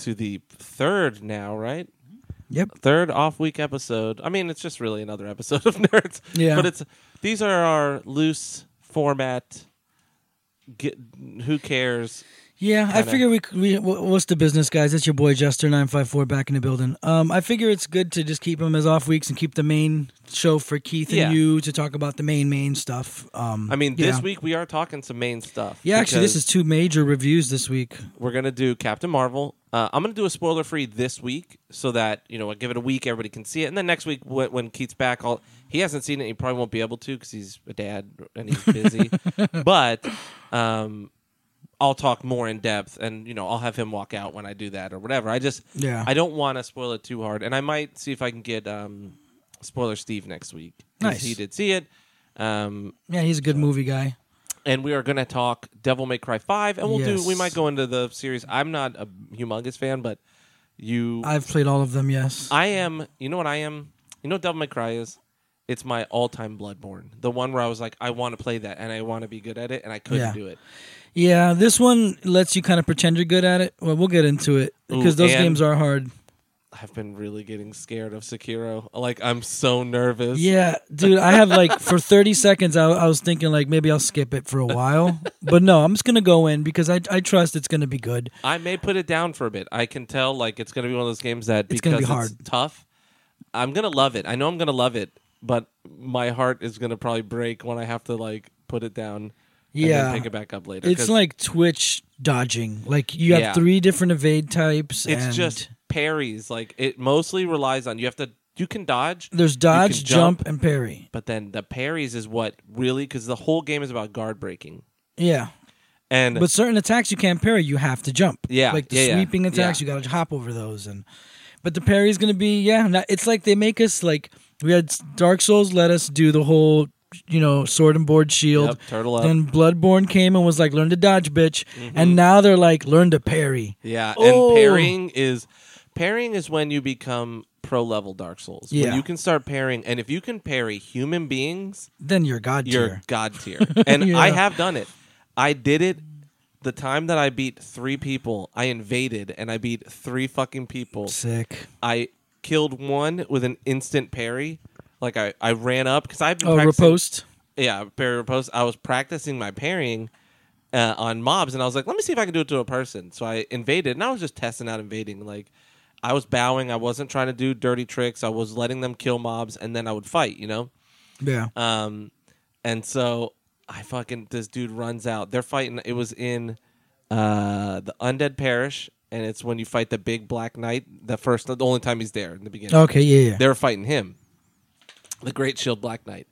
To the third now, right? Yep. Third off week episode. I mean, it's just really another episode of Nerds. Yeah. But it's these are our loose format. Get who cares? Yeah, I Kinda. figure we, we what's the business, guys? It's your boy Jester nine five four back in the building. Um, I figure it's good to just keep them as off weeks and keep the main show for Keith and Yeah. you to talk about the main main stuff. Um, I mean, this yeah. week we are talking some main stuff. Yeah, actually, this is two major reviews this week. we're gonna do Captain Marvel. Uh, I'm gonna do a spoiler free this week so that you know I give it a week, everybody can see it, and then next week when, when Keith's back, I'll, he hasn't seen it. He probably won't be able to because he's a dad and he's busy. but um, I'll talk more in depth, and you know I'll have him walk out when I do that or whatever. I just Yeah. I don't want to spoil it too hard, and I might see if I can get um, spoiler Steve next week. 'cause Nice. he did see it. Um, Yeah, he's a good movie guy. and we are going to talk Devil May Cry Five, and we'll do. We might go into the series. I'm not a humongous fan, but you, I've played all of them. Yes. I am. You know what I am? You know what Devil May Cry is? It's my all-time Bloodborne. The one where I was like, I want to play that, and I want to be good at it, and I couldn't Yeah. do it. Yeah, this one lets you kind of pretend you're good at it. Well, we'll get into it because Ooh, those and- games are hard. I've been really getting scared of Sekiro. Like I'm so nervous. Yeah, dude, I have like for 30 seconds, I, I was thinking like maybe I'll skip it for a while, but no, I'm just gonna go in because I I trust it's gonna be good. I may put it down for a bit. I can tell like it's going to be one of those games that It's because gonna be it's hard. tough, I'm going to love it. I know I'm going to love it, but my heart is going to probably break when I have to like put it down Yeah, then pick it back up later. It's like Twitch dodging. Like you have Yeah. three different evade types. it's and just parries. Like it mostly relies on you have to you can dodge, there's dodge, jump. jump, and parry. but then the parries is what really because the whole game is about guard breaking. Yeah, And but certain attacks you can't parry. You have to jump. Yeah, like the yeah, yeah, sweeping attacks, yeah. you got to hop over those. And but the parry is gonna be yeah. Not, it's like they make us like we had Dark Souls let us do the whole you know sword and board shield. Yep, turtle up. Then Bloodborne came and was like, "Learn to dodge, bitch," Mm-hmm. and now they're like, "Learn to parry." Yeah, Oh. and parrying is parrying is when you become pro level Dark Souls. Yeah. When you can start parrying, and if you can parry human beings, Then you're god you're tier. god tier. And Yeah. I have done it. I did it the time that I beat three people. I invaded and I beat three fucking people. Sick. I killed one with an instant parry. Like I, I ran up because I've been Oh, riposte. yeah, parry riposte. I was practicing my parrying uh, on mobs, and I was like, let me see if I can do it to a person. So I invaded, and I was just testing out invading. Like, I was bowing. I wasn't trying to do dirty tricks. I was letting them kill mobs, and then I would fight. You know. Yeah. Um, and so I fucking this dude runs out. They're fighting. It was in uh the undead parish, and it's when you fight the big black knight. The first, the only time he's there in the beginning. Okay. Yeah. Yeah. they're fighting him, the Great Shield Black Knight,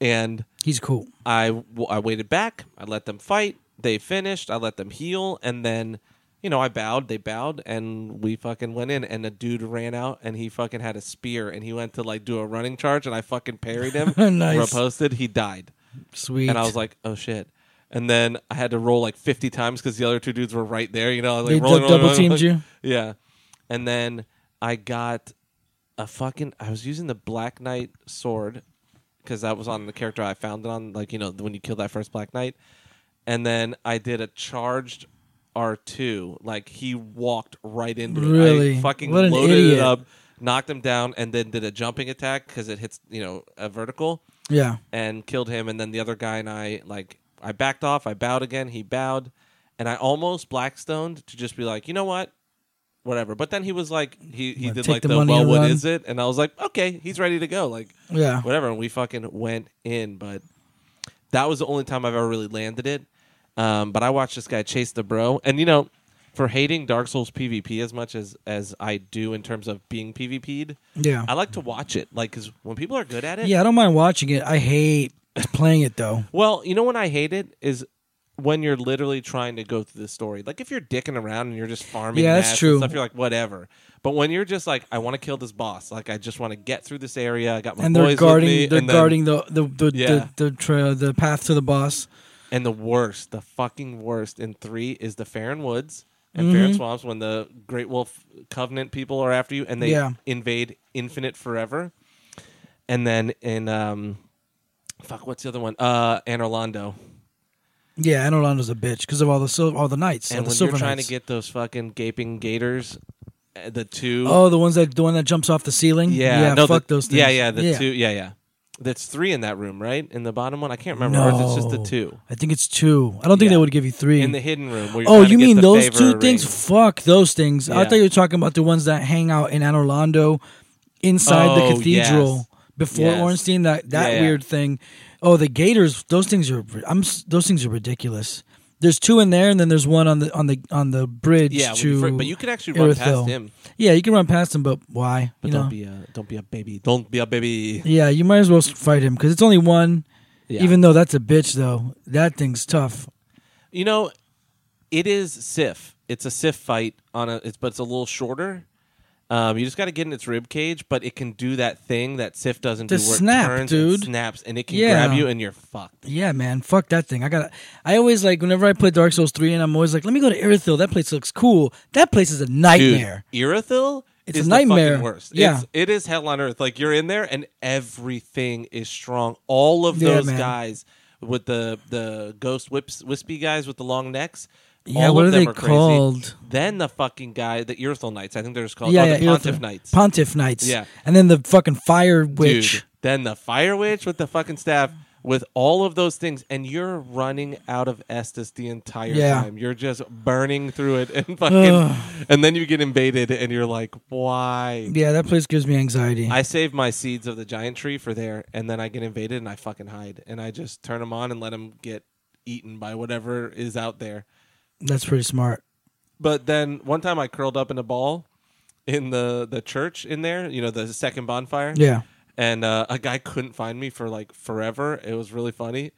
and He's cool. I, I waited back. I let them fight. They finished. I let them heal, and then, you know, I bowed. They bowed, and we fucking went in. And the dude ran out, and he fucking had a spear, and he went to like do a running charge, and I fucking parried him. Nice. Reposted. He died, Sweet. and I was like, oh shit. And then I had to roll like fifty times because the other two dudes were right there. You know, I was, like They rolling, dou- rolling, double teamed rolling. you? Yeah, and then I got a fucking. I was using the Black Knight sword because that was on the character I found it on. Like you know when you kill that first Black Knight, and then I did a charged R two. Like he walked right into it. Really? I fucking What loaded idiot. it up, knocked him down, and then did a jumping attack because it hits you know a vertical yeah. and killed him. And then the other guy and I like I backed off. I bowed again. He bowed, and I almost blackstoned to just be like, you know what, whatever. But then he was like, he he did take like the the, money well, and what run? is it? And I was like, okay, he's ready to go. Like Yeah. whatever. And we fucking went in. But that was the only time I've ever really landed it. Um, but I watched this guy chase the bro, and you know. For hating Dark Souls PvP as much as as I do in terms of being PvP'd, Yeah. I like to watch it. Like, because when people are good at it, Yeah. I don't mind watching it. I hate playing it though. Well, you know when I hate it is when you're literally trying to go through the story. Like if you're dicking around and you're just farming, Yeah, that's true. Stuff, you're like whatever. But when you're just like, I want to kill this boss. Like I just want to get through this area. I got my and they're guarding. me, they're and then- guarding the the the Yeah. the, the, tra- the path to the boss. And the worst, the fucking worst in three is the Farron Woods and Mhm. Farron Swamps when the Great Wolf Covenant people are after you and they Yeah. invade Infinite Forever. And then in um, fuck, what's the other one? Uh, Anor Londo. Yeah, Anor Londo's a bitch because of all the sil- all the knights, all and the when silver you're trying knights. to get those fucking gaping gators, uh, the two. oh, the ones that the one that jumps off the ceiling. yeah, yeah, no, fuck the, those things. Yeah, yeah, the two. Yeah, yeah. That's three in that room, right? In the bottom one, I can't remember. Or if it's just the No. two I think it's two. I don't think Yeah. they would give you three. in the hidden room. Where you're oh, trying to you get mean the those favor two ring. things? Fuck those things. I Yeah. thought you were talking about the ones that hang out in Anne Orlando inside the Oh, cathedral yes. before Yes. Ornstein. That that Yeah, yeah. weird thing. Oh, the gators. Those things are. I'm. Those things are ridiculous. There's two in there, and then there's one on the on the on the bridge Yeah, to. but you can actually run past him. Yeah, you can run past him, but why? But you don't know. be a don't be a baby. Don't be a baby. yeah, you might as well fight him because it's only one. Yeah. Even though that's a bitch, though, that thing's tough. You know, it is Sif. It's a Sif fight on a. It's but it's a little shorter. Um, you just got to get in its rib cage, but it can do that thing that Sif doesn't The do, where snap, it turns dude. and snaps, and it can Yeah. grab you, and you're fucked. Yeah, man, fuck that thing. I got. I always like whenever I play Dark Souls three, and I'm always like, let me go to Irithyll. That place looks cool. That place is a nightmare. Dude, Irithyll It's is a nightmare. The fucking worst. Yeah. It's, it is hell on earth. Like you're in there, and everything is strong. All of Yeah, those man. guys with the the ghost whips, wispy guys with the long necks. Yeah, all what of are them they are crazy. called? Then the fucking guy, the Irithyll Knights. I think they're just called. yeah, oh, yeah, the Pontiff. Knights. Pontiff Knights. Yeah. and then the fucking fire witch. Dude, then the fire witch with the fucking staff with all of those things, and you're running out of Estus the entire Yeah. time. You're just burning through it and fucking, and then you get invaded, and you're like, why? Yeah, that place gives me anxiety. I save my seeds of the giant tree for there, and then I get invaded, and I fucking hide, and I just turn them on and let them get eaten by whatever is out there. That's pretty smart. But then one time I curled up in a ball in the the church in there, you know, the second bonfire Yeah. and uh, a guy couldn't find me for like forever. It was really funny,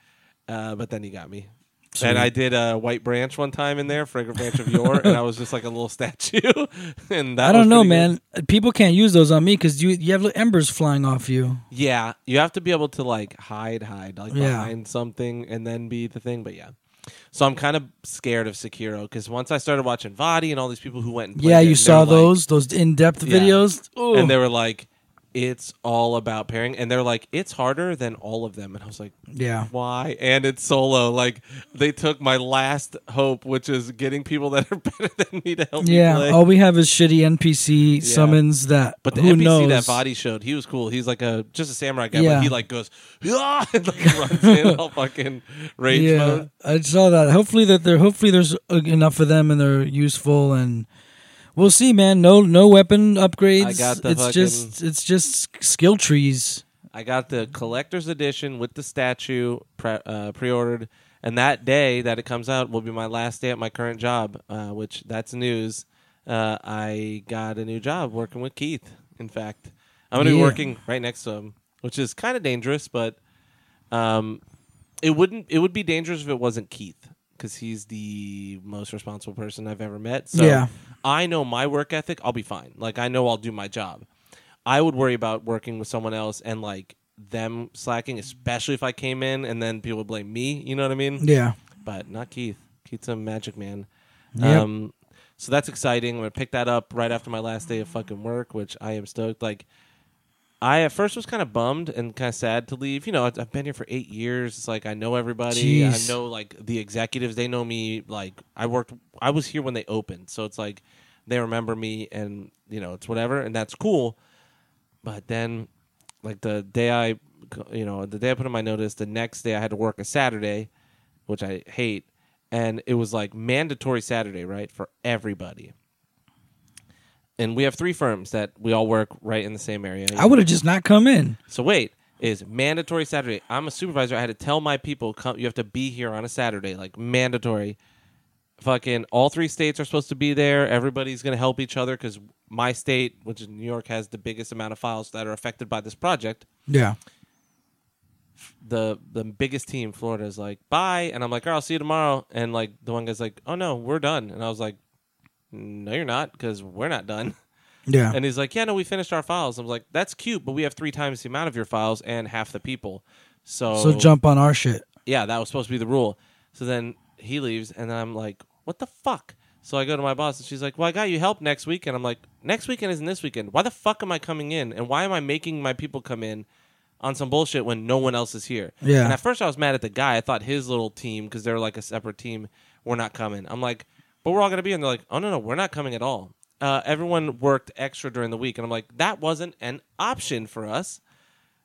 uh, but then he got me. Sweet. And I did a white branch one time in there, fragrant branch of yore, and I was just like a little statue. and that I don't know, pretty good. man. People can't use those on me because you you have embers flying off you. Yeah, you have to be able to like hide, hide, like Yeah. behind something, and then be the thing. But yeah, so I'm kind of scared of Sekiro because once I started watching Vaati and all these people who went, and played Yeah, it, you and saw like- those those in depth videos. Ooh. and they were like, "It's all about pairing," and they're like, "It's harder than all of them," and I was like. yeah. why and it's solo like they took my last hope which is getting people that are better than me to help me Yeah, play all we have is shitty NPC summons that. but the who npc knows? that body showed he was cool he's like a just a samurai guy Yeah. but he like goes "Ah," and like runs in all fucking rage yeah, mode I saw that. Hopefully that they're hopefully there's uh, enough of them and they're useful and we'll see, man. No no weapon upgrades. I got the it's fucking- just it's just skill trees. i got the collector's edition with the statue pre- uh, pre-ordered and that day that it comes out will be my last day at my current job uh, which that's news uh, i got a new job working with keith in fact i'm going to be Yeah. working right next to him which is kind of dangerous but um, it wouldn't it would be dangerous if it wasn't keith because he's the most responsible person i've ever met so Yeah. I know my work ethic i'll be fine like i know i'll do my job I would worry about working with someone else and like them slacking, especially if I came in and then people would blame me. You know what I mean? Yeah. But not Keith. Keith's a magic man. Yep. Um, so that's exciting. I'm gonna pick that up right after my last day of fucking work, which I am stoked. Like, I at first was kind of bummed and kind of sad to leave. You know, I've I've been here for eight years. It's like I know everybody. Jeez. I know like the executives. They know me. Like I worked. I was here when they opened, so it's like they remember me, and you know it's whatever, and that's cool. But then, like the day I, you know, the day I put in my notice, the next day I had to work a Saturday, which I hate, and it was like mandatory Saturday, right, for everybody. And we have three firms that we all work right in the same area. I would have just not come in. So wait, is mandatory Saturday? I'm a supervisor. I had to tell my people, come, you have to be here on a Saturday, like mandatory. Fucking all three states are supposed to be there. Everybody's going to help each other because my state, which is New York, has the biggest amount of files that are affected by this project. Yeah. The the biggest team, Florida, is like bye, and I'm like, "All right, I'll see you tomorrow. And like the one guy's like, oh no, we're done. And I was like, no, you're not, because we're not done. Yeah. And he's like, "Yeah, no, we finished our files." I was like, "That's cute, but we have three times the amount of your files and half the people." So, so jump on our shit. yeah, that was supposed to be the rule. So then he leaves, and I'm like, "What the fuck?" So I go to my boss, and she's like, "Well, I got you help next week," and I'm like, "Next weekend isn't this weekend. Why the fuck am I coming in? And why am I making my people come in on some bullshit when no one else is here. Yeah. And at first I was mad at the guy. I thought his little team because they're like a separate team were not coming. I'm like, but we're all gonna be, and they're like, oh no no, we're not coming at all. Uh, everyone worked extra during the week, and I'm like, that wasn't an option for us.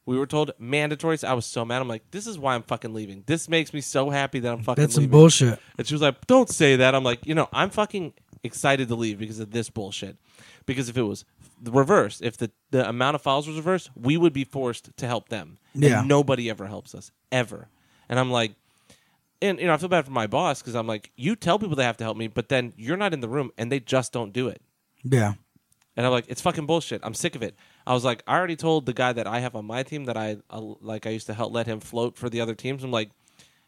We were told mandatory. So I was so mad. I'm like, this is why I'm fucking leaving. This makes me so happy that I'm fucking That's some bullshit. And she was like, "Don't say that." I'm like, you know, I'm fucking excited to leave because of this bullshit. Because if it was the reverse, if the the amount of files was reversed, we would be forced to help them. And nobody ever helps us ever. And I'm like, and you know, I feel bad for my boss because I'm like, you tell people they have to help me, but then you're not in the room and they just don't do it. Yeah. And I'm like, it's fucking bullshit. I'm sick of it. I was like, I already told the guy that I have on my team that I uh, like. I used to help let him float for the other teams. I'm like,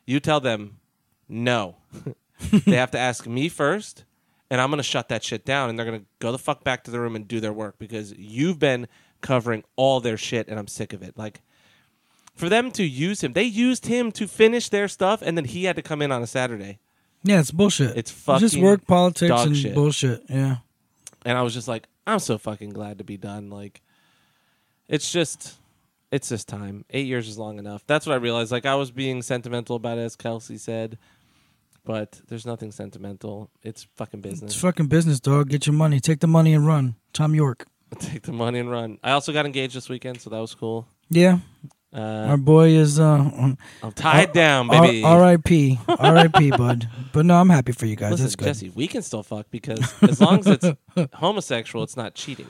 you tell them, no. they have to ask me first, and I'm gonna shut that shit down, and they're gonna go the fuck back to the room and do their work because you've been covering all their shit, and I'm sick of it. Like, for them to use him, they used him to finish their stuff, and then he had to come in on a Saturday. Yeah, it's bullshit. It's fucking just work politics and shit. bullshit. Yeah. and I was just like, I'm so fucking glad to be done. Like, it's just, it's just time. Eight years is long enough. That's what I realized. Like, I was being sentimental about it, as Kelsey said, but there's nothing sentimental. It's fucking business. It's fucking business, dog. Get your money. Take the money and run. Tom York. Take the money and run. I also got engaged this weekend, so that was cool. Yeah. Uh, Our boy is uh I'm tied down, R- baby. R.I.P. R.I.P. bud. But no, I'm happy for you guys. Listen, That's good. Jesse, we can still fuck because as long as it's homosexual, it's not cheating.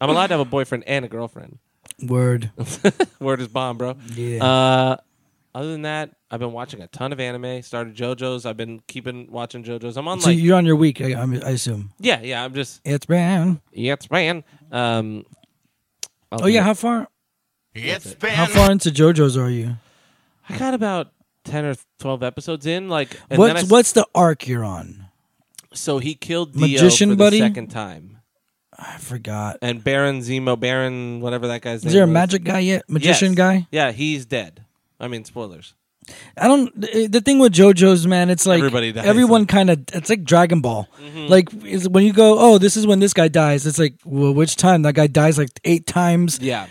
I'm allowed to have a boyfriend and a girlfriend. Word. Word is bomb, bro. Yeah. Uh, other than that, I've been watching a ton of anime. Started JoJo's. I've been keeping watching JoJo's. I'm on so like you're on your week, I, I'm- assume. yeah, yeah. I'm just It's been. yeah, it's man. Um, Oh yeah, how far? It's been How far into JoJo's are you? I got about ten or twelve episodes in. Like, and then I What's what's the arc you're on? so he killed Dio Magician for the second time, I forgot. and Baron Zemo, Baron whatever that guy's name. Is Is there a was. magic guy yet? Magician Yes. guy? Yeah, he's dead. I mean, spoilers. I don't. The the thing with JoJo's, man, it's like Everybody dies. everyone kind of. It's like Dragon Ball. Mm-hmm. Like is when you go, oh, this is when this guy dies. It's like, well, which time that guy dies like eight times. Yeah.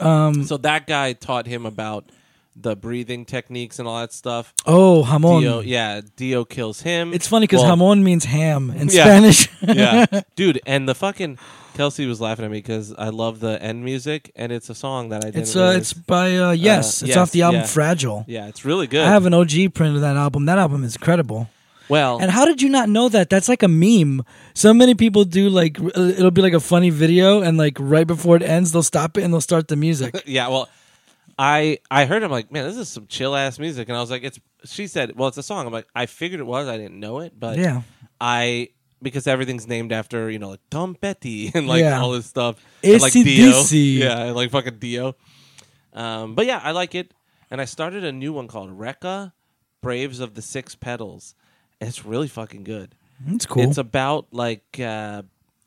Um. So that guy taught him about the breathing techniques and all that stuff. Oh, Hamon. Dio, yeah, Dio kills him. It's funny because Well, Hamon means ham in Yeah. Spanish. yeah, dude, and the fucking Kelsey was laughing at me because I love the end music, and it's a song that I didn't. it's uh, it's by uh, yes, it's yes, off the album yeah. Fragile. yeah, it's really good. I have an OG print of that album. That album is incredible. Well, And how did you not know that? That's like a meme. So many people do like it'll be like a funny video, and like right before it ends, they'll stop it and they'll start the music. yeah, well, I I heard him like, man, this is some chill ass music, and I was like, it's. She said, well, it's a song. I'm like, I figured it was. I didn't know it, but yeah, I because everything's named after you know like Tom Petty and like Yeah. all this stuff. And, like Dio, yeah, and, like fucking Dio. Um, but yeah, I like it, and I started a new one called Rokka, Braves of the Six Petals. It's really fucking good. it's cool. It's about like uh,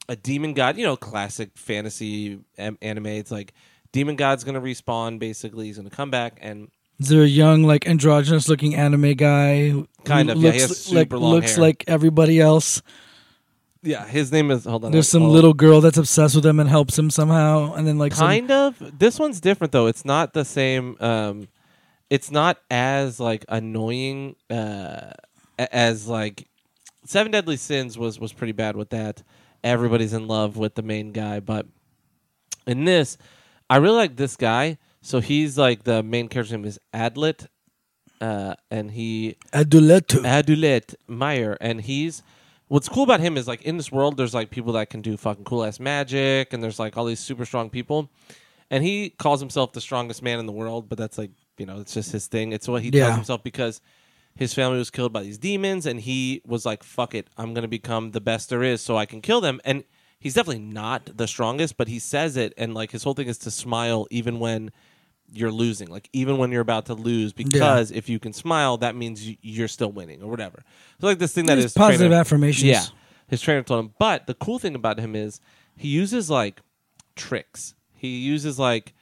a demon god, you know, classic fantasy am- anime. It's like demon god's gonna respawn. Basically, he's gonna come back and Is there a young like androgynous looking anime guy who Kind of, looks yeah, he has like super long looks hair. like everybody else? yeah, his name is hold on. There's some I'll- little girl that's obsessed with him and helps him somehow, and then like some, kind of this one's different though it's not the same um it's not as like annoying uh as like seven deadly sins was was pretty bad with that everybody's in love with the main guy but in this i really like this guy so he's like the main character's name is adlet uh and he Aduletu. Adulet Meyer, and he's what's cool about him is like in this world, there's like people that can do fucking cool ass magic, and there's like all these super strong people, and he calls himself the strongest man in the world, but that's like you know it's just his thing. It's what he Yeah. tells himself because his family was killed by these demons, and he was like, "Fuck it, I'm gonna become the best there is, so I can kill them." And he's definitely not the strongest, but he says it, and like his whole thing is to smile even when you're losing, like even when you're about to lose, because if you can smile, that means you- you're still winning or whatever. So like this thing that These is positive affirmations. Yeah, his trainer told him. But the cool thing about him is he uses like tricks. He uses like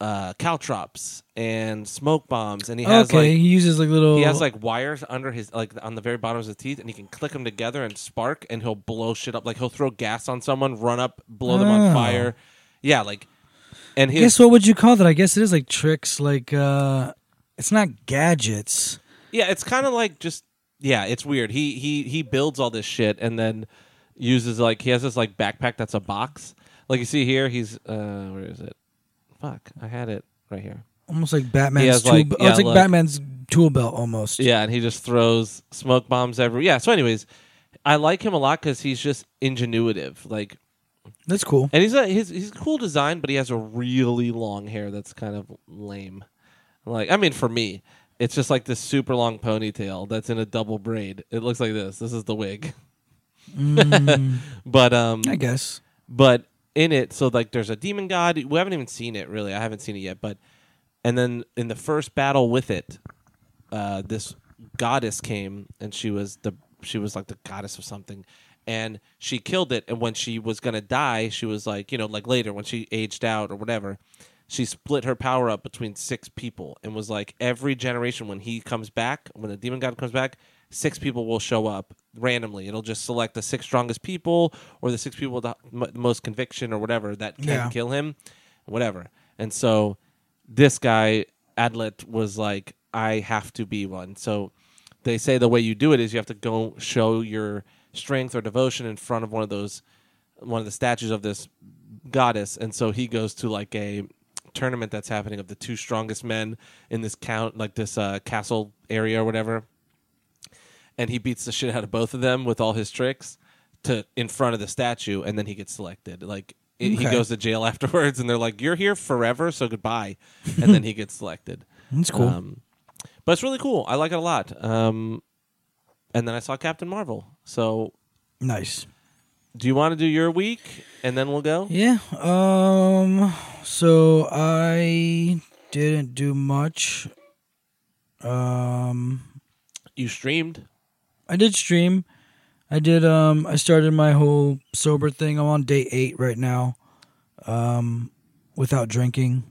uh caltrops and smoke bombs, and he has okay, like he uses like little. he has like wires under his like on the very bottom of his teeth, and he can click them together and spark, and he'll blow shit up. Like he'll throw gas on someone, run up, blow them Oh. on fire. Yeah, like, And I his guess what would you call that? I guess it is like tricks. Like uh it's not gadgets. Yeah, it's kind of like just yeah, it's weird. He he he builds all this shit and then uses like he has this like backpack that's a box. Like you see here, he's uh where is it? Fuck, I had it right here. Almost like Batman's has, tool. like- be- oh, yeah, it's like look. Batman's tool belt almost. Yeah, and he just throws smoke bombs everywhere. Yeah. So, anyways, I like him a lot because he's just ingenuitive. Like, That's cool. and he's a he's he's a cool design, but he has a really long hair that's kind of lame. Like, I mean, for me, it's just like this super long ponytail that's in a double braid. It looks like this. This is the wig. Mm, But um, I guess. but in it, so like there's a demon god. We haven't even seen it really. I haven't seen it yet. But and then in the first battle with it, uh, this goddess came and she was the she was like the goddess of something, and she killed it. And when she was gonna die, she was like you know like later when she aged out or whatever. She split her power up between six people and was like every generation when he comes back, when the demon god comes back, six people will show up randomly. It'll just select the six strongest people or the six people with the m- most conviction or whatever that can Yeah. kill him, whatever. And so this guy Adlet was like, I have to be one. So they say the way you do it is you have to go show your strength or devotion in front of one of those one of the statues of this goddess and so he goes to like a tournament that's happening of the two strongest men in this count like this uh, castle area or whatever and he beats the shit out of both of them with all his tricks to in front of the statue and then he gets selected like it, he Okay. goes to jail afterwards and they're like you're here forever so goodbye and then he gets selected That's cool. um, but it's really cool i like it a lot um, and then i saw captain marvel so nice. do you want to do your week and then we'll go Yeah. Um. So I didn't do much. Um. you streamed I did stream. I did. Um. I started my whole sober thing. I'm on day eight right now. Um, without drinking.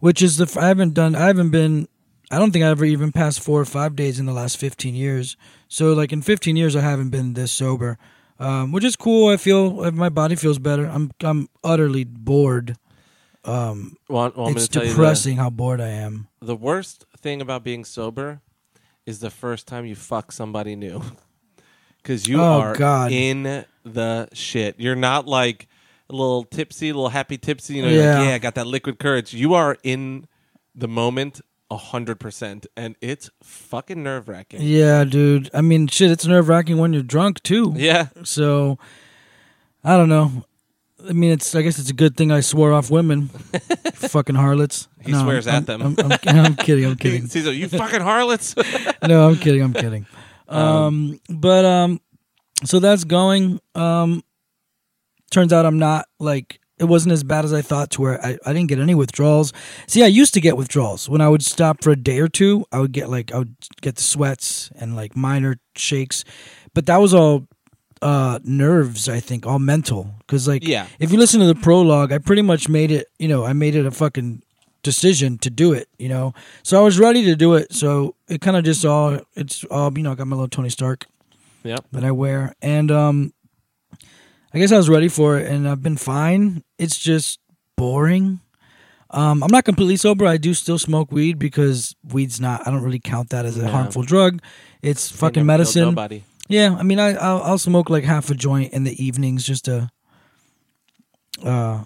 Which is the I haven't done. I haven't been. I don't think I ever even passed four or five days in the last 15 years. So like in 15 years, I haven't been this sober, um, which is cool. I feel my body feels better. I'm I'm utterly bored. Um, well, well, I'm it's going to tell depressing how bored I am. the worst thing about being sober is the first time you fuck somebody new because you Oh, are God. in the shit you're not like a little tipsy a little happy tipsy you know you're like, Yeah. yeah i got that liquid courage you are in the moment a hundred percent and it's fucking nerve-wracking Yeah, dude. I mean, shit. It's nerve wracking when you're drunk too. yeah So I don't know. I mean, it's. I guess it's a good thing I swore off women, fucking harlots. He No, swears I'm- at them. I'm, I'm, I'm kidding. I'm kidding. He's you fucking harlots No, I'm kidding. I'm kidding. Um, but um, so that's going. Um, turns out I'm not like it wasn't as bad as I thought. To where I, I didn't get any withdrawals. See, I used to get withdrawals when I would stop for a day or two. I would get like I would get the sweats and like minor shakes, but that was all uh nerves. I think all mental because like yeah if you listen to the prologue, I pretty much made it. You know, I made it a fucking decision to do it. You know, so I was ready to do it. So it kind of just all it's all you know. I got my little Tony Stark yep that I wear, and um, I guess I was ready for it, and I've been fine. It's just boring. Um, I'm not completely sober. I do still smoke weed because weed's not. I don't really count that as a Yeah. harmful drug. It's fucking medicine. nobody Yeah, I mean, I I'll, I'll smoke like half a joint in the evenings just to. Uh,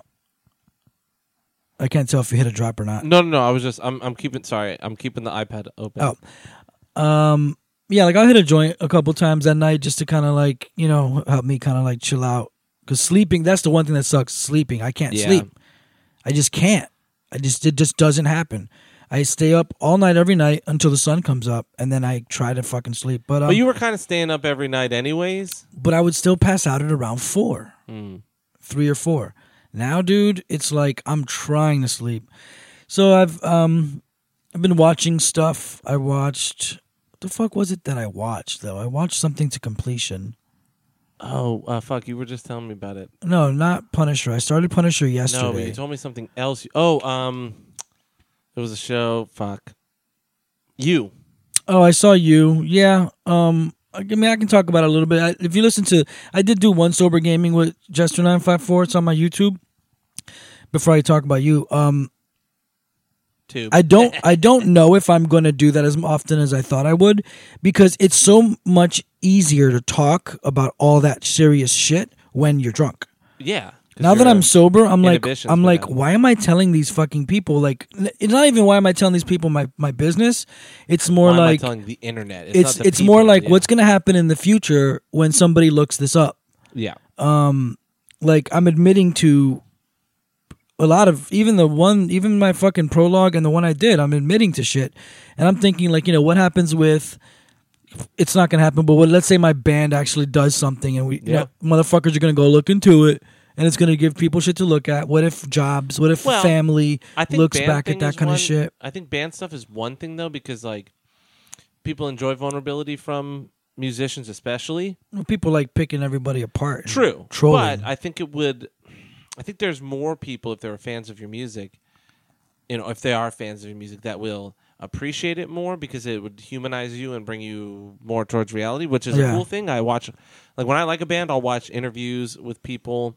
I can't tell if you hit a drop or not. no no no i was just i'm, I'm keeping sorry i'm keeping the ipad open Oh. Um, yeah, like I'll hit a joint a couple times at night just to kind of like you know help me kind of like chill out. Cause sleeping, that's the one thing that sucks. Sleeping, I can't Yeah. sleep. I just can't. I just it just doesn't happen. I stay up all night every night until the sun comes up, and then I try to fucking sleep. But um, but you were kind of staying up every night anyways but I would still pass out at around four, Mm. three or four. Now, dude, it's like I'm trying to sleep. So I've um I've been watching stuff. I watched what the fuck was it that I watched though? I watched something to completion. Oh, uh, fuck! You were just telling me about it. No, not Punisher. I started Punisher yesterday. No, but you told me something else. Oh, um, it was a show. Fuck. You. oh, I saw you. Yeah. Um. I mean, I can talk about it a little bit. I, if you listen to, I did do one sober gaming with Jester nine five four. It's on my YouTube. before I talk about you. Um, Tube. I don't I don't know if I'm going to do that as often as I thought I would because it's so much easier to talk about all that serious shit when you're drunk. yeah. Now that I'm sober, I'm like I'm like that. why am I telling these fucking people like it's not even why am I telling these people my my business? It's more why am I like telling the internet? it's not the it's more like yeah. what's going to happen in the future when somebody looks this up. yeah. Um like I'm admitting to a lot of even the one even my fucking prologue and the one I did, I'm admitting to shit. And I'm thinking like, you know, what happens with it's not gonna happen, but what let's say my band actually does something and we you know, motherfuckers are gonna go look into it and it's gonna give people shit to look at. What if jobs, what if Well, family I think looks back at that kind one- of shit? I think band stuff is one thing though because like people enjoy vulnerability from musicians especially. People like picking everybody apart. True. Trolling. But I think it would I think there's more people if they're fans of your music, you know, if they are fans of your music that will appreciate it more because it would humanize you and bring you more towards reality, which is Yeah. a cool thing. I watch like when I like a band, I'll watch interviews with people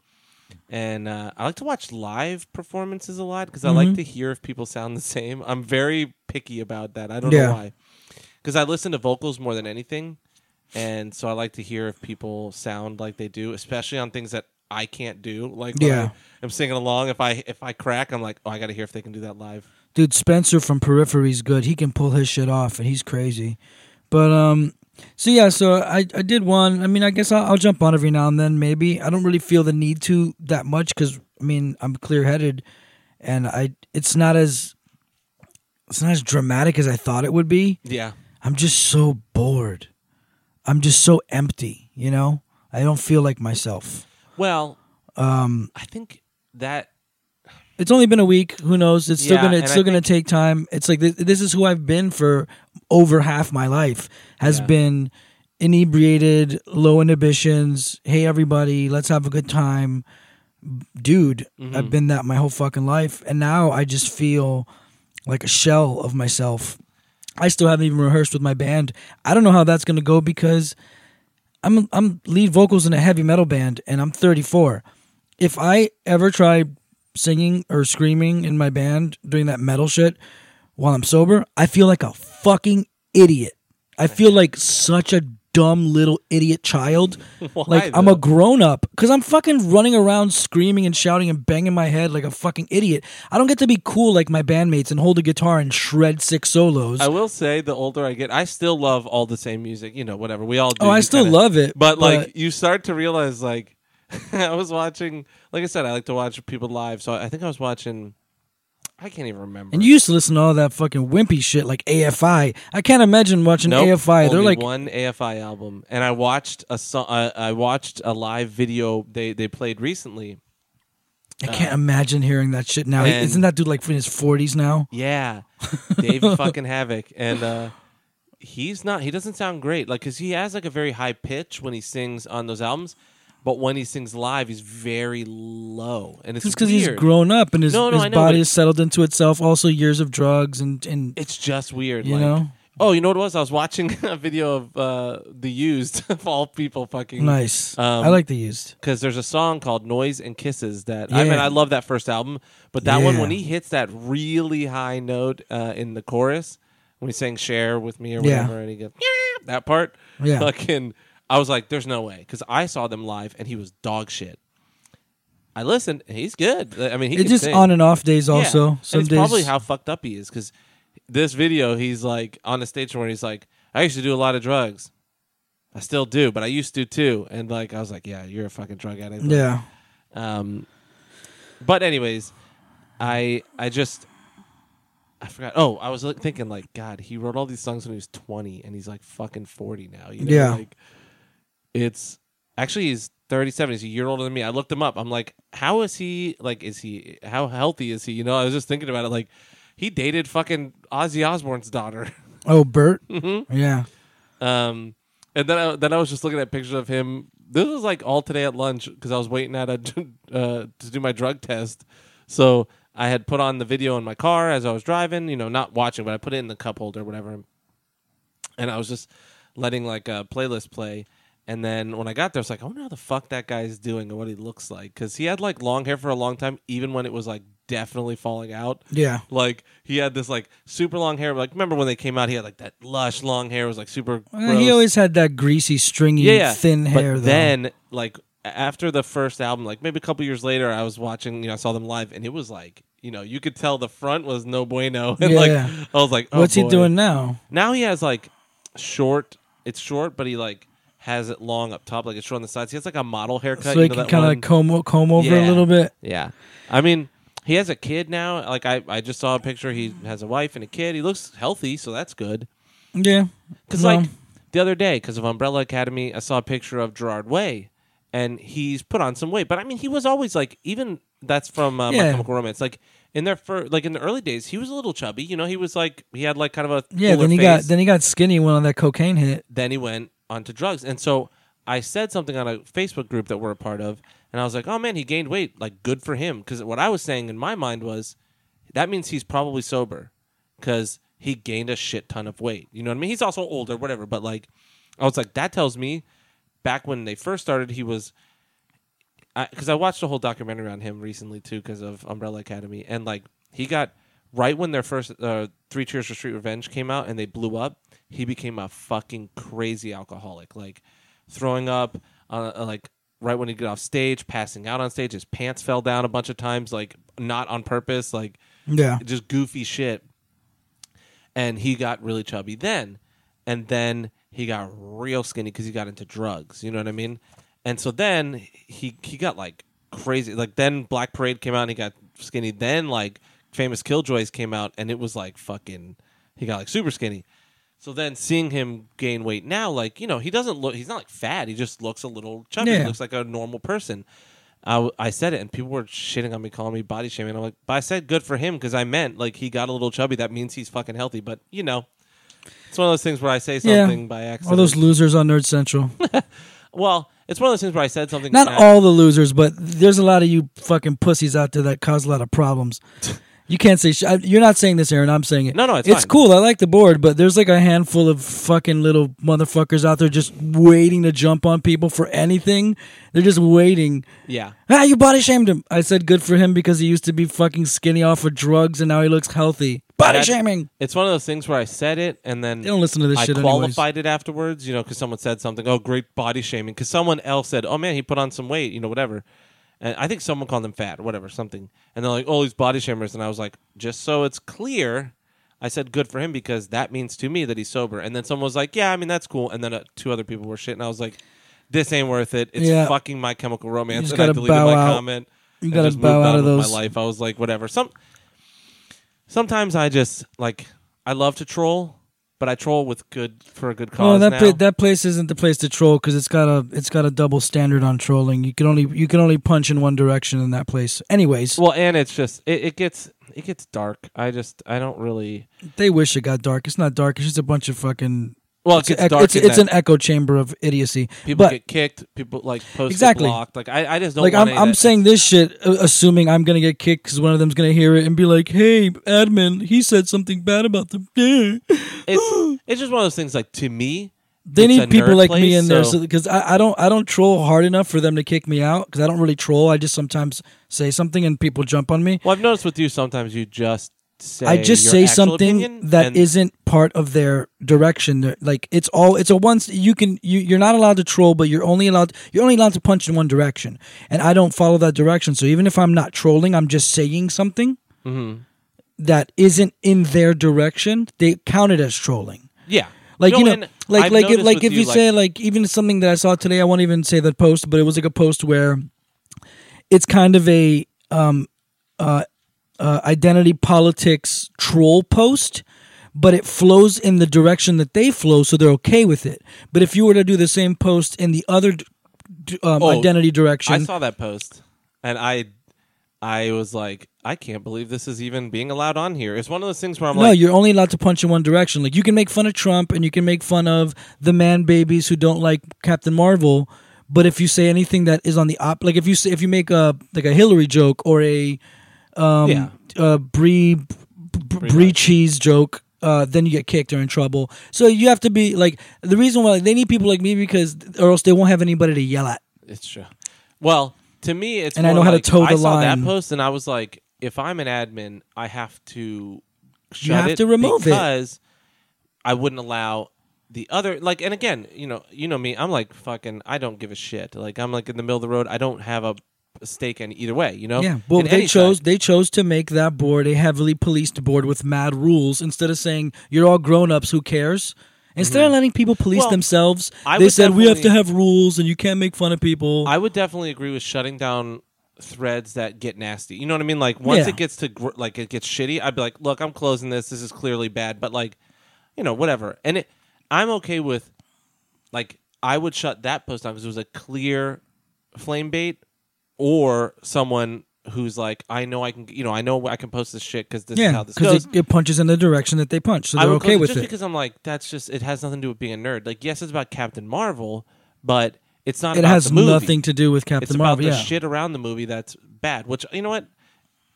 and uh, I like to watch live performances a lot because I like Mhm. to hear if people sound the same. I'm very picky about that. I don't Yeah. know why. Because I listen to vocals more than anything, and so I like to hear if people sound like they do, especially on things that I can't do. Like Yeah. I'm singing along. If I if I crack, I'm like, oh, I got to hear if they can do that live. Dude, Spencer from Periphery's good. He can pull his shit off, and he's crazy. But um, so yeah, so I I did one. I mean, I guess I'll, I'll jump on every now and then. Maybe I don't really feel the need to that much because I mean I'm clear headed, and I it's not as it's not as dramatic as I thought it would be. Yeah, I'm just so bored. I'm just so empty. You know, I don't feel like myself. well, Um, I think that it's only been a week. Who knows? It's still Yeah, gonna. It's I still gonna take time. It's like this, this is who I've been for over half my life. Has Yeah. been inebriated, low inhibitions. Hey, everybody, let's have a good time, dude. Mhm. I've been that my whole fucking life, and now I just feel like a shell of myself. I still haven't even rehearsed with my band. I don't know how that's gonna go because I'm I'm lead vocals in a heavy metal band, and I'm 34. If I ever try singing or screaming in my band doing that metal shit while I'm sober, I feel like a fucking idiot. I feel like such a dumb little idiot child. Why, like I'm a grown up because I'm fucking running around screaming and shouting and banging my head like a fucking idiot. I don't get to be cool like my bandmates and hold a guitar and shred six solos. I will say, the older I get, I still love all the same music. You know, whatever we all oh, do. oh, I still kinda- love it, but like you start to realize like i was watching like i said i like to watch people live so i think i was watching i can't even remember and you used to listen to all that fucking wimpy shit like AFI. I can't imagine watching Nope, AFI. They're like one afi album and i watched a song I, I watched a live video they they played recently I can't imagine hearing that shit now. Isn't that dude like in his forties now? yeah dave fucking Havok and uh he's not he doesn't sound great like because he has like a very high pitch when he sings on those albums but when he sings live he's very low and it's because he's weird. grown up and his, No, no, his I know, body but- has settled into itself. Also, years of drugs and and it's just weird you like, know, Oh, you know what it was? I was watching a video of uh, the used of all people fucking nice. Um, I like the used. because there's a song called "Noise and Kisses" that I mean I love that first album, but that one Yeah. when he hits that really high note uh, in the chorus when he sang "Share with Me" or Yeah. whatever, and he goes "Yeah," that part, Yeah. fucking. I was like, "There's no way," because I saw them live and he was dog shit. I listened, he's good. I mean, he It's just sing. on and off days. Also, And some days. probably how fucked up he is because this video, he's like on a stage where he's like, I used to do a lot of drugs. I still do, but I used to too. And like, I was like, yeah, you're a fucking drug addict. yeah. Um, but anyways, I I just I forgot. Oh, I was like, thinking like, God, he wrote all these songs when he was 20, and he's like fucking 40 now. You know? Yeah. Like, it's actually he's 37. He's a year older than me. I looked him up. I'm like, how is he? Like, is he? How healthy is he? You know, I was just thinking about it. Like, he dated fucking Ozzy Osbourne's daughter. Oh, Bert. Mm-hmm. Yeah. Um, and then I, then I was just looking at pictures of him. This was like all today at lunch because I was waiting at a uh, to do my drug test. So I had put on the video in my car as I was driving. You know, not watching, but I put it in the cup holder, or whatever. And I was just letting like a playlist play, And then when I got there, I was like, I wonder how the fuck that guy's doing and what he looks like. Because he had like long hair for a long time, even when it was like definitely falling out. Yeah. Like he had this like super long hair. Like remember when they came out, he had like that lush long hair. It was like super. Well, he always had that greasy, stringy, yeah, yeah. thin But hair. though. then like after the first album, like maybe a couple years later, I was watching. You know, I saw them live, and it was like you know you could tell the front was no bueno. And like Yeah. I was like, oh, what's he doing now? Now he has like short. It's short, but he like has it long up top, like it's short on the sides. He has like a model haircut. so you he know can kind of comb comb over Yeah. a little bit. Yeah, I mean, he has a kid now. Like I, I just saw a picture. He has a wife and a kid. He looks healthy, so that's good. Yeah. Because Well, like the other day, because of Umbrella Academy, I saw a picture of Gerard Way, and he's put on some weight. But I mean, he was always like, even that's from uh, My Chemical Romance. Like in their fir- like in the early days, he was a little chubby. You know, he was like he had like kind of a yeah. Then he face. got then he got skinny when on that cocaine hit. then he went onto drugs. And so I said something on a Facebook group that we're a part of, and I was like, "Oh man, he gained weight. Like, good for him." Because what I was saying in my mind was, that means he's probably sober, because he gained a shit ton of weight. You know what I mean? He's also older, whatever. But like, I was like, that tells me, back when they first started, he was. Because I, watched a whole documentary on him recently too, because of Umbrella Academy, and like he got right when their first uh, Three Cheers for Sweet Revenge came out and they blew up, he became a fucking crazy alcoholic, like throwing up, uh, uh, like right when he got off stage, passing out on stage. His pants fell down a bunch of times, like not on purpose, like Yeah. just goofy shit. And he got really chubby then, and then he got real skinny because he got into drugs. You know what I mean? And so then he he got like crazy. Like then Black Parade came out and he got skinny. Then like Famous Killjoys came out and it was like fucking. He got like super skinny. So then seeing him gain weight now, like you know, he doesn't look. He's not like fat. He just looks a little chubby. He looks like a normal person. I, I said it, and people were shitting on me, calling me body shaming. I'm like, but I said good for him because I meant like he got a little chubby. That means he's fucking healthy. But you know, it's one of those things where I say Yeah. something by accident. All those losers on Nerd Central. well, it's one of those things where I said something. Not all the losers, but there's a lot of you fucking pussies out there that cause a lot of problems. You can't say sh- I- you're not saying this, Aaron. I'm saying it. No, no, it's it's fine. cool. I like the board, but there's like a handful of fucking little motherfuckers out there just waiting to jump on people for anything. They're just waiting. Yeah, Ah, you body shamed him. I said good for him because he used to be fucking skinny off of drugs and now he looks healthy. Body That- shaming. it's one of those things where I said it and then They don't listen to this I shit anyways. qualified it afterwards, you know, because someone said something. Oh, great body shaming. Because someone else said, "Oh man, he put on some weight," you know, whatever. And I think someone called him fat or whatever, something. And they're like, "Oh, he's body shamers," and I was like, just so it's clear. I said good for him because that means to me that he's sober. And then someone was like, "Yeah, I mean that's cool." And then uh, two other people were shit, and I was like, "This ain't worth it. It's Yeah. fucking My Chemical Romance." just and I gotta deleted bow my out. comment. You and gotta just bow moved out on of with those. My life. I was like, whatever. Some sometimes I just like I love to troll, but I troll with good for a good cause. Oh, that pla- that place isn't the place to troll because it's got a it's got a double standard on trolling. You can only you can only punch in one direction in that place. Anyways, well, and it's just it, it gets it gets dark. I just I don't really. they wish it got dark. It's not dark. It's just a bunch of fucking. Well, it It's, gets an echo- dark. it's, in it's an echo chamber of idiocy. people but get kicked. People like posts Exactly. blocked. Like I, I just don't like I'm I'm saying this shit, uh, assuming I'm gonna get kicked because one of them's gonna hear it and be like, "Hey, admin, he said something bad about them." it's it's just one of those things. Like to me, They it's need people like me place, in there so- because I, I don't I don't troll hard enough for them to kick me out because I don't really troll. I just sometimes say something and people jump on me. Well, I've noticed with you sometimes you just say I just say something that not part of their direction. They're- Like it's all it's a once you can you you're not allowed to troll, but you're only allowed you're only allowed to punch in one direction, and I don't follow that direction. So even if I'm not trolling, I'm just saying something Mhm. that isn't in their direction. They count it as trolling. Yeah, Like you know, and like I've like if like if you, say like even something that I saw today, I won't even say the post, but it was like a post where it's kind of a um uh, uh identity politics troll post, but it flows in the direction that they flow, so they're okay with it. But if you were to do the same post in the other um, Oh, identity direction, I saw that post, and I, I was like, I can't believe this is even being allowed on here. It's one of those things where I'm no, like, no, you're only allowed to punch in one direction. Like you can make fun of Trump and you can make fun of the man babies who don't like Captain Marvel, but if you say anything that is on the op, like if you say if you make a like a Hillary joke or a um Yeah. uh brie b- brie cheese joke, uh, then you get kicked or in trouble. So you have to be like the reason why they need people like me because or else they won't have anybody to yell at. It's true. Well, to me, it's And I know how to like, toe I the saw that post and I was like, if I'm an admin, I have to shut have it to remove it. because I wouldn't allow the other like. And again, you know, you know me. I'm like fucking. I don't give a shit. Like I'm like in the middle of the road. I don't have a, a stake in either way. You know. Yeah, well, In they chose side. they chose to make that board a heavily policed board with mad rules instead of saying you're all grown ups. Who cares? Instead of letting people police Mm-hmm. Well, themselves, I they said we have to have rules and you can't make fun of people. I would definitely agree with shutting down threads that get nasty. You know what I mean? Like once Yeah. it gets to gr- like it gets shitty, I'd be like, look, I'm closing this. This is clearly bad, but like, you know, whatever. And it, I'm okay with, like, I would shut that post down because it was a clear flame bait, or someone who's like, I know I can, you know, I know I can post this shit because this is yeah, how this goes. because it, it punches in the direction that they punch, so I they're would okay close with just it. because I'm like, that's just it has nothing to do with being a nerd. Like, yes, it's about Captain Marvel, but it's not. It about has the movie nothing to do with Captain it's about Marvel. the yeah, shit around the movie that's bad. Which you know what?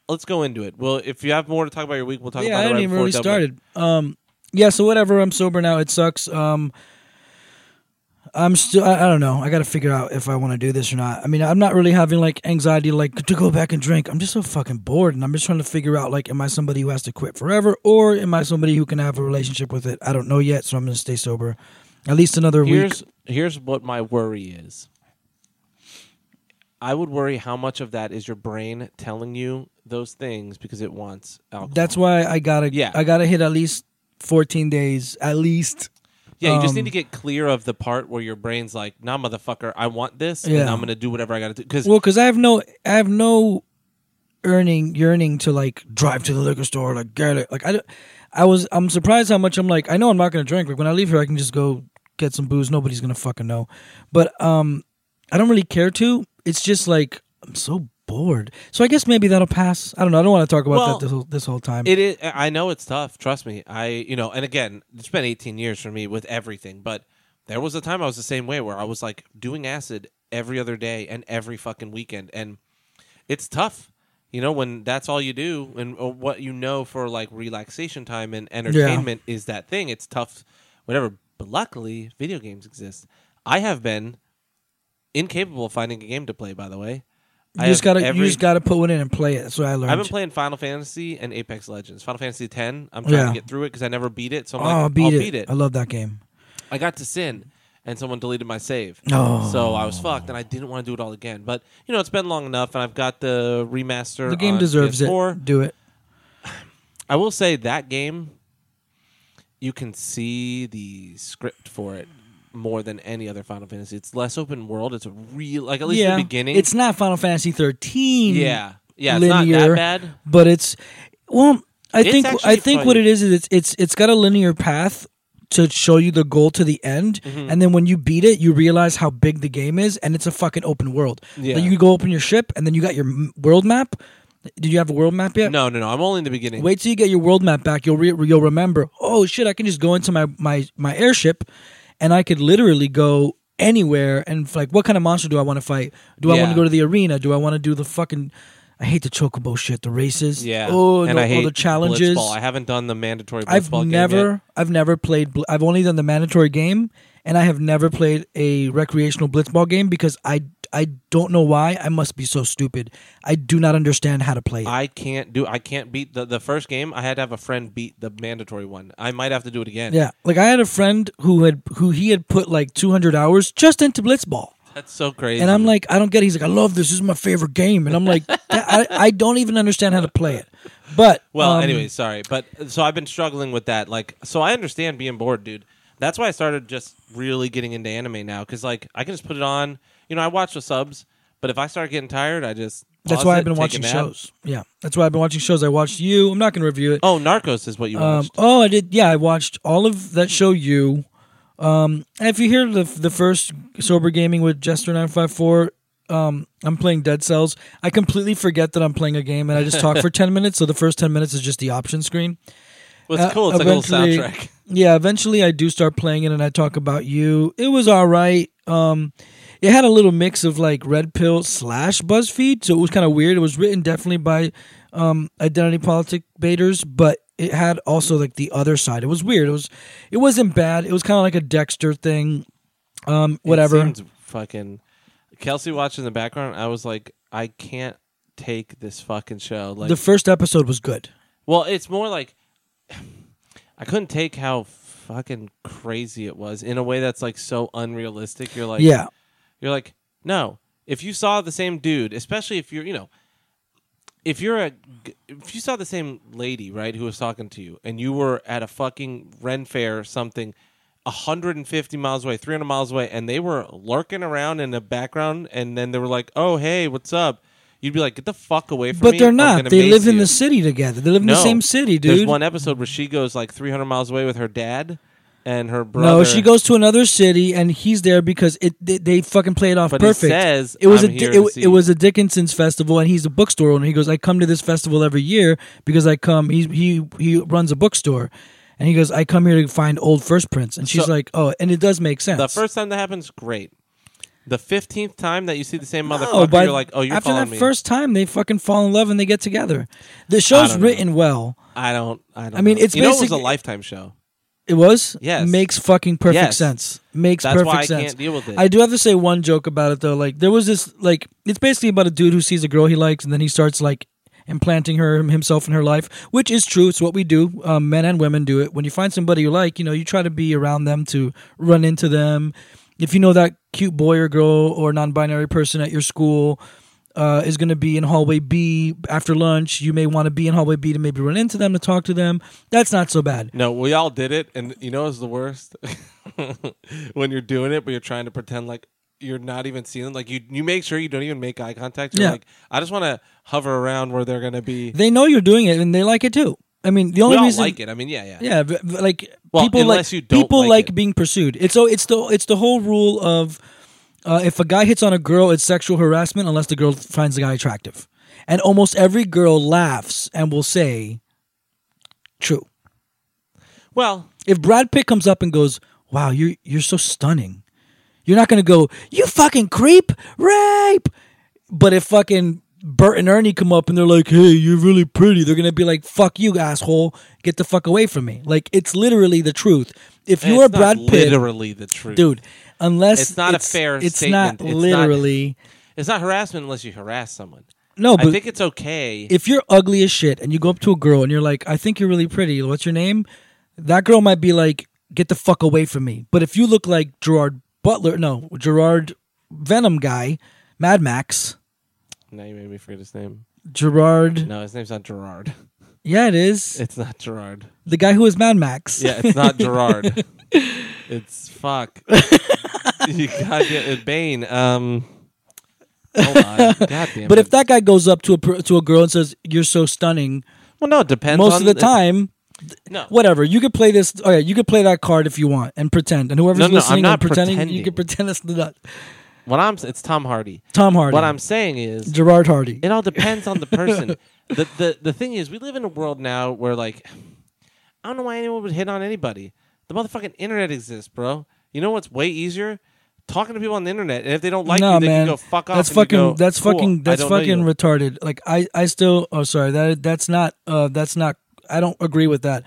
Let's go into it. Well, if you have more to talk about your week, we'll talk yeah, about I it didn't right even before really Dublin. started. Um, yeah, so whatever. I'm sober now. It sucks. Um, I'm still. I, I don't know. I got to figure out if I want to do this or not. I mean, I'm not really having like anxiety, like to go back and drink. I'm just so fucking bored, and I'm just trying to figure out like, am I somebody who has to quit forever, or am I somebody who can have a relationship with it? I don't know yet, so I'm gonna stay sober, at least another week. Here's here's what my worry is. I would worry how much of that is your brain telling you those things because it wants alcohol. That's why I gotta. Yeah. I gotta hit at least 14 days, at least. Yeah. You just um, need to get clear of the part where your brain's like, "Nah, motherfucker, I want this, and Yeah. I'm gonna do whatever I got to do." Because Well, because I have no, I have no earning yearning to like drive to the liquor store, like get it. Like I, don't- I was, I'm surprised how much I'm like. I know I'm not gonna drink. Like when I leave here, I can just go get some booze. Nobody's gonna fucking know. But um, I don't really care to. It's just like I'm so bored. So I guess maybe that'll pass. I don't know. I don't want to talk about Well, that this whole, this whole time. It is. I know it's tough. Trust me. I, you know, and again, it's been 18 years for me with everything. But there was a time I was the same way where I was like doing acid every other day and every fucking weekend, and it's tough. You know, when that's all you do, and uh, what you know for like relaxation time and entertainment is that thing. It's tough, whatever. But luckily, video games exist. I have been incapable of finding a game to play. By the way, you I just have gotta, every- you just gotta put one in and play it. That's what I learned. I've been playing Final Fantasy and Apex Legends. Final Fantasy X. I'm trying to get through it because I never beat it. So I'm oh, like, beat I'll it. beat it. I love that game. I got to Sin, and someone deleted my save. Oh. So I was fucked, and I didn't want to do it all again. But you know, it's been long enough, and I've got the remaster. The game on deserves PS4. it. Do it. I will say that game, you can see the script for it more than any other Final Fantasy. It's less open world. It's a real, like at least yeah, the beginning. it's not Final Fantasy 13. yeah, yeah. It's not that bad. but it's well i It's think i think funny. what it is is it's it's it's got a linear path to show you the goal to the end Mm-hmm. and then when you beat it you realize how big the game is and it's a fucking open world Yeah. Like, you go open your ship and then you got your world map did you have a world map yet No, no, no. I'm only in the beginning. wait till you get your world map back you'll re- you'll remember oh shit i can just go into my my my airship and i could literally go anywhere and like what kind of monster do i want to fight do i want to go to the arena do i want to do the fucking I hate the chocobo shit, the races. Yeah. Oh, and no, I hate all the challenges. Blitzball. I haven't done the mandatory I've Blitzball game never, yet. I've never played. I've only done the mandatory game, and I have never played a recreational blitzball game because I, I don't know why. I must be so stupid. I do not understand how to play it. I can't do. I can't beat the the first game. I had to have a friend beat the mandatory one. I might have to do it again. yeah, like I had a friend who had who he had put like 200 hours just into blitzball. that's so crazy. And I'm like, I don't get it. He's like, I love this. This is my favorite game. And I'm like, I, I don't even understand how to play it. But well, um, anyway, sorry, but so I've been struggling with that. Like, so I understand being bored, dude. That's why I started just really getting into anime now because like I can just put it on. You know, I watch the subs, but if I start getting tired, I just that's why it, I've been watching shows. Yeah, that's why I've been watching shows. I watched you. I'm not going to review it. Oh, Narcos is what you Um, watched. oh, I did. Yeah, I watched all of that show. You. Um, and if you hear the the first sober gaming with Jester nine five four, um, I'm playing Dead Cells. I completely forget that I'm playing a game, and I just talk for ten minutes. So the first ten minutes is just the option screen. well, it's uh, cool. It's like a little soundtrack. Yeah, eventually I do start playing it, and I talk about you. It was all right. Um, it had a little mix of like Red Pill slash BuzzFeed, so it was kind of weird. It was written definitely by um, identity politic baiters, but it had also like the other side. It was weird. It was it wasn't bad. It was kind of like a Dexter thing. Um, whatever. It fucking. Kelsey watched in the background. I was like, I can't take this fucking show. Like, the first episode was good. well, it's more like I couldn't take how fucking crazy it was in a way that's like so unrealistic. You're like, yeah, You're like, no. If you saw the same dude, especially if you're, you know, if you're a, if you saw the same lady, right, who was talking to you, and you were at a fucking Ren fair or something, 150 miles away, 300 miles away, and they were lurking around in the background, and then they were like, oh, hey, what's up? You'd be like, get the fuck away from but me. But they're not. They live in the city together. They live in No. the same city, dude. There's one episode where she goes like 300 miles away with her dad and her brother. no, she goes to another city, and he's there because it they, they fucking play it off But perfect. says, it was "I'm a Di- it, it was a Dickinson's festival, and he's a bookstore owner. He goes, I come to this festival every year because I come. He he he runs a bookstore, and he goes, I come here to find old first prints. And she's So- like, oh, and it does make sense. The first time that happens, great. The 15th time that you see the same No, motherfucker, but you're like, oh, you're after that me. first time, they fucking fall in love and they get together. The show's written well. I don't. I don't. I mean, know. it's you know, it was a lifetime show. It was. Yes. Makes fucking perfect Yes. sense. Makes That's perfect why I sense. can't deal with it. I do have to say one joke about it though. Like there was this like it's basically about a dude who sees a girl he likes and then he starts like implanting her himself in her life, which is true. It's what we do. Um, men and women do it. When you find somebody you like, you know, you try to be around them to run into them. If you know that cute boy or girl or non-binary person at your school uh, is going to be in hallway B after lunch, you may want to be in hallway B to maybe run into them to talk to them. That's not so bad. no, we all did it, and you know what's the worst? when you're doing it, but you're trying to pretend like you're not even seeing them. Like you, you make sure you don't even make eye contact. You're Yeah. like, I just want to hover around where they're gonna be. They know you're doing it and they like it too. I mean, the We only all reason like it. I mean, yeah, yeah. Yeah, v- v- like Well, people like you don't people like like, being pursued. It's so it's the it's the whole rule of uh, if a guy hits on a girl, it's sexual harassment unless the girl finds the guy attractive. And almost every girl laughs and will say, "True." Well, If Brad Pitt comes up and goes, "Wow, you're you're so stunning," you're not gonna go, "You fucking creep, rape." But if fucking Bert and Ernie come up and they're like, "Hey, you're really pretty," they're gonna be like, "Fuck you, asshole! Get the fuck away from me!" Like it's literally the truth. If you are Brad Pitt, literally the truth, dude, unless It's not a fair it's statement. not It's not- literally It's not harassment unless you harass someone. no. I But think it's okay. if you're ugly as shit and you go up to a girl and you're like, "I think you're really pretty. What's your name?" That girl might be like, "Get the fuck away from me." But if you look like Gerard Butler, no, Gerard Venom guy, Mad Max, now you made me forget his name. Gerard. No, his name's not Gerard. Yeah, it is It's not Gerard. the guy who is Mad Max. Yeah, it's not Gerard. It's fuck. you gotta get it. Bane. Um, hold on. God damn But it. if that guy goes up to a per- to a girl and says, "You're so stunning," well, no, it depends. most on of the time, No, whatever. You could play this. Yeah, you could play that card if you want and pretend. And whoever's No, no, I'm listening not and pretending, you pretending. could pretend it's not what I'm it's Tom Hardy. Tom Hardy. What I'm saying is, Gerard Hardy. it all depends on the person. the the the thing is, we live in a world now where like, I don't know why anyone would hit on anybody. The motherfucking internet exists, bro. You know what's way easier? Talking to people on the internet, and if they don't like no you, they man, can go fuck off. that's fucking. go, that's "Cool, fucking. That's fucking retarded. Like I, I still. Oh, sorry. That that's not. Uh, that's not. I don't agree with that.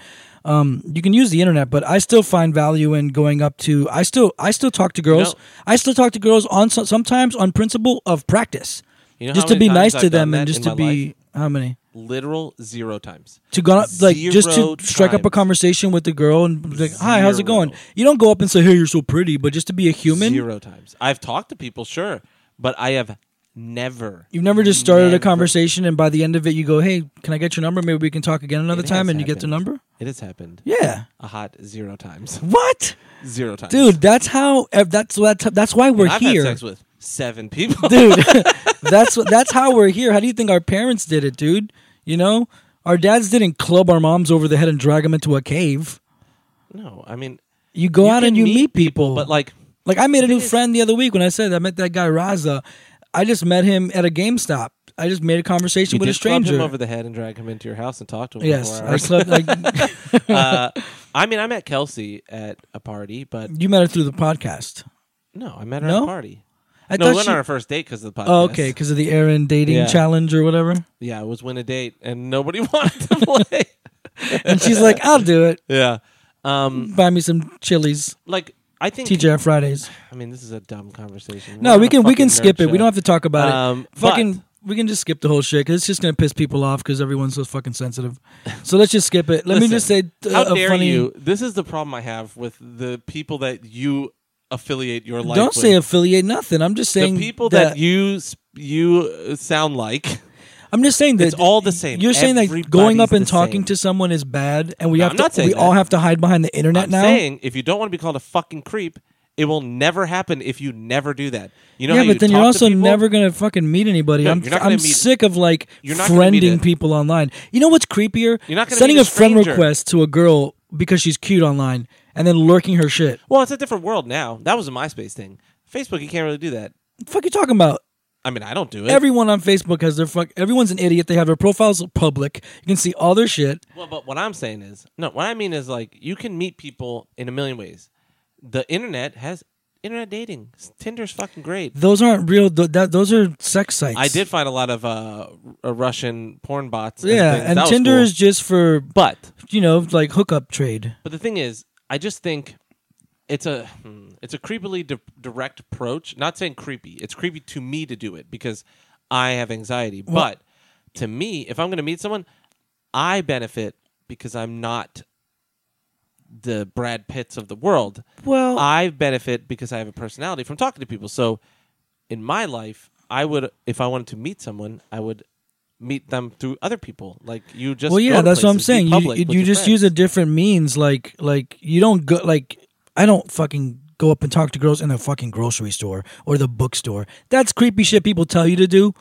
Um, you can use the internet, but I still find value in going up to. I still. I still talk to girls. know- I still talk to girls on sometimes on principle of practice, You know just to be nice to I've done them and just to be life? how many literal zero times. to go up, like just to Zero strike up a conversation with the girl and like, "Hi, how's it going?" You don't go up and say, "Hey, you're so pretty," but just to be a human. Zero times. I've talked to people, sure, but I have never. You've never just started a conversation and by the end of it you go, "Hey, can I get your number? Maybe we can talk again another It time." And you get the number. It has happened Yeah. a hot zero times. What, Zero times, dude? That's how. That's what. That's why we're I've here, had sex with seven people. dude. that's. That's how we're here. How do you think our parents did it, dude? You know, our dads didn't club our moms over the head and drag them into a cave. no, I mean, You go you out and you meet people, but like, Like I made a new is- friend the other week when I said I met that guy Raza. I just met him at a GameStop. I just made a conversation you with a stranger. club him over the head and drag him into your house and talk to him. yes, I slept. Like, uh, I mean, I met Kelsey at a party, but you met her through the podcast. no, I met her No? at a party. I no, we thought went she- on our first date because of the podcast. Oh, okay, because of the Aaron dating Yeah. challenge or whatever. Yeah, it was win a date, and nobody wanted to play. and she's like, "I'll do it. Yeah. Um, Buy me some chilies." like I think. TGI Fridays. I mean, this is a dumb conversation. No, We're we on a can we can fucking skip it. We show. don't have to talk about Um, it. Fucking, but- we can just skip the whole shit because it's just gonna piss people off because everyone's so fucking sensitive. So let's just skip it. Let me Listen, just say uh, How a dare funny. you? This is the problem I have with the people that you affiliate your life. Don't with. say affiliate nothing. I'm just saying the people that, you you uh, sound like. I'm just saying that It's all the same. You're saying that going up and talking same. to someone is bad, and we No, have I'm to. not we that. all have to hide behind the internet I'm now. saying if you don't want to be called a fucking creep, it will never happen if you never do that. You know yeah, but you then you're also people? never gonna fucking meet anybody. No, I'm you're not gonna I'm meet- sick of like You're not friending people online. You know what's creepier? You're not gonna sending a, a friend request to a girl because she's cute online and then lurking her shit. Well, it's a different world now. That was a MySpace thing. Facebook, you can't really do that. The fuck you talking about? I mean, I don't do it. Everyone on Facebook has their fuck. Everyone's an idiot. They have their profiles public. You can see all their shit. Well, but what I'm saying is, no, what I mean is like you can meet people in a million ways. The internet has internet dating. Tinder's fucking great. Those aren't real. th- That those are sex sites. I did find a lot of uh, uh, Russian porn bots. Yeah, things. and That was Tinder cool. is just for But you know like hookup trade. but the thing is, I just think it's a hmm, it's a creepily di- direct approach. Not saying creepy. It's creepy to me to do it because I have anxiety. but to me, if I'm going to meet someone, I benefit because I'm not the Brad Pitts of the world. Well, I benefit because I have a personality from talking to people. So in my life, I would if I wanted to meet someone, I would meet them through other people. Like you just well, yeah, that's what I'm saying. You you, you just use a different means. Like like you don't go like I don't fucking go up and talk to girls in the fucking grocery store or the bookstore. That's creepy shit people tell you to do.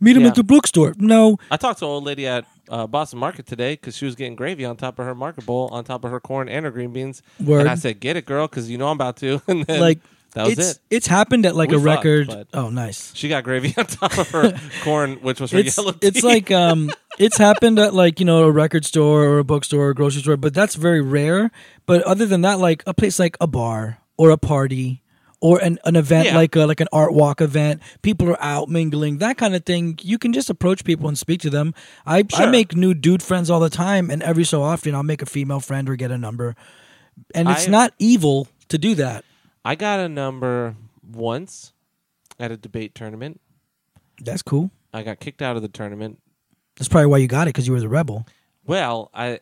Meet them Yeah. at the bookstore. No, I talked to an old lady at uh, Boston Market today because she was getting gravy on top of her market bowl, on top of her corn and her green beans. Word. And I said, "Get it, girl, because you know I'm about to." And then like that was it's it. it's happened at like We a fucked, record. oh, nice. She got gravy on top of her corn, which was her It's yellow tea. it's like um it's happened at like you know a record store or a bookstore or a grocery store, but that's very rare. But other than that, like a place like a bar or a party or an, an event Yeah. like a, like an art walk event, people are out mingling, that kind of thing. You can just approach people and speak to them. I I make new dude friends all the time, and every so often I'll make a female friend or get a number, and it's I- not evil to do that. I got a number once at a debate tournament. That's cool. I got kicked out of the tournament. That's probably why you got it because you were the rebel. Well, I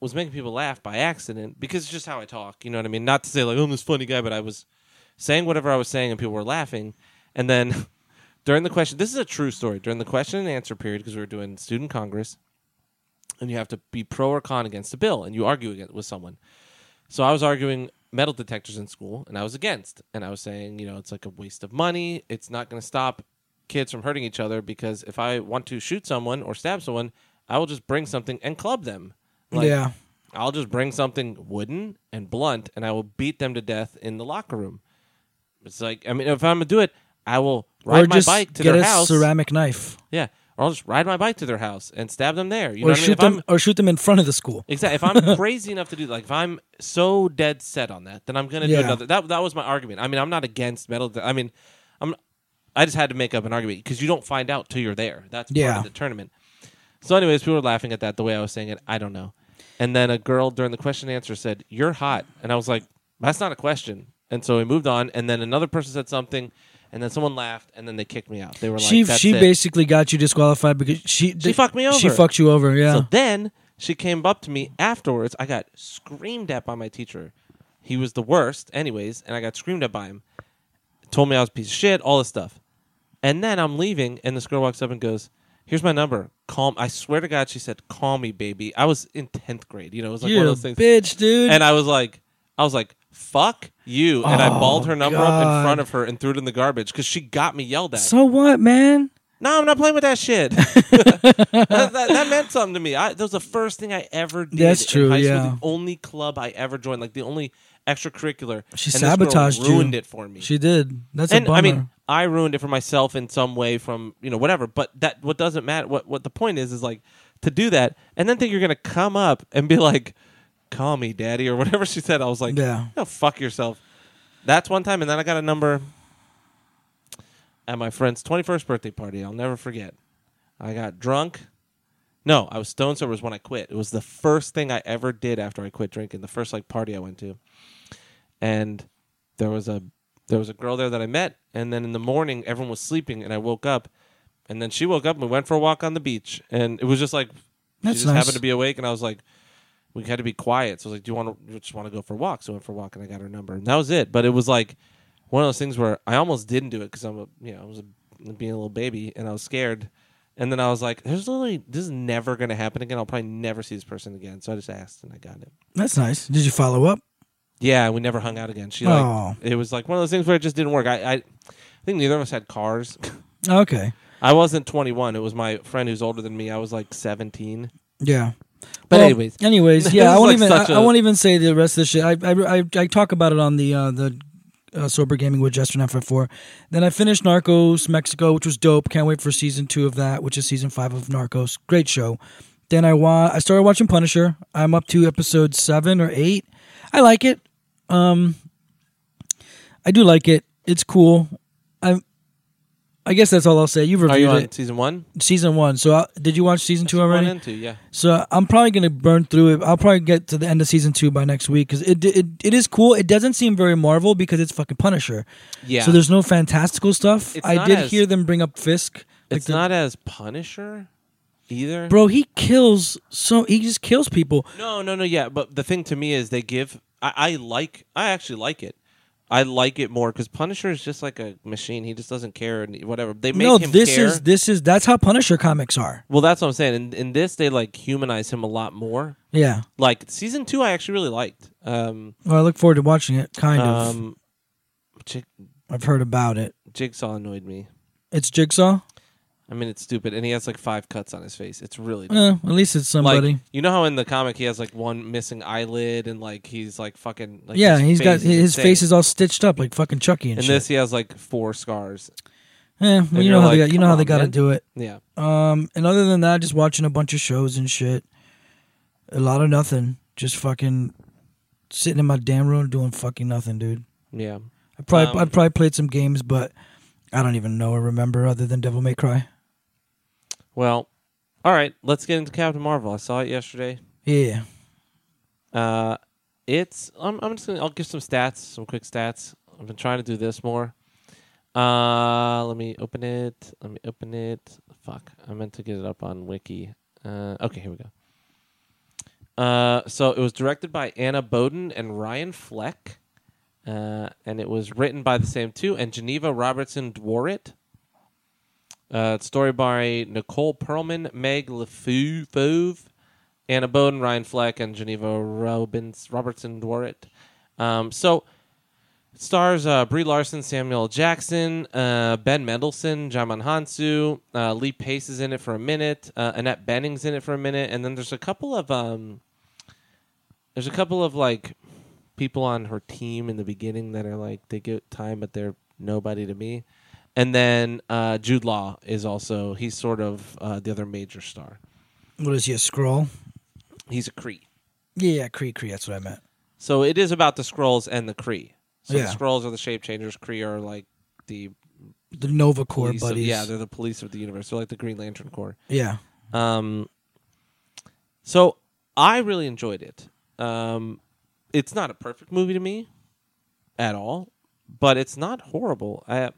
was making people laugh by accident because it's just how I talk. You know what I mean? Not to say like, oh, I'm this funny guy, but I was saying whatever I was saying and people were laughing. And then during the question, this is a true story. During the question and answer period, because we were doing student congress, and you have to be pro or con against a bill, and you argue against, with someone. So I was arguing metal detectors in school, and I was against. And I was saying, you know, it's like a waste of money. It's not going to stop kids from hurting each other because if I want to shoot someone or stab someone, I will just bring something and club them. Like, yeah. I'll just bring something wooden and blunt, and I will beat them to death in the locker room. It's like, I mean, if I'm gonna do it, I will ride or my bike to get their a house. ceramic knife. Yeah, or I'll just ride my bike to their house and stab them there. You or know what I mean? shoot them or shoot them in front of the school. exactly, if I'm crazy enough to do, that, like, if I'm so dead set on that, then I'm gonna Yeah. do another. That that was my argument. I mean, I'm not against metal. de- I mean, I'm. I just had to make up an argument because you don't find out till you're there. That's part Yeah. of the tournament. So, anyways, people were laughing at that the way I was saying it. I don't know. And then a girl during the question and answer said, "You're hot," and I was like, "That's not a question." And so we moved on. And then another person said something, and then someone laughed, and then they kicked me out. They were like, she she it. basically got you disqualified because she She fucked me over. She fucked you over. Yeah. So then she came up to me afterwards. I got screamed at by my teacher. He was the worst, anyways, and I got screamed at by him. Told me I was a piece of shit, all this stuff. And then I'm leaving, and this girl walks up and goes, "Here's my number. Call." I swear to God, she said, "Call me, baby." I was in tenth grade. You know, it was like You're one of those things. bitch, dude. And I was like, I was like, "Fuck you!" And I Oh, balled her number up in front of her and threw it in the garbage because she got me yelled at. so what, man? No, I'm not playing with that shit. that, that- that meant something to me. I, that was the first thing I ever did. That's in true, high school, yeah. The only club I ever joined, like the only extracurricular. She and this girl sabotaged you. ruined it for me. She did. That's and a bummer. I mean, I ruined it for myself in some way from you know whatever. But that what doesn't matter. What what the point is is like to do that and then think you're gonna come up and be like, "Call me, daddy," or whatever she said. I was like, Yeah. no, fuck yourself." That's one time, and then I got a number at my friend's 21st birthday party. I'll never forget. I got drunk, No, I was stone sober was when I quit. It was the first thing I ever did after I quit drinking. The first like party I went to, and there was a there was a girl there that I met, and then in the morning everyone was sleeping, and I woke up, and then she woke up and we went for a walk on the beach, and it was just like That's she just nice. happened to be awake, and I was like, we had to be quiet. So I was like, do you want to just want to go for a walk? So I went for a walk, and I got her number, and that was it. But it was like one of those things where I almost didn't do it because I'm a you know I was a, being a little baby, and I was scared. And then I was like, "There's literally this is never going to happen again. I'll probably never see this person again." So I just asked, and I got it. That's nice. Did you follow up? Yeah, we never hung out again. She like Oh. it was like one of those things where it just didn't work. I, I, I think neither of us had cars. Okay. I wasn't 21. It was my friend who's older than me. I was like 17. Yeah. But Well, anyways, anyways, yeah, I won't like even. I, a- I won't even say the rest of the shit. I I, I, I talk about it on the uh, the uh, sober gaming with Jester Five Four. Then I finished Narcos Mexico, which was dope. Can't wait for season two of that, which is season five of Narcos. Great show. Then I wa- I started watching Punisher. I'm up to episode seven or eight. I like it. Um, I do like it. It's cool. I I guess that's all I'll say. You've are you reviewed on it, season one? season one. So uh, did you watch season two already? One and two, yeah. So I'm probably gonna burn through it. I'll probably get to the end of season two by next week because it, it it is cool. It doesn't seem very Marvel because it's fucking Punisher. Yeah. So there's no fantastical stuff. It's I not did as- hear them bring up Fisk. like it's the- not as Punisher either. bro. He kills so he just kills people. No, no, no. Yeah, but the thing to me is they give. I, I like. I actually like it. I like it more because Punisher is just like a machine. He just doesn't care and whatever. They make no, him this care. is this is that's how Punisher comics are. well, that's what I'm saying. In, in this, they like humanize him a lot more. Yeah. Like season two, I actually really liked. Um, Well, I look forward to watching it. Kind of. um, Jig, I've heard about it. Jigsaw annoyed me. It's Jigsaw. I mean, it's stupid, and he has like five cuts on his face. It's really Eh, at least it's somebody. like you know how in the comic he has like one missing eyelid, and like he's like fucking. Like, yeah, he's got his insane. face is all stitched up like fucking Chucky and In shit. this, he has like four scars. Eh, well, you you're know how like, they got, you know how they got to do it. Yeah. Um, and other than that, just watching a bunch of shows and shit. A lot of nothing. Just fucking sitting in my damn room doing fucking nothing, dude. Yeah. I probably Um, I probably played some games, but I don't even know or remember other than Devil May Cry. Well, all right. Let's get into Captain Marvel. I saw it yesterday. Yeah. Uh, it's. I'm. I'm just gonna. I'll give some stats. Some quick stats. I've been trying to do this more. Uh, let me open it. Let me open it. Fuck. I meant to get it up on Wiki. Uh, okay, here we go. Uh, so it was directed by Anna Boden and Ryan Fleck. Uh, and it was written by the same two and Geneva Robertson Dworet. Uh, story by Nicole Perlman, Meg LeFauve, Anna Boden, Ryan Fleck, and Geneva Robins, Robertson Dworet. Um, so it stars uh, Brie Larson, Samuel Jackson, uh, Ben Mendelsohn, Djimon Hounsou, uh, Lee Pace is in it for a minute, uh, Annette Bening's in it for a minute, and then there's a couple of um, there's a couple of like people on her team in the beginning that are like they get time, but they're nobody to me. And then uh, Jude Law is also he's sort of uh, the other major star. What is he, a Skrull? He's a Kree. Yeah, yeah, Kree Kree, that's what I meant. So it is about the Skrulls and the Kree. So Yeah. the Skrulls are the shape changers. Kree are like the The Nova Corps police of- yeah, they're the police of the universe. They're like the Green Lantern Corps. yeah. Um, so I really enjoyed it. Um, it's not a perfect movie to me at all, but it's not horrible. I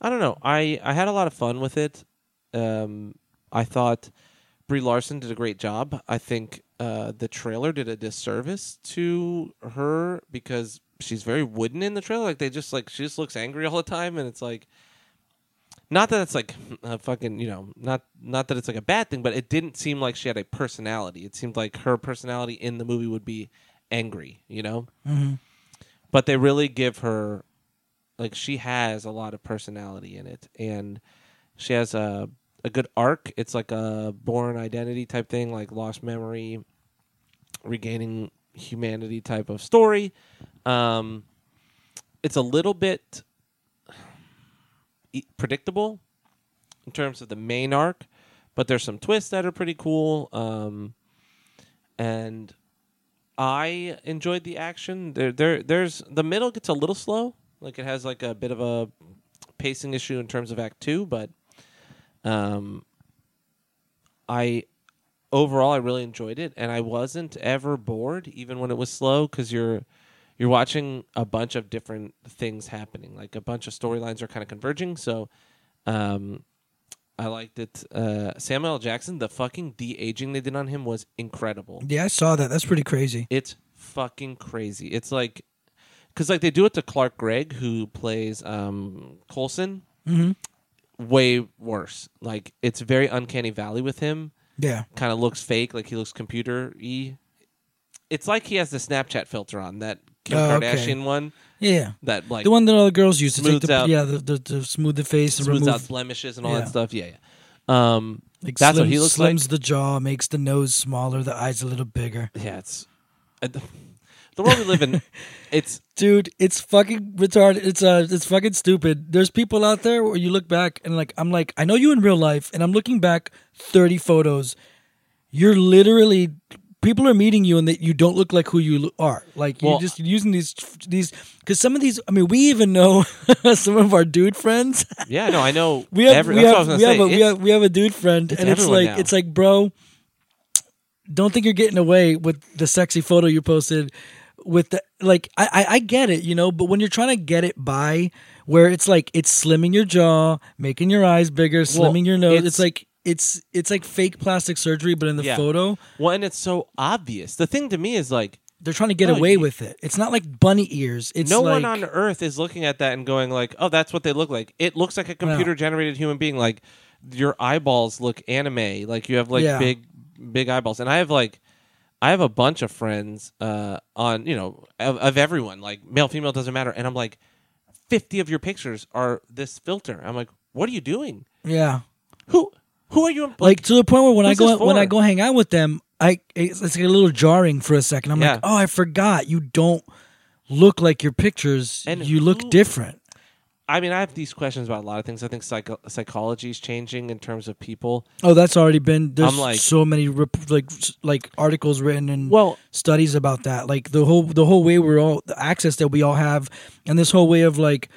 I don't know. I I had a lot of fun with it. Um, I thought Brie Larson did a great job. I think uh, the trailer did a disservice to her because she's very wooden in the trailer. Like they just like she just looks angry all the time, and it's like not that it's like a fucking you know not not that it's like a bad thing, but it didn't seem like she had a personality. It seemed like her personality in the movie would be angry, you know. hmm But they really give her like she has a lot of personality in it, and she has a a good arc. It's like a Bourne Identity type thing, like lost memory, regaining humanity type of story. Um, it's a little bit predictable in terms of the main arc, but there's some twists that are pretty cool. Um, and I enjoyed the action. There, there, there's the middle gets a little slow. Like it has like a bit of a pacing issue in terms of Act Two, but um, I overall I really enjoyed it, and I wasn't ever bored, even when it was slow, because you're you're watching a bunch of different things happening. Like a bunch of storylines are kind of converging. So, um, I liked it. Uh, Samuel L. Jackson, the fucking de aging they did on him was incredible. Yeah, I saw that. That's pretty crazy. It's fucking crazy. It's like because like they do it to Clark Gregg, who plays um, Coulson. hmm Way worse. Like it's very uncanny valley with him. Yeah. Kind of looks fake. Like he looks computer y. It's like he has the Snapchat filter on that Kim Oh, okay. Kardashian one. Yeah. That like the one that all the girls use to take the out- yeah the, the, the smooth the face and smooths remove out blemishes and all Yeah. that stuff. Yeah, yeah. Um, like That's what he looks slims like? the jaw, makes the nose smaller, the eyes a little bigger. yeah. It's uh, the world we live in. It's Dude, it's fucking retarded. It's uh it's fucking stupid. There's people out there where you look back and like I'm like I know you in real life and I'm looking back 30 photos. You're literally people are meeting you and that you don't look like who you are. Like you're just using these these cuz some of these I mean we even know some of our dude friends. yeah. No, I know. we have every, we have what I was we have, a, we have we have a dude friend it's and it's like now. it's like bro don't think you're getting away with the sexy photo you posted with the like I, I I get it you know but when you're trying to get it by where it's like it's slimming your jaw making your eyes bigger Well, slimming your nose it's, it's- like it's it's like fake plastic surgery but in the Yeah. photo well, and it's so obvious. The thing to me is like they're trying to get No, away you- with it it's not like bunny ears it's no like one on earth is looking at that and going like, "Oh, that's what they look like." It looks like a computer generated human being. Like your eyeballs look anime. Like you have like Yeah. big, big eyeballs. And I have like, I have a bunch of friends uh, on you know of, of everyone like male, female doesn't matter. And I'm like, fifty of your pictures are this filter. I'm like, what are you doing? yeah Who who are you? like to the point where when I go when I go hang out with them, I it's, it's like a little jarring for a second. I'm Yeah. like, oh, I forgot you don't look like your pictures. And you look different. I mean, I have these questions about a lot of things. I think psycho- psychology is changing in terms of people. Oh, that's already been. There's I'm like- so many rep- like like articles written and Well, studies about that. Like the whole the whole way we're all the access that we all have, and this whole way of like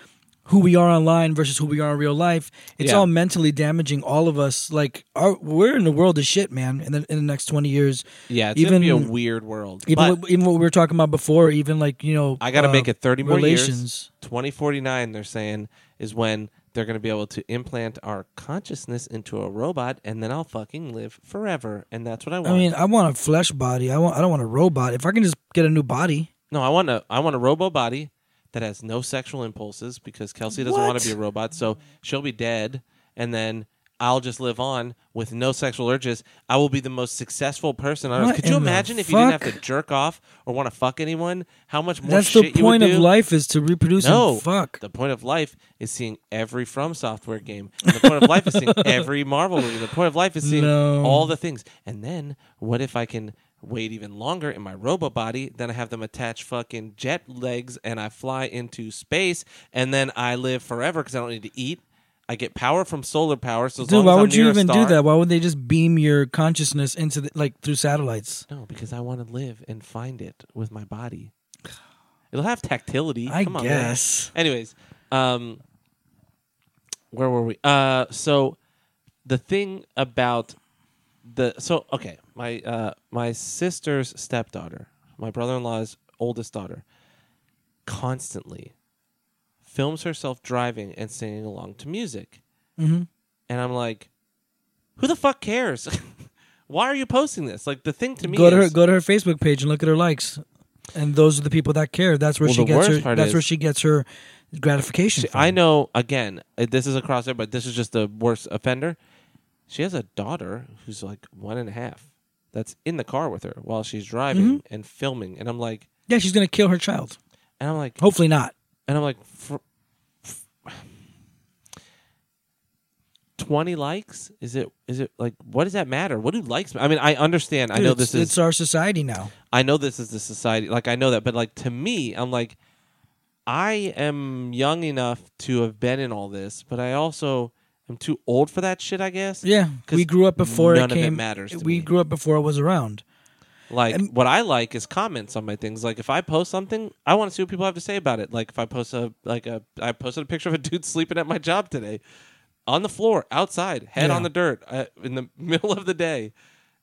who we are online versus who we are in real life. It's Yeah. all mentally damaging all of us. Like our, we're in the world of shit, man. In the in the next twenty years, yeah, it's gonna be a weird world. even what, even what we were talking about before, even like you know, I got to uh, make it thirty more years. 2049 they're saying is when they're going to be able to implant our consciousness into a robot and then I'll fucking live forever and that's what I want. I mean, I want a flesh body. I want. I don't want a robot. If I can just get a new body, no, I want a I want a robo body that has no sexual impulses because Kelsey doesn't want to be a robot so she'll be dead and then I'll just live on with no sexual urges. I will be the most successful person on earth. What Could you in the imagine if you didn't have fuck? to jerk off or want to fuck anyone? How much more that's shit the you would point of do? life is to reproduce No, and fuck. The point of life is seeing every From Software game. And the point of life is seeing every Marvel movie. The point of life is seeing No. all the things. And then, what if I can wait even longer in my robo body? Then I have them attach fucking jet legs, and I fly into space, and then I live forever because I don't need to eat. I get power from solar power. So Dude, why would you even do that? Why would they just beam your consciousness into the, like through satellites? No, because I want to live and find it with my body. It'll have tactility. I Come on, man. guess. Anyways, um, where were we? Uh, so the thing about the so okay, my uh, my sister's stepdaughter, my brother-in-law's oldest daughter, constantly films herself driving and singing along to music, hmm and I'm like, who the fuck cares? Why are you posting this? Like the thing to me Go to her go to her Facebook page and look at her likes, and those are the people that care. That's where Well, she gets her. That's is- where she gets her gratification. I know again, this is across there, but this is just the worst offender. She has a daughter who's like one and a half that's in the car with her while she's driving Mm-hmm. and filming, and I'm like, Yeah, she's gonna kill her child. and I'm like, Hopefully not. and I'm like, fr- f- twenty likes? Is it? Is it like? What does that matter? What do likes? I mean, I understand. I Dude, know it's, this is. it's our society now. I know this is the society. Like I know that, but like to me, I'm like, I am young enough to have been in all this, but I also am too old for that shit. I guess. Yeah, 'Cause we grew up before none it of it came. matters to we me. grew up before it was around. Like And- what I like is comments on my things. Like if I post something, I want to see what people have to say about it. Like if I post a like a I posted a picture of a dude sleeping at my job today. on the floor outside, head Yeah. on the dirt uh, in the middle of the day,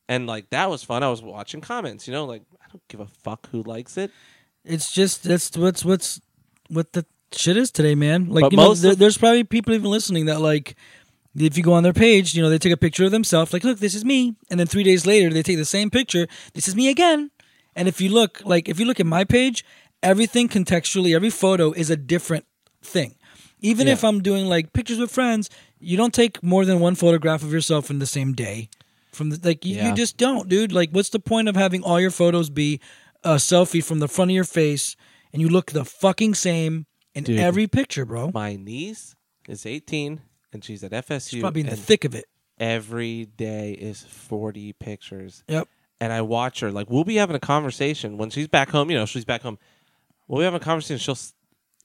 and like that was fun. I was watching comments, you know, like I don't give a fuck who likes it. It's just that's what's what's what the shit is today, man. Like But you know, most there, of- there's probably people even listening that like if you go on their page, you know, they take a picture of themselves, like, look, this is me, and then three days later they take the same picture, this is me again. And if you look, like, if you look at my page, everything contextually, every photo is a different thing. Even Yeah. if I'm doing like pictures with friends, you don't take more than one photograph of yourself in the same day. From the like, you, Yeah. you just don't, dude. Like, what's the point of having all your photos be a selfie from the front of your face and you look the fucking same in Dude. every picture, bro? My niece is 18 and she's at FSU. She's probably in the thick of it. every day is 40 pictures. Yep. And I watch her. Like, we'll be having a conversation when she's back home. You know, she's back home. We'll be having a conversation. She'll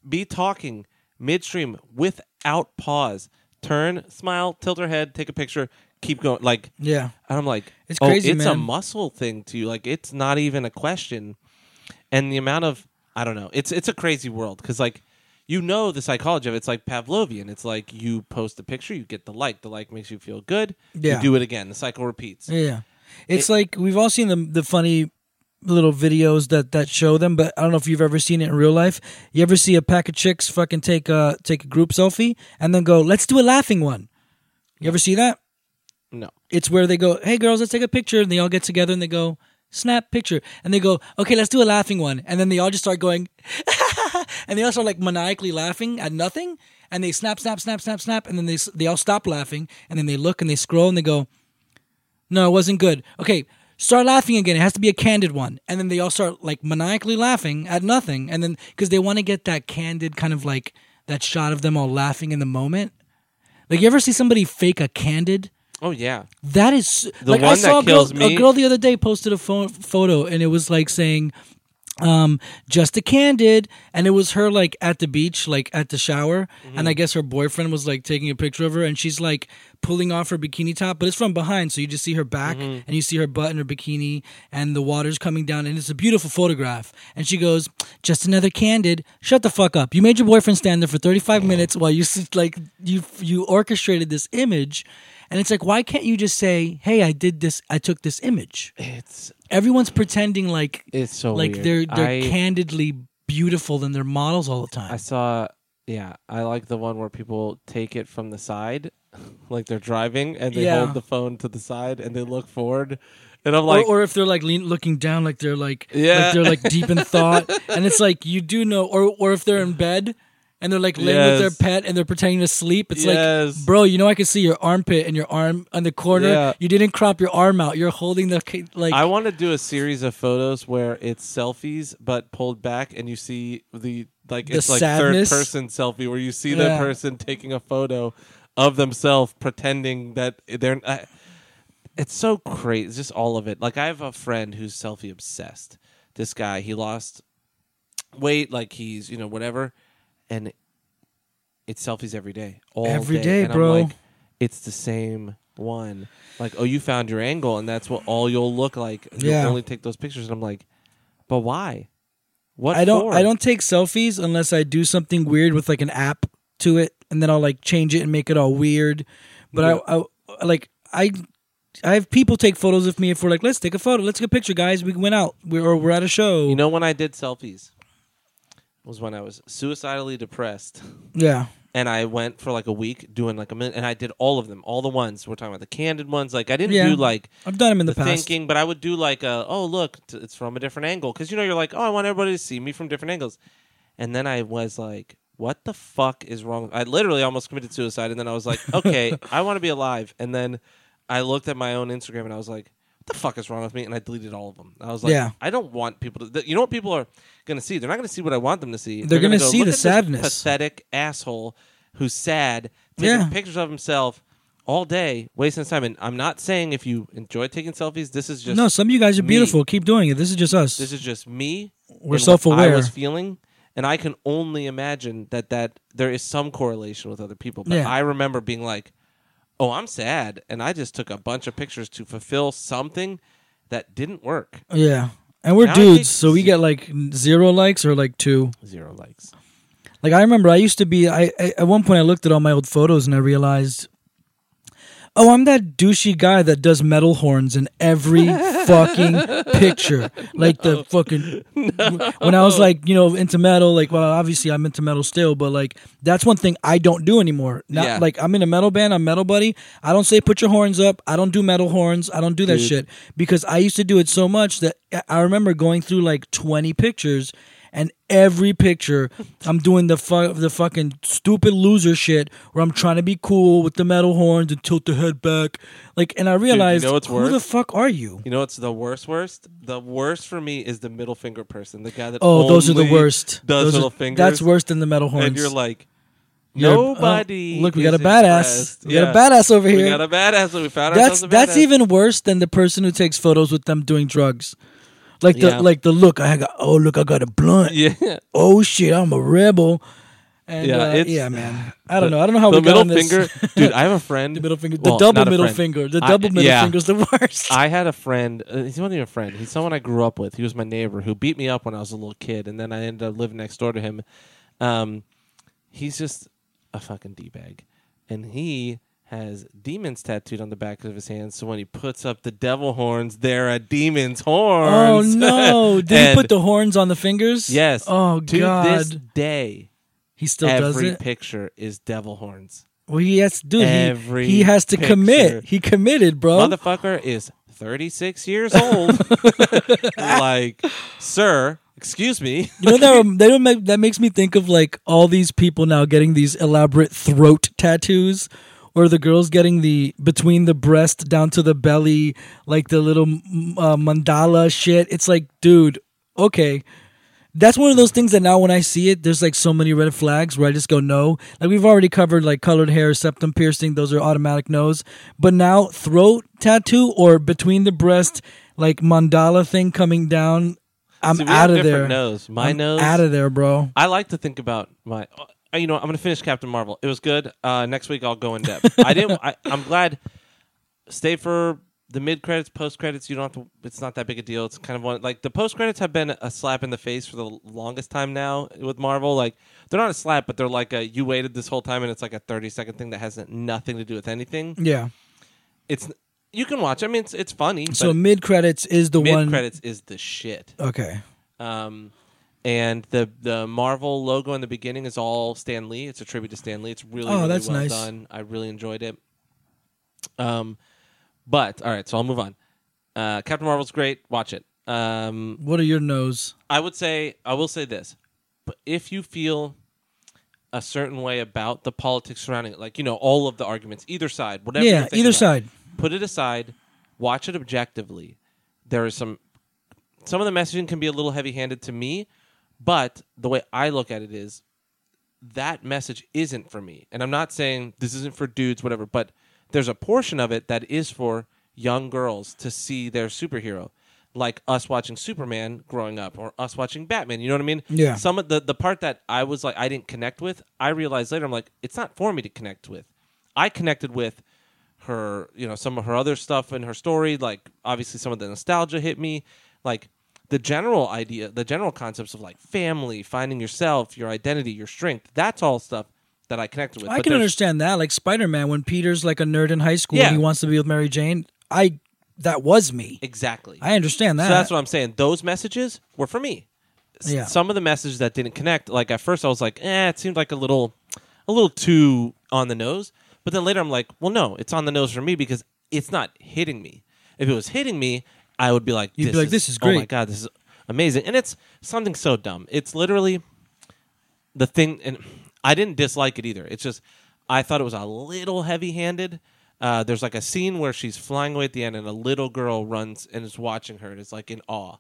be talking midstream without pause. Turn, smile, tilt her head, take a picture, keep going. Like, Yeah. and I'm like, It's oh, crazy, it's a muscle thing to you. Like, it's not even a question. And the amount of, I don't know, it's it's a crazy world because like, you know the psychology of it. It's like Pavlovian. It's like you post a picture, you get the like. The like makes you feel good. Yeah. You do it again. The cycle repeats. Yeah. It's like we've all seen the the funny little videos that that show them, but I don't know if you've ever seen it in real life. You ever see a pack of chicks fucking take a take a group selfie and then go, "Let's do a laughing one." You ever see that? No. It's where they go, "Hey girls, let's take a picture," and they all get together and they go, "Snap picture," and they go, "Okay, let's do a laughing one," and then they all just start going, and they all start like maniacally laughing at nothing, and they snap, snap, snap, snap, snap, and then they they all stop laughing, and then they look and they scroll and they go, "No, it wasn't good." Okay. Start laughing again. It has to be a candid one, and then they all start like maniacally laughing at nothing, and then because they want to get that candid kind of like that shot of them all laughing in the moment. Like you ever see somebody fake a candid? Oh yeah. That is The like I one saw that a girl, kills me- a girl the other day posted a pho- photo and it was like saying um just a candid and it was her like at the beach like at the shower Mm-hmm. and I guess her boyfriend was like taking a picture of her and she's like pulling off her bikini top but it's from behind so you just see her back Mm-hmm. and you see her butt in her bikini and the water's coming down and it's a beautiful photograph and she goes just another candid shut the fuck up you made your boyfriend stand there for 35 minutes while you like you you orchestrated this image and it's like why can't you just say hey i did this i took this image It's everyone's pretending like it's so like weird. they're they're I, candidly beautiful and they're models all the time I saw. Yeah, I like the one where people take it from the side, like they're driving and they Yeah. hold the phone to the side and they look forward, and I'm or, like, or if they're like lean, looking down like they're like Yeah. like they're like deep in thought and it's like you do know or or if they're in bed and they're like laying with their pet and they're pretending to sleep it's Yes. like bro you know i can see your armpit and your arm on the corner Yeah. you didn't crop your arm out you're holding the like I want to do a series of photos where it's selfies but pulled back, and you see the like The it's like third person selfie where you see Yeah. the person taking a photo of themselves pretending that they're. I, it's so crazy. It's just all of it. Like I have a friend who's selfie obsessed. This guy, he lost weight, like he's you know whatever, and it's selfies every day, all Every day, and bro. I'm like, it's the same one. Like, oh, you found your angle, and that's what all you'll look like. You'll Yeah. only take those pictures, and I'm like, but why? What I don't for? I don't take selfies unless I do something weird with like an app to it and then I'll like change it and make it all weird. But I, I like I I have people take photos of me if we're like, let's take a photo, let's take a picture, guys. We went out, we or we're at a show. You know when I did selfies was when I was suicidally depressed, yeah, and I went for like a week doing like a minute, and I did all of them, all the ones we're talking about, the candid ones. Like I didn't Yeah. do like I've done them in the, past. thinking, but I would do like a, oh look, t- it's from a different angle because you know you're like, oh, I want everybody to see me from different angles, and then I was like, what the fuck is wrong? I literally almost committed suicide, and then I was like, okay, I want to be alive, and then I looked at my own Instagram and I was like. What the fuck is wrong with me? And I deleted all of them. I was like, Yeah. I don't want people to. th- You know what people are going to see? They're not going to see what I want them to see. They're gonna go, see "Look the at this sadness." pathetic asshole who's sad, taking Yeah. pictures of himself all day, wasting his time. And I'm not saying if you enjoy taking selfies, this is just no, some of you guys are me. beautiful. Keep doing it. This is just us. this is just me. We're and what self-aware. I was feeling, and I can only imagine that that there is some correlation with other people. But Yeah. I remember being like, "Oh, I'm sad," and I just took a bunch of pictures to fulfill something that didn't work. yeah, and we're Now I dudes, think- so we get like zero likes or like two. Zero likes. Like I remember, I used to be. I, I at one point I looked at all my old photos and I realized Oh, I'm that douchey guy that does metal horns in every fucking picture. Like the fucking when I was like, you know, into metal, like well, obviously I'm into metal still, but like that's one thing I don't do anymore. Not Yeah. like I'm in a metal band, I'm metal buddy. I don't say put your horns up. I don't do metal horns. I don't do that Dude. shit because I used to do it so much that I remember going through like 20 pictures and every picture I'm doing the fu- the fucking stupid loser shit where I'm trying to be cool with the metal horns and tilt the head back. Like and I realized know what's who the fuck are you? You know what's the worst? Worst. The worst for me is the middle finger person. The guy that Oh, those are the worst. Does Those are- middle fingers. That's worse than the metal horns. And you're like, You're- uh, nobody. oh, look, we got a badass. We got a Yeah. badass over here. We got a badass. We found that's ourselves that's even worse than the person who takes photos with them doing drugs. Like the Yeah. like the look I got. Oh look, I got a blunt. Yeah. Oh shit, I'm a rebel. And Yeah, uh, yeah, man. I don't know. I don't know how the we got middle this. finger, dude. I have a friend. the middle finger. The Well, double middle friend. finger. The I- double middle yeah. finger's the worst. I had a friend. Uh, he's not even a friend. He's someone I grew up with. He was my neighbor who beat me up when I was a little kid, and then I ended up living next door to him. Um, he's just a fucking d bag, and he has demons tattooed on the back of his hands. So when he puts up the devil horns, they're a demon's horns. oh no! Did he put the horns on the fingers? yes. Oh to god. this day, he still does every it. picture is devil horns. well, he has, dude. every He, he has to picture. commit. He committed, bro. Motherfucker is 36 years old. like, sir, excuse me. You know that don't make that makes me think of like all these people now getting these elaborate throat tattoos, or the girls getting the between the breast down to the belly, like the little uh, mandala shit. It's like, dude, okay. That's one of those things that now when I see it, there's like so many red flags where I just go no. Like we've already covered like colored hair, septum piercing, those are automatic no's. But now throat tattoo or between the breast, like mandala thing coming down, I'm See, out of there. nose. My I'm nose. out of there, bro. I like to think about my. Uh, You know, I'm going to finish Captain Marvel. It was good. Uh, next week I'll go in depth. I didn't. I, I'm glad. Stay for the mid credits, post credits. You don't have to. It's not that big a deal. It's kind of one like the post credits have been a slap in the face for the longest time now with Marvel. Like they're not a slap, but they're like a you waited this whole time and it's like a 30 second thing that has nothing to do with anything. Yeah. It's you can watch. I mean, it's it's funny. So mid credits is the mid one. credits is the shit. Okay. Um, and the the Marvel logo in the beginning is all Stan Lee. It's a tribute to Stan Lee. It's really, Oh, really that's well nice. done. I really enjoyed it. Um, but all right, so I'll move on. Uh, Captain Marvel's great. Watch it. Um, What are your no's? I would say I will say this, but if you feel a certain way about the politics surrounding it, like you know all of the arguments, either side, whatever. Yeah, either about, side. put it aside, watch it objectively. There is some some of the messaging can be a little heavy-handed to me, but the way I look at it is that message isn't for me. And I'm not saying this isn't for dudes whatever, but there's a portion of it that is for young girls to see their superhero. Like us watching Superman growing up or us watching Batman, you know what I mean? Yeah. Some of the the part that I was like I didn't connect with, I realized later I'm like it's not for me to connect with. I connected with her, you know, some of her other stuff in her story. Like obviously, some of the nostalgia hit me. Like the general idea, the general concepts of like family, finding yourself, your identity, your strength. That's all stuff that I connected with. I But can there's- understand that. Like Spider Man, when Peter's like a nerd in high school Yeah. and he wants to be with Mary Jane. I that was me. exactly. I understand that. So that's what I'm saying. Those messages were for me. S- Yeah. Some of the messages that didn't connect, like at first I was like, eh, it seemed like a little, a little too on the nose. But then later I'm like, well, no, it's on the nose for me because it's not hitting me. If it was hitting me, I would be like, You'd be this like, is, this is Oh my great. god, this is amazing. And it's something so dumb. It's literally the thing, and I didn't dislike it either. It's just I thought it was a little heavy-handed. Uh, there's like a scene where she's flying away at the end, and a little girl runs and is watching her, and is like in awe.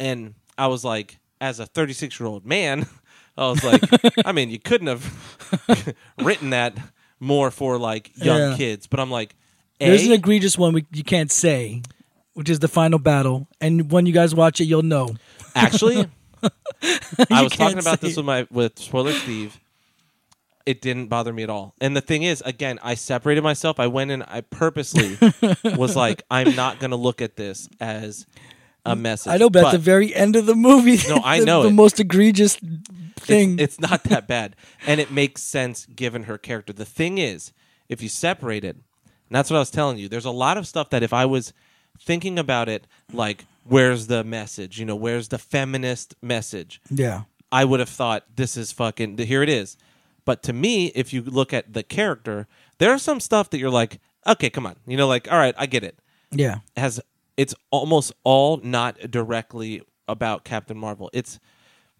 And I was like, as a 36 year old man, I was like, I mean, you couldn't have written that more for like young Yeah. kids, but I'm like, There's an egregious one we, you can't say, which is the final battle. And when you guys watch it, you'll know. actually, I was talking about this with my with spoiler Steve. It didn't bother me at all. And the thing is, again, I separated myself. I went in. I purposely was like, I'm not going to look at this as a message. I know, but, at the very end of the movie, No, I the, know the it. most egregious thing. It's, it's not that bad, and it makes sense given her character. The thing is, if you separate it, And that's what I was telling you. There's a lot of stuff that if I was thinking about it, like where's the message? You know, where's the feminist message? Yeah. I would have thought this is fucking here it is. But to me, if you look at the character, there's some stuff that you're like, okay, come on, you know, like all right, I get it. Yeah. It has it's almost all not directly about Captain Marvel. It's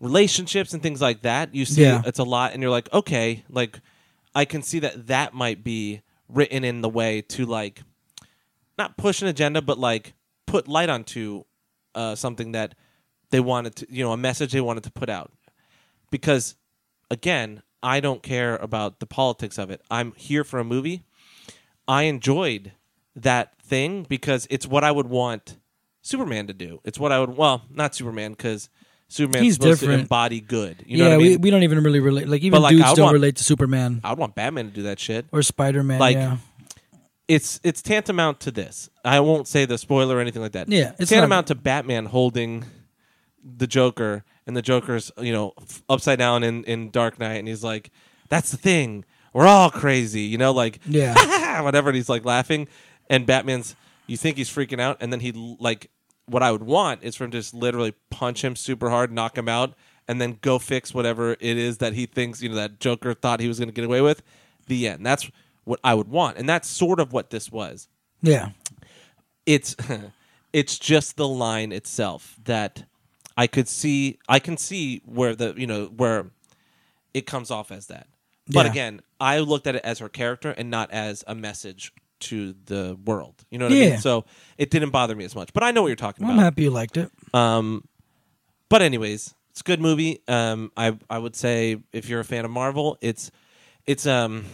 relationships and things like that. You see, Yeah. it's a lot, and you're like, okay, like I can see that that might be written in the way to like not push an agenda, but like put light onto uh, something that they wanted to, you know, a message they wanted to put out. Because again, I don't care about the politics of it. I'm here for a movie. I enjoyed that thing because it's what I would want Superman to do. It's what I would well, not Superman because Superman's He's supposed to different. embody good. You know yeah, what I mean? we, we don't even really relate. Like even like, I dudes would don't want- relate to Superman I would want Batman to do that shit. or Spider Man. Like, yeah. It's it's tantamount to this. I won't say the spoiler or anything like that. Yeah, it's tantamount to Batman holding the Joker and the Joker's you know f- upside down in in Dark Knight, and he's like, "That's the thing. We're all crazy," you know, like Yeah. whatever. And he's like laughing, and Batman's. You think he's freaking out, and then he like what I would want is for him to just literally punch him super hard, knock him out, and then go fix whatever it is that he thinks you know that Joker thought he was going to get away with. The end. That's what I would want, and that's sort of what this was. Yeah. It's it's just the line itself that I could see. I can see where the you know where it comes off as that. But Yeah. again, I looked at it as her character and not as a message to the world. You know what I mean? So it didn't bother me as much. But I know what you're talking about. I'm happy you liked it. Um, but anyways, it's a good movie. Um, I I would say if you're a fan of Marvel, it's it's um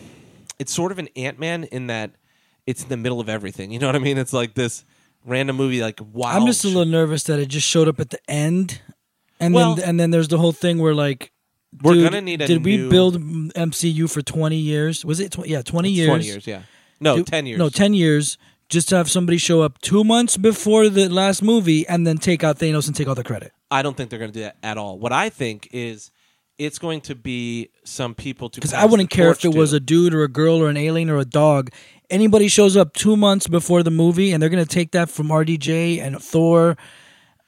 it's sort of an Ant Man in that it's in the middle of everything. You know what I mean? It's like this random movie, like wow. I'm just a little nervous that it just showed up at the end, and Well- then and then there's the whole thing where like We're dude, gonna need a Did we new- build MCU for 20 years? Was it? Tw- yeah, 20 It's years. Twenty years, yeah. No, ten years. No, 10 years. Just to have somebody show up two months before the last movie and then take out Thanos and take all the credit. I don't think they're going to do that at all. What I think is it's going to be some people to Because I wouldn't care if it was a dude or a girl or an alien or a dog. Anybody shows up two months before the movie and they're going to take that from RDJ and Thor.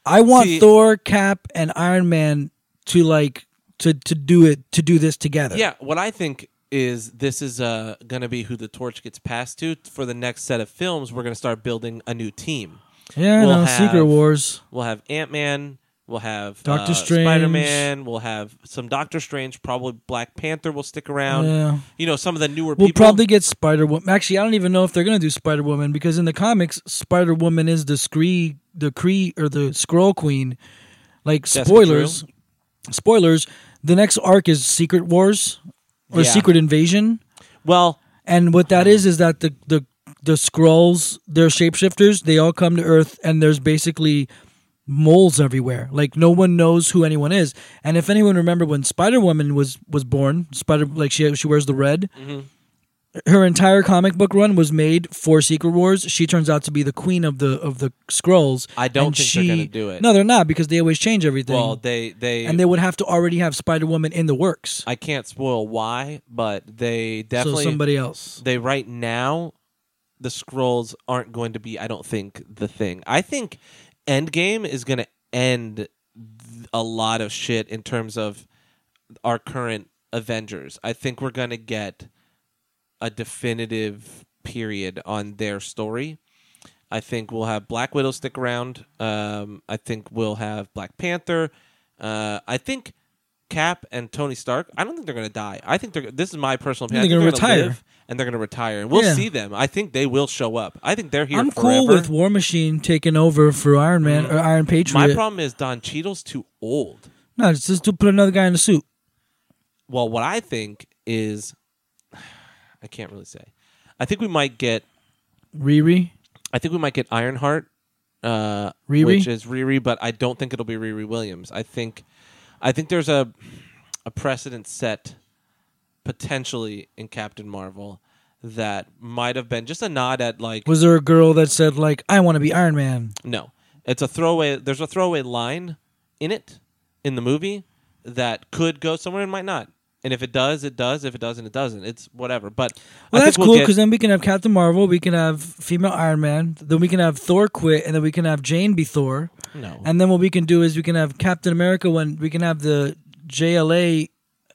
I want See- Thor, Cap, and Iron Man to like to to do it to do this together. Yeah, what I think is this is uh, going to be who the torch gets passed to for the next set of films. We're going to start building a new team. yeah. We'll no, have- Secret Wars. We'll have Ant Man. We'll have Doctor uh, Strange. Spider Man. We'll have some Doctor Strange. Probably Black Panther will stick around. Yeah. You know, some of the newer We'll people. probably get Spider Woman. Actually, I don't even know if they're gonna do Spider Woman because in the comics, Spider Woman is the Scree, the Kree or the Skrull Queen. Like spoilers, spoilers. The next arc is Secret Wars or Yeah. Secret Invasion, well, and what that is is that the the the Skrulls, they're shapeshifters. They all come to Earth, and there's basically moles everywhere. Like no one knows who anyone is. And if anyone remember when Spider Woman was was born, Spider like she she wears the red. Mm-hmm. Her entire comic book run was made for Secret Wars. She turns out to be the queen of the of the Skrulls. I don't think she, they're gonna do it. No, they're not because they always change everything. well, they they and they would have to already have Spider Woman in the works. I can't spoil why, but they so definitely somebody else. they right now the Skrulls aren't going to be i don't think the thing i think endgame is going to end a lot of shit in terms of our current avengers. I think we're going to get a definitive period on their story. I think we'll have black widow stick around. Um, i think we'll have black panther. Uh, i think cap and tony stark i don't think they're going to die. I think they're this is my personal opinion. They're gonna retire. live and they're going to retire, and we'll Yeah. see them. I think they will show up. I think they're here. I'm forever. cool with War Machine taking over for Iron Man or Iron Patriot. My problem is Don Cheadle's too old. no, it's just to put another guy in the suit. Well, what I think is, I can't really say. I think we might get. Riri. I think we might get Ironheart, uh, Riri? which is Riri, but I don't think it'll be Riri Williams. I think, I think there's a, a precedent set, potentially in Captain Marvel, that might have been just a nod at like Was there a girl that said like I want to be Iron Man? No, it's a throwaway. There's a throwaway line in it in the movie that could go somewhere and might not. And if it does, it does. If it doesn't, it doesn't. It's whatever. But Well, that's think cool we'll because get, then we can have Captain Marvel, we can have female Iron Man, then we can have Thor quit, and then we can have Jane be Thor. no. And then what we can do is we can have Captain America when we can have the JLA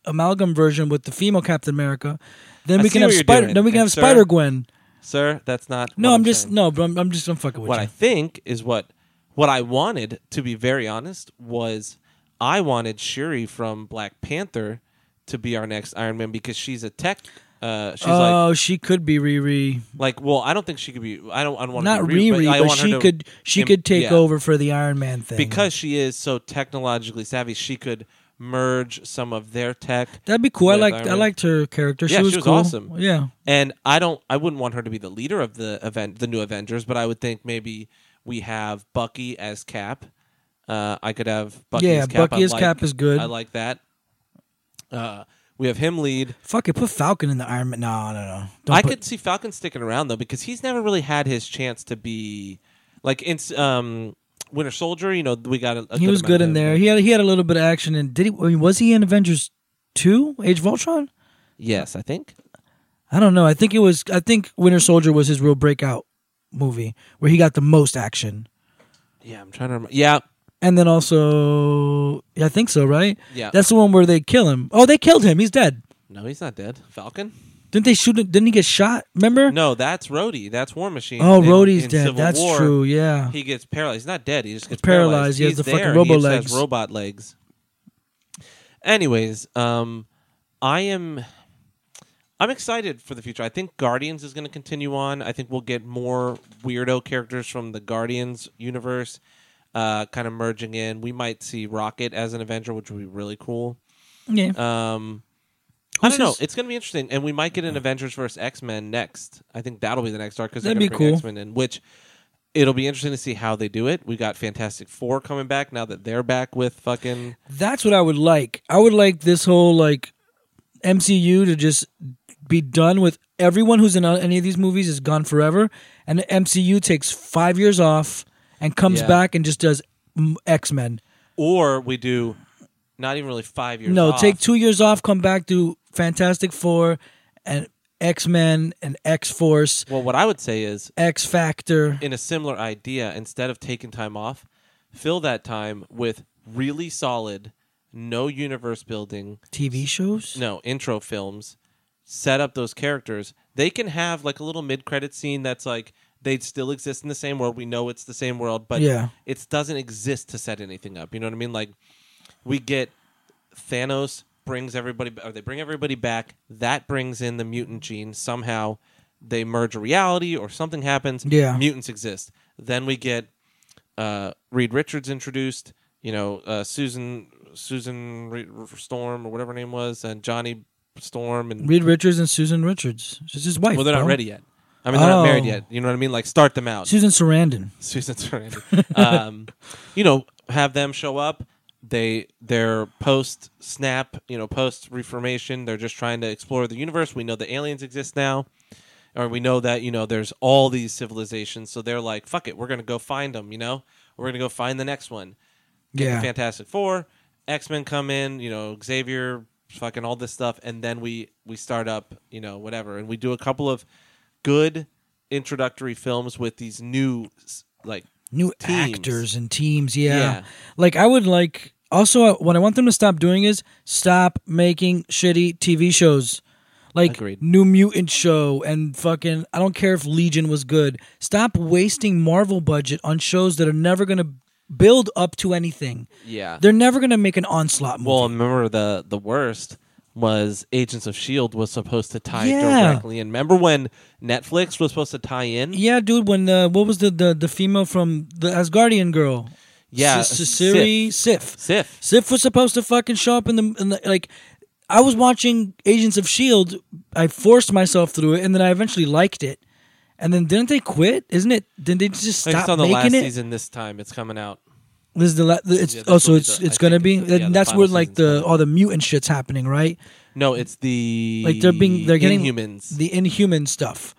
amalgam version with the female Captain America. Then I we can have Spider. Then we can and have Spider Gwen. Sir, that's not. No, what I'm just saying. no, but I'm, I'm just I'm fucking with what you. I think is what what I wanted to be very honest was I wanted Shuri from Black Panther to be our next Iron Man because she's a tech. Uh, she's like oh, she could be Riri. like well I don't think she could be I don't I don't want Not to be Riri, I but want she could she im- could take yeah. over for the Iron Man thing because she is so technologically savvy she could merge some of their tech That'd be cool. I liked I liked her character. Yeah, she was she was cool. awesome. Yeah. and I don't I wouldn't want her to be the leader of the event the new Avengers but I would think maybe we have Bucky as Cap uh, I could have Bucky Yeah, as Cap Bucky I as like- Cap is good. I like that uh, we have him lead Fuck it, put Falcon in the Iron Man. No, no, no. Don't I put- could see Falcon sticking around though because he's never really had his chance to be like in um, Winter Soldier. You know, we got a, a He was good in there. He had he had a little bit of action. And did he? I mean, was he in Avengers two? Age of Ultron? Yes, I think. I don't know. I think it was. I think Winter Soldier was his real breakout movie where he got the most action. Yeah, I'm trying to remember. Yeah, And then also, yeah, I think so, right? yeah. That's the one where they kill him. Oh, they killed him. He's dead. no, he's not dead. Falcon? Didn't they shoot him? Didn't he get shot? Remember? No, that's Rhodey. That's War Machine. oh, In- Rhodey's in dead. Civil That's War, true. Yeah. He gets paralyzed. He's not dead. He just gets Paralyzed. paralyzed. He has He's the fucking robo he legs. Has robot legs. Anyways, um, I am. I'm excited for the future. I think Guardians is going to continue on. I think we'll get more weirdo characters from the Guardians universe, uh, kind of merging in. We might see Rocket as an Avenger, which would be really cool. yeah. Um, I don't know. It's going to be interesting, and we might get an Avengers versus X Men next. I think that'll be the next arc because they're That'd going to be bring cool. X Men in, which it'll be interesting to see how they do it. We got Fantastic Four coming back now that they're back with fucking. That's what I would like. I would like this whole like MCU to just be done with everyone who's in any of these movies is gone forever, and the MCU takes five years off and comes Yeah. back and just does X Men. Or we do not even really five years. No, off. take two years off, come back, do Fantastic Four and X Men and X Force, Well, what I would say is, X Factor. in a similar idea, instead of taking time off, fill that time with really solid, no universe building, TV shows. no intro films. Set up those characters. They can have like a little mid-credit scene that's like they still exist in the same world. We know it's the same world but Yeah. it doesn't exist to set anything up. You know what i mean? Like we get thanos brings everybody or they bring everybody back that brings in the mutant gene somehow they merge a reality or something happens Yeah. mutants exist then we get uh, Reed Richards introduced. You know, uh, Susan Susan Re- Storm or whatever her name was, and Johnny Storm, and Reed Richards and Susan Richards. She's his wife. well, they're not ready yet. I mean, they're not married Oh. yet. You know what I mean? Like, start them out. Susan Sarandon. Susan Sarandon. um, you know, have them show up. They they're post snap, you know, post reformation. They're just trying to explore the universe. We know the aliens exist now, or we know that you know there's all these civilizations. So they're like, fuck it, we're gonna go find them. You know, we're gonna go find the next one. Get Yeah. the Fantastic Four, X Men come in. You know, Xavier, fucking all this stuff, and then we we start up. You know, whatever, and we do a couple of good introductory films with these new like New Teams. actors and teams. Yeah. Yeah. Like I would like. Also, uh, what I want them to stop doing is stop making shitty TV shows. Like Agreed. New Mutant show and fucking I don't care if Legion was good. Stop wasting Marvel budget on shows that are never gonna build up to anything. yeah. They're never gonna make an onslaught movie. Well, remember the the worst was Agents of Shield was supposed to tie Yeah. directly in. Remember when Netflix was supposed to tie in? yeah, dude. When the what was the the, the female from the Asgardian girl? Yeah, S- Siri Sif. Sif. Sif was supposed to fucking show up in the, in the like. I was watching Agents of Shield. I forced myself through it, and then I eventually liked it. And then didn't they quit? Isn't it? Didn't they just stop on the making last it? season this time. It's coming out. This is the la- it's Yeah, oh so what it's the- it's I gonna think be it's- yeah, the that's final where like the all the mutant shit's happening, right? No, it's the Like they're being they're getting humans. the inhuman stuff.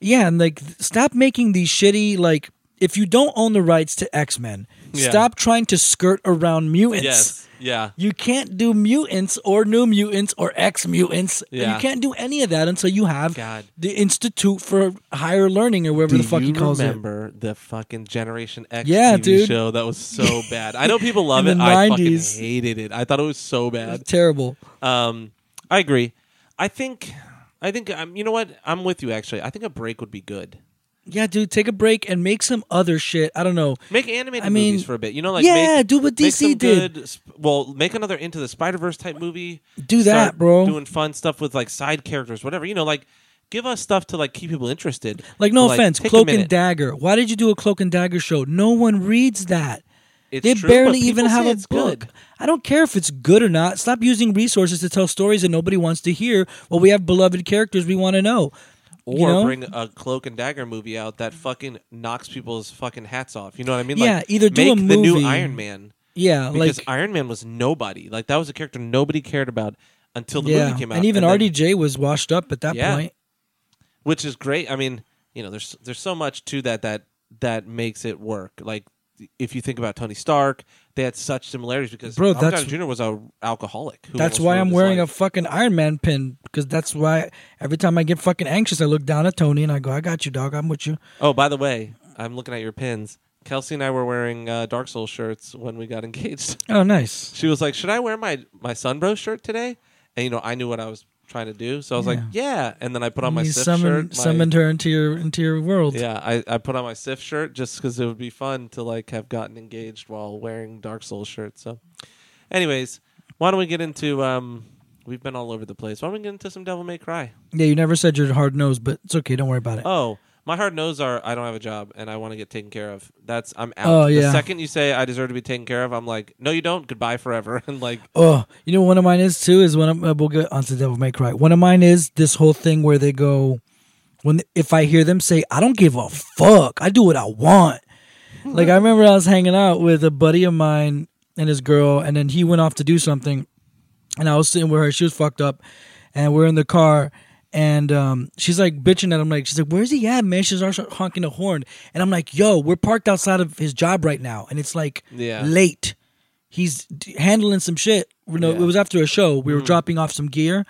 Yeah, and like th- stop making these shitty like if you don't own the rights to X Men, Yeah. Stop trying to skirt around mutants. Yes. Yeah. You can't do mutants or new mutants or ex mutants. Yeah. You can't do any of that until you have God. the Institute for Higher Learning or whatever Do the fuck you he calls it. remember the fucking Generation X Yeah, TV dude. show that was so bad? I know people love In it. the I fucking hated it. I thought it was so bad. It's terrible. Um, I agree. I think, I think, um, you know what? I'm with you. Actually, I think a break would be good. Yeah, dude, take a break and make some other shit. I don't know. Make animated I mean, movies for a bit. You know, like yeah, make, do what DC did. Good, well, make another Into the Spider Verse type movie. Do that, bro. Doing fun stuff with like side characters, whatever. You know, like give us stuff to like keep people interested. Like, no But, offense, take Cloak and. Dagger. Why did you do a Cloak and Dagger show? No one reads that. It's they true, barely even have a book. good. I don't care if it's good or not. Stop using resources to tell stories that nobody wants to hear. Well, we have beloved characters we want to know. Or you know? bring a Cloak and Dagger movie out that fucking knocks people's fucking hats off. You know what I mean? Yeah, like, either do make the new Iron Man Yeah, because like Iron Man was nobody. Like that was a character nobody cared about until the yeah, movie came out. and even then- RDJ was washed up at that Yeah. point. which is great. I mean, you know, there's there's so much to that that that makes it work. Like if you think about Tony Stark, they had such similarities because Bro, Robert that's- Downey Jr. was a alcoholic. Who That's almost why ruined I'm his wearing a life. fucking Iron Man pin because that's why every time I get fucking anxious, I look down at Tony and I go, "I got you, dog. I'm with you." Oh, by the way, I'm looking at your pins. Kelsey and I were wearing uh, Dark Souls shirts when we got engaged. Oh, nice. She was like, "Should I wear my my Sunbro shirt today?" And you know, I knew what I was trying to do, so I was like, "Yeah." And then I put on my you Sif summoned, shirt. my- summoned her into your into your world. Yeah, I, I put on my Sif shirt just because it would be fun to like have gotten engaged while wearing Dark Souls shirt. So, anyways, why don't we get into? um We've been all over the place. Why don't we get into some Devil May Cry? Yeah, you never said you're hard nosed, but it's okay. Don't worry about it. Oh, my hard nose are I don't have a job and I want to get taken care of. That's I'm out. Oh, The yeah. second you say I deserve to be taken care of, I'm like, no, you don't. Goodbye forever. and like, Oh, you know, one of mine is too. Is when I'm, uh, we'll get onto the Devil May Cry. One of mine is this whole thing where they go, when if I hear them say, "I don't give a fuck. I do what I want." like I remember I was hanging out with a buddy of mine and his girl, and then he went off to do something, and I was sitting with her. She was fucked up, and we're in the car. And um, she's like bitching at him, like she's like, "Where's he at, man?" She's also honking a horn, and I'm like, "Yo, we're parked outside of his job right now, and it's like Yeah. late. He's d- handling some shit. You know, Yeah. It was after a show. We were dropping off some gear,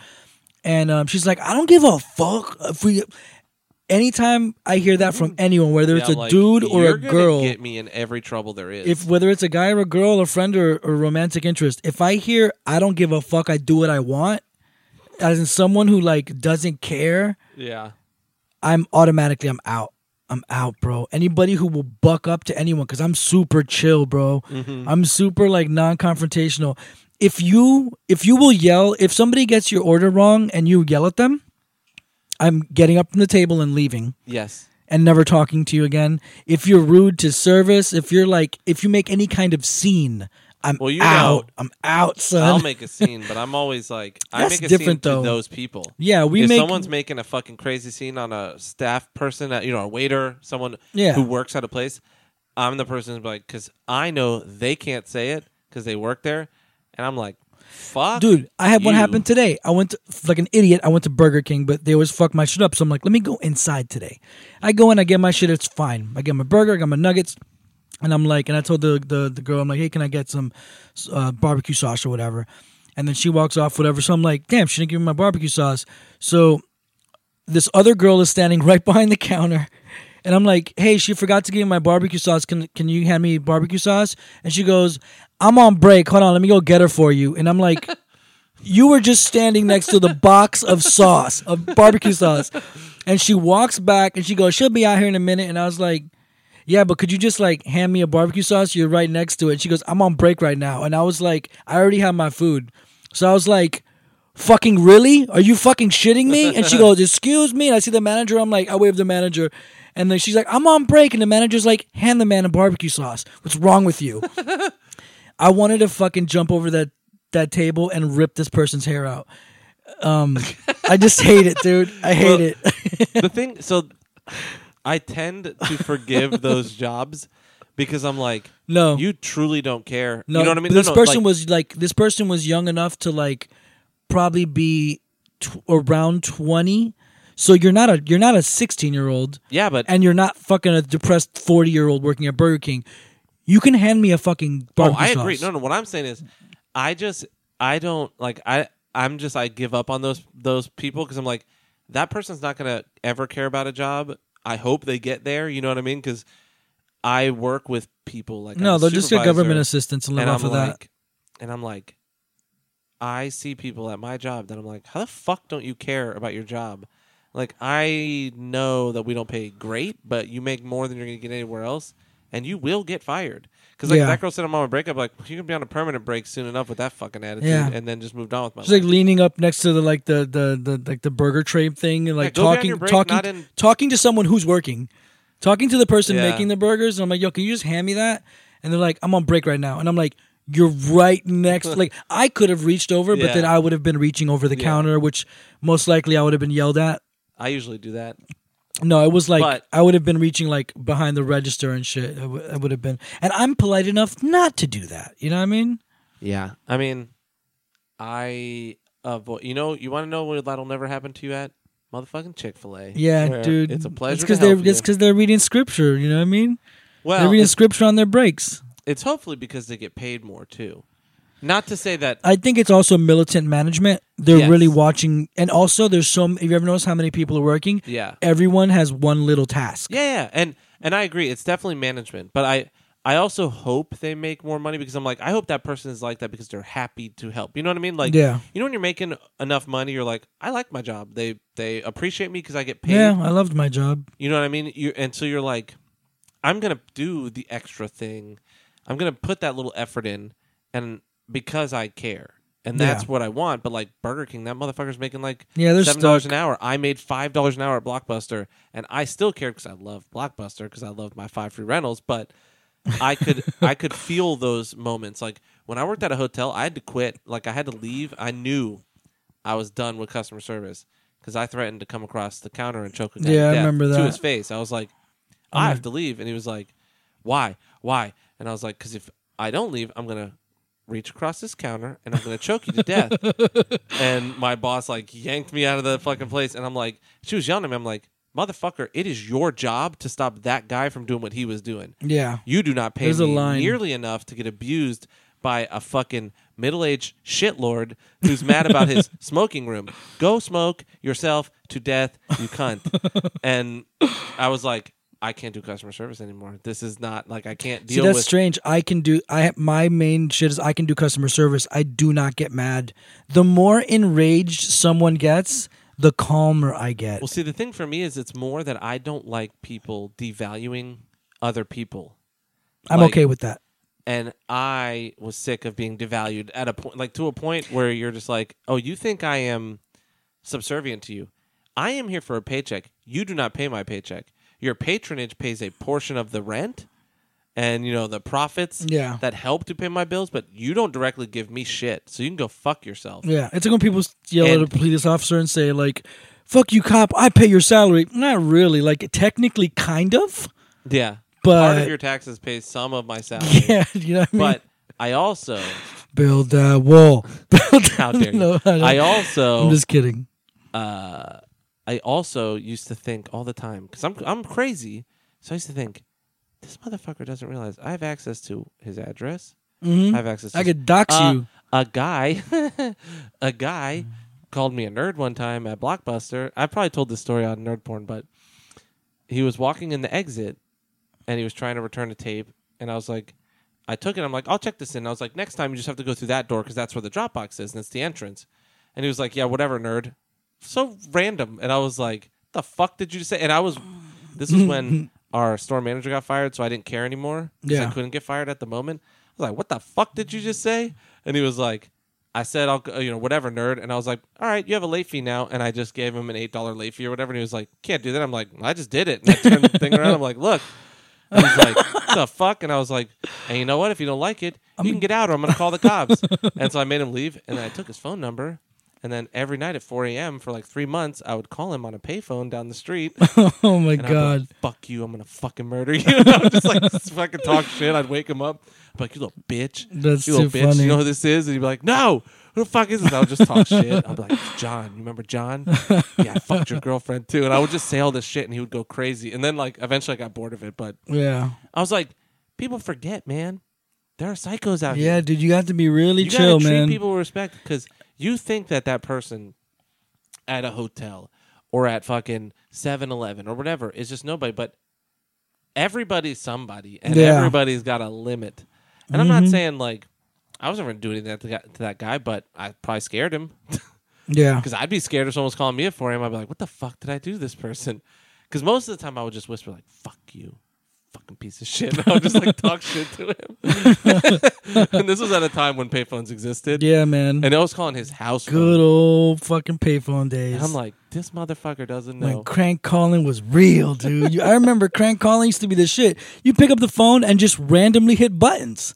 and um, she's like, "I don't give a fuck if we." Anytime I hear that from anyone, whether it's yeah, a like, dude or a girl, get me in every trouble there is. if whether it's a guy or a girl, a friend or, or romantic interest, if I hear I don't give a fuck, I do what I want, as in someone who like doesn't care, yeah, I'm automatically I'm out. I'm out, bro. Anybody who will buck up to anyone because I'm super chill, bro. Mm-hmm. I'm super like non-confrontational. If you if you will yell, if somebody gets your order wrong and you yell at them, I'm getting up from the table and leaving yes, and never talking to you again. If you're rude to service, if you're like if you make any kind of scene, I'm Well, you out. know. I'm out, son. I'll make a scene, but I'm always like, I make a different, scene though. to those people. yeah, we if make someone's making a fucking crazy scene on a staff person, uh, you know, a waiter, someone Yeah. who works at a place, I'm the person who's like, because I know they can't say it because they work there, and I'm like, fuck, Dude, I had one you. happen today. I went to, like an idiot. I went to Burger King, but they always fuck my shit up. So I'm like, let me go inside today. I go in, I get my shit. It's fine. I get my burger, I got my nuggets, and I'm like, and I told the the, the girl, I'm like, hey, can I get some uh, barbecue sauce or whatever? And then she walks off, whatever. So I'm like, damn, she didn't give me my barbecue sauce. So this other girl is standing right behind the counter. And I'm like, hey, she forgot to give me my barbecue sauce. Can can you hand me barbecue sauce? And she goes, I'm on break. Hold on, let me go get her for you. And I'm like, you were just standing next to the box of sauce, of barbecue sauce. And she walks back and she goes, she'll be out here in a minute. And I was like, yeah, but could you just like hand me a barbecue sauce? You're right next to it. She goes, I'm on break right now. And I was like, I already have my food. So I was like, fucking really? Are you fucking shitting me? And she goes, excuse me. And I see the manager. I'm like, I wave the manager. And then she's like, I'm on break. And the manager's like, hand the man a barbecue sauce. What's wrong with you? I wanted to fucking jump over that, that table and rip this person's hair out. Um, I just hate it, dude. I hate Well, it. the thing. So I tend to forgive those jobs because I'm like, No. you truly don't care. No, you know what I mean? but No, This no, person like- was like this person was young enough to like probably be tw- around twenty. So you're not a you're not a sixteen year old, yeah, but and you're not fucking a depressed forty year old working at Burger King. You can hand me a fucking Oh, barbecue I agree. sauce. No, no. What I'm saying is, I just I don't like I I'm just I give up on those those people because I'm like that person's not gonna ever care about a job. I hope they get there. You know what I mean? Because I work with people like No, they'll just get government assistance and live and off I'm of like, that. and I'm like, I see people at my job that I'm like, how the fuck don't you care about your job? Like I know that we don't pay great, but you make more than you're gonna get anywhere else, and you will get fired. Because like Yeah. that girl said I'm on a breakup, like you can be on a permanent break soon enough with that fucking attitude, Yeah. and then just moved on with my life. She's like life. leaning up next to the like the the, the like the burger tray thing and like go be on talking your break, talking not in- talking to someone who's working, talking to the person Yeah. making the burgers. And I'm like, yo, can you just hand me that? And they're like, I'm on break right now, and I'm like. You're right next. like I could have reached over, but Yeah. then I would have been reaching over the counter, which most likely I would have been yelled at. I usually do that. No, it was like But- I would have been reaching like behind the register and shit. I would- have been, and I'm polite enough not to do that. You know what I mean? Yeah, I mean, I avoid. You know, you want to know where that'll never happen to you at motherfucking Chick Fil A. Yeah, dude. It's a pleasure. It's because they're you. it's because they're reading scripture. You know what I mean? Well, they're reading scripture on their breaks. it's hopefully because they get paid more too. Not to say that. I think it's also militant management. They're Yes. really watching, and also there's some. Have you ever notice how many people are working? Yeah, Everyone has one little task. yeah, yeah, and and I agree. It's definitely management, but I. I also hope they make more money because I'm like, I hope that person is like that because they're happy to help. You know what I mean? Like, Yeah. you know, when you're making enough money, you're like, I like my job. They they appreciate me because I get paid. Yeah, I loved my job. You know what I mean? You and so you're like, I'm gonna do the extra thing. I'm gonna put that little effort in, and because I care, and that's Yeah. what I want. But like Burger King, that motherfucker's making like Yeah, they're seven dollars stuck. an hour. I made five dollars an hour at Blockbuster, and I still cared because I love Blockbuster because I love my five free rentals. But I could I could feel those moments. Like when I worked at a hotel, I had to quit. Like I had to leave. I knew I was done with customer service because I threatened to come across the counter and choke a guy Yeah, I to death remember to that. his face. I was like, I have to leave, and he was like, Why? Why? And I was like, Because if I don't leave, I'm gonna reach across this counter and I'm gonna choke you to death. and my boss like yanked me out of the fucking place, and I'm like, she was yelling at me. I'm like, motherfucker, it is your job to stop that guy from doing what he was doing. Yeah. You do not pay There's a me line. nearly enough to get abused by a fucking middle-aged shitlord who's mad about his smoking room. Go smoke yourself to death, you cunt. and I was like, I can't do customer service anymore. This is not like I can't See, deal that's with. strange. I can do. I my main shit is I can do customer service. I do not get mad. The more enraged someone gets, the calmer I get. Well, see, the thing for me is it's more that I don't like people devaluing other people. I'm like- okay with that. and I was sick of being devalued at a point, like to a point where you're just like, oh, you think I am subservient to you? I am here for a paycheck. You do not pay my paycheck. Your patronage pays a portion of the rent and you know the profits Yeah. that help to pay my bills, but you don't directly give me shit. So you can go fuck yourself. Yeah, it's like when people yell And- at a police officer and say like, "Fuck you, cop! I pay your salary." Not really. Like technically, kind of. Yeah. But- part of your taxes pays some of my salary. Yeah, you know what I mean. But I also Build that wall. Build how dare you? No, I I also I'm just kidding. uh, I also used to think all the time because I'm I'm crazy. So I used to think this motherfucker doesn't realize I have access to his address. hmm I have access. to I could dox Uh, you. A guy, a guy called me a nerd one time at Blockbuster. I probably told this story on Nerd Porn, but he was walking in the exit and he was trying to return a tape, and I was like. I took it. I'm like, I'll check this in. I was like, next time you just have to go through that door because that's where the Dropbox is and it's the entrance. And he was like, yeah, whatever, nerd. So random. And I was like, the fuck did you say? And I was, this was when our store manager got fired, so I didn't care anymore. 'cause I Yeah. couldn't get fired at the moment. I was like, what the fuck did you just say? And he was like, I said, I'll, go- you know, whatever, nerd. And I was like, all right, you have a late fee now. And I just gave him an $8 late fee or whatever. And he was like, can't do that. I'm like, I just did it. And I turned the thing around. I'm like, look. And he's like, what the fuck? And I was like, and you know what? If you don't like it, you can get out or I'm going to call the cops. and so I made him leave. And I took his phone number. And then every night at 4 a.m. for like three months, I would call him on a payphone down the street. oh my And I'd be god. like, fuck you, I'm gonna fucking murder you. And I would just like fucking talk shit. I'd wake him up. I'd be like, you little bitch. That's you little too bitch. funny. You know who this is? And he'd be like, no. Who the fuck is this? I would just talk shit. I'd be like, it's John. You remember John? yeah, I fucked your girlfriend too. And I would just say all this shit and he would go crazy. And then like eventually I got bored of it. But Yeah. I was like, people forget, man. There are psychos out here. Yeah, dude, you have to be really you chill, gotta treat man. people with respect because you think that that person at a hotel or at fucking 7-Eleven or whatever is just nobody, but everybody's somebody, and Yeah. everybody's got a limit. And I'm not Mhm. saying like I wasn't going to do anything to, that- to that guy, but I probably scared him yeah, because I'd be scared if someone was calling me a for him. I'd be like, "What the fuck did I do to this person?" Because most of the time I would just whisper like, "Fuck you." Fucking piece of shit. And I would just like talk shit to him. and this was at a time when payphones existed. yeah, man. And I was calling his house phone. Good old fucking payphone days. And I'm like, this motherfucker doesn't when know. crank calling was real, dude. You, I remember crank calling used to be the shit. You pick up the phone and just randomly hit buttons.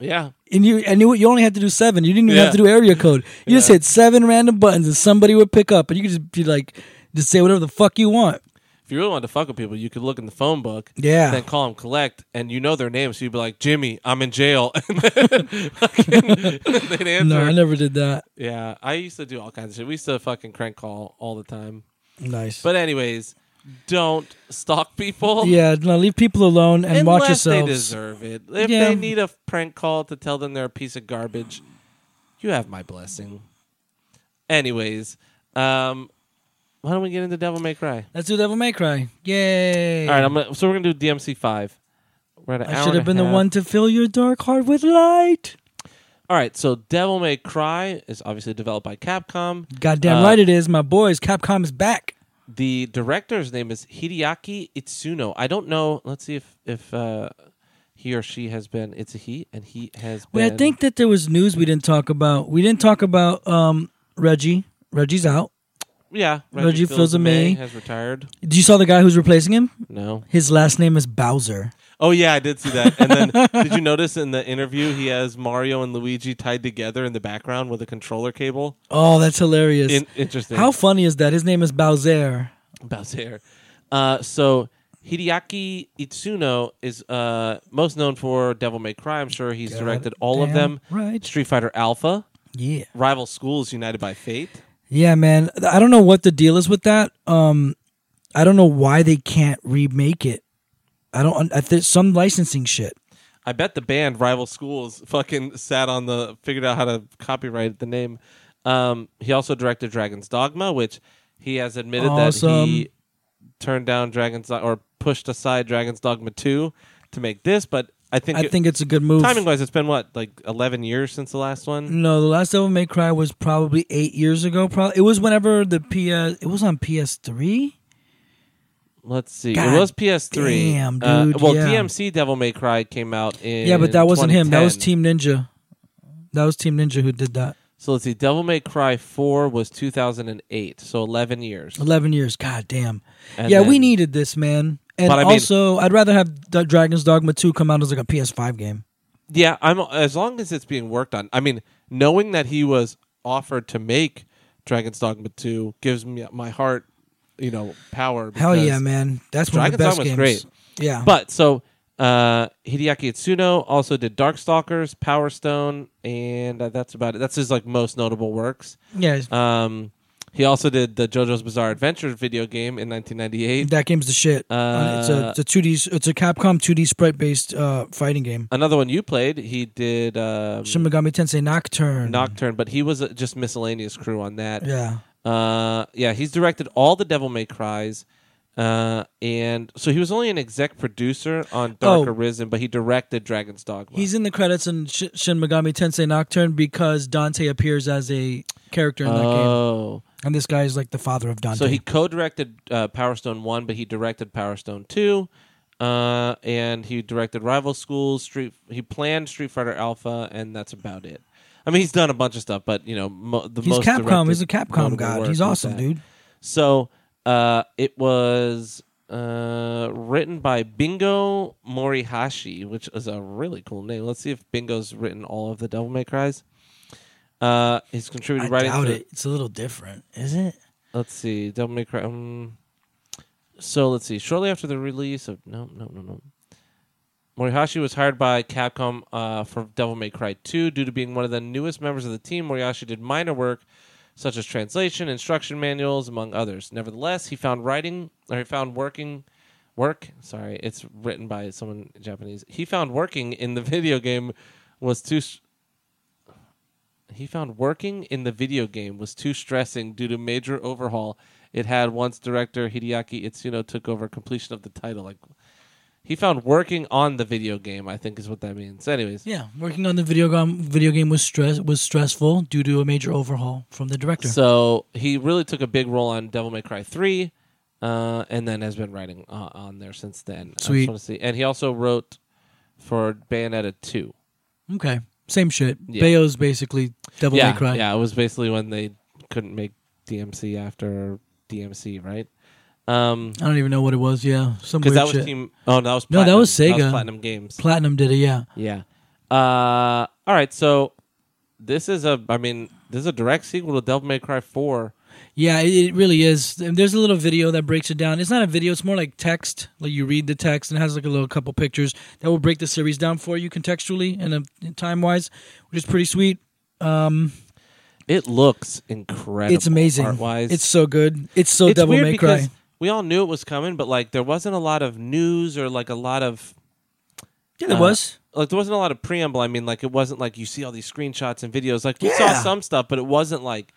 Yeah. And you and you, you only had to do seven. You didn't even Yeah. have to do area code. You just hit seven random buttons and somebody would pick up and you could just be like just say whatever the fuck you want. If you really wanted to fuck with people, you could look in the phone book, Yeah. then call them collect, and you know their names. So you'd be like, Jimmy, I'm in jail. And then fucking- they'd answer. No, I never did that. yeah. I used to do all kinds of shit. We used to fucking crank call all the time. Nice. But, anyways, don't stalk people. yeah, no, leave people alone and watch unless they deserve it. If Yeah. they need a prank call to tell them they're a piece of garbage, you have my blessing. Anyways, um, why don't we get into Devil May Cry? Let's do Devil May Cry. Yay. All right, I'm gonna, so we're gonna do DMC five. We're at an I should have been the one to fill your dark heart with light. All right, so Devil May Cry is obviously developed by Capcom. Goddamn Uh, right it is, my boys. Capcom is back. The director's name is Hideaki Itsuno. I don't know. Let's see if if uh, he or she has been. It's a he, and he has been. Wait, I think that there was news we didn't talk about. We didn't talk about um, Reggie. Reggie's out. Yeah, Reggie Fils-Aimé. has retired. Did you saw the guy who's replacing him? No. His last name is Bowser. Oh yeah, I did see that. And then did you notice in the interview he has Mario and Luigi tied together in the background with a controller cable? Oh, that's hilarious. In- interesting. How funny is that? His name is Bowser. Bowser. Uh, so Hideaki Itsuno is uh, most known for Devil May Cry. I'm sure he's directed all of them. Right. Street Fighter Alpha, Yeah. Rival Schools United by Fate. Yeah, man. I don't know what the deal is with that. Um, I don't know why they can't remake it. I don't. I think some licensing shit. I bet the band Rival Schools fucking sat on the figured out how to copyright the name. Um, he also directed Dragon's Dogma, which he has admitted that he turned down Dragon's or pushed aside Dragon's Dogma two to make this. But I think, I it- think it's a good move. timing wise, it's been what like eleven years since the last one. No, the last Devil May Cry was probably eight years ago. Probably it was whenever the PS. It was on PS3. Let's see, God it was PS3. damn, Uh, dude, well, yeah. DMC Devil May Cry came out in Yeah, but that wasn't him. That was Team Ninja. That was Team Ninja who did that. So let's see, Devil May Cry four was two thousand and eight, so eleven years. Eleven years. God damn. And yeah, we needed this, man. And But I mean- also, I'd rather have the Dragon's Dogma two come out as like a PS5 game. Yeah, I'm as long as it's being worked on. I mean, knowing that he was offered to make Dragon's Dogma 2 gives me my heart, you know, power. Hell yeah, man. That's one of the Dragon's best Dogma's games. great. Yeah. But so uh Hideaki Itsuno also did Darkstalkers, Power Stone, and uh, that's about it. That's his like most notable works. yeah, Um he also did the JoJo's Bizarre Adventure video game in 1998. that game's the shit. Uh, it's a it's a two D it's a Capcom two D sprite based uh, fighting game. Another one you played, he did um, Shin Megami Tensei Nocturne. Nocturne, but he was just miscellaneous crew on that. Yeah. Uh, yeah, he's directed all the Devil May Cries. Uh, and so he was only an exec producer on Dark Oh. Arisen, but he directed Dragon's Dogma. He's in the credits in Sh- Shin Megami Tensei Nocturne because Dante appears as a character in that game, oh, and this guy is like the father of Dante. so he co-directed uh, Power Stone One, but he directed Power Stone Two, uh, and he directed Rival Schools. Street. He planned Street Fighter Alpha, and that's about it. I mean, he's done a bunch of stuff, but you know, mo- the he's most Capcom. He's a Capcom god. He's awesome, dude. So uh, it was uh, written by Bingo Morihashi, which is a really cool name. Let's see if Bingo's written all of the Devil May Cries. Uh, he's I contributed writing. doubt to- it. It's a little different, is it? Let's see, Devil May Cry. Um, so let's see. Shortly after the release of no, no, no, no. Morihashi was hired by Capcom uh, for Devil May Cry 2 due to being one of the newest members of the team. Morihashi did minor work such as translation, instruction manuals, among others. Nevertheless, he found writing or he found working work. Sorry, it's written by someone Japanese. He found working in the video game was too. He found working in the video game was too stressing due to major overhaul it had once director Hideaki Itsuno took over completion of the title. Like he found working on the video game, I think is what that means. Anyways, Yeah, working on the video game video game was stress was stressful due to a major overhaul from the director. So he really took a big role on Devil May Cry three, uh, and then has been writing uh, on there since then. I Sweet. just want to see, and he also wrote for Bayonetta two. okay, same shit. Yeah. Bayo's basically Devil yeah, May Cry. yeah, it was basically when they couldn't make DMC after DMC, right? Um, I don't even know what it was. Yeah, some because that was shit. team. Oh, that was No, that was Sega. Platinum Games. Platinum did it. Yeah. Yeah. Uh, all right. So this is a. I mean, this is a direct sequel to Devil May Cry Four. Yeah, it, it really is. And There's a little video that breaks it down. It's not a video; it's more like text. Like you read the text and it has like a little couple pictures that will break the series down for you contextually and uh, time wise, which is pretty sweet. Um, It looks incredible. it's amazing. Art wise, It's so good. It's so it's Devil May Cry. We all knew it was coming, but like there wasn't a lot of news or like a lot of Yeah, there uh, was. like there wasn't a lot of preamble. I mean, like it wasn't like you see all these screenshots and videos. Like we Yeah. saw some stuff, but it wasn't like.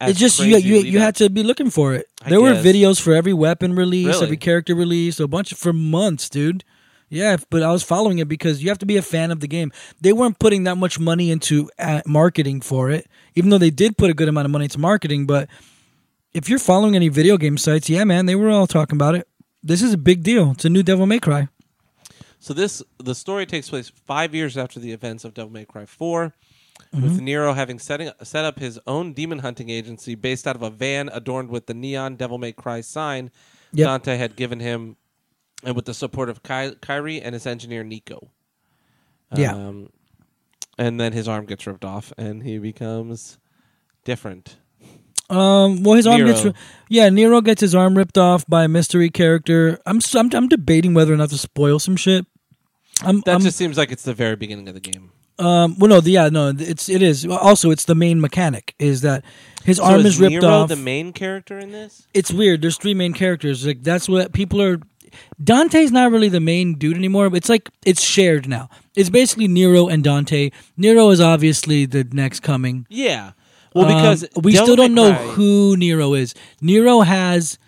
It's just you you, you had to be looking for it. I There were guess. videos for every weapon release, Really? every character release, a bunch for months, dude. Yeah, but I was following it because you have to be a fan of the game. They weren't putting that much money into uh, marketing for it, even though they did put a good amount of money into marketing. But if you're following any video game sites, yeah, man, they were all talking about it. This is a big deal. It's a new Devil May Cry. So this the story takes place five years after the events of Devil May Cry 4 Mm-hmm. with Nero having setting, set up his own demon hunting agency based out of a van adorned with the neon Devil May Cry sign Yep. Dante had given him, and with the support of Ky- Kyrie and his engineer Nico. Yeah. Um, and then his arm gets ripped off, and he becomes different. Um, well, his arm Nero. gets ri- yeah. Nero gets his arm ripped off by a mystery character. I'm s- I'm, I'm debating whether or not to spoil some shit. I'm, That I'm just seems like it's the very beginning of the game. um well no the, yeah no it's it is also it's the main mechanic is that his So arm is ripped Nero off. the main character in this? it's weird. There's three main characters. Like that's what people are. Dante's not really the main dude anymore. But it's like it's shared now. It's basically Nero and Dante. Nero is obviously the next coming. Yeah. Well, Um, because we Devil still don't know who Nero is. Nero has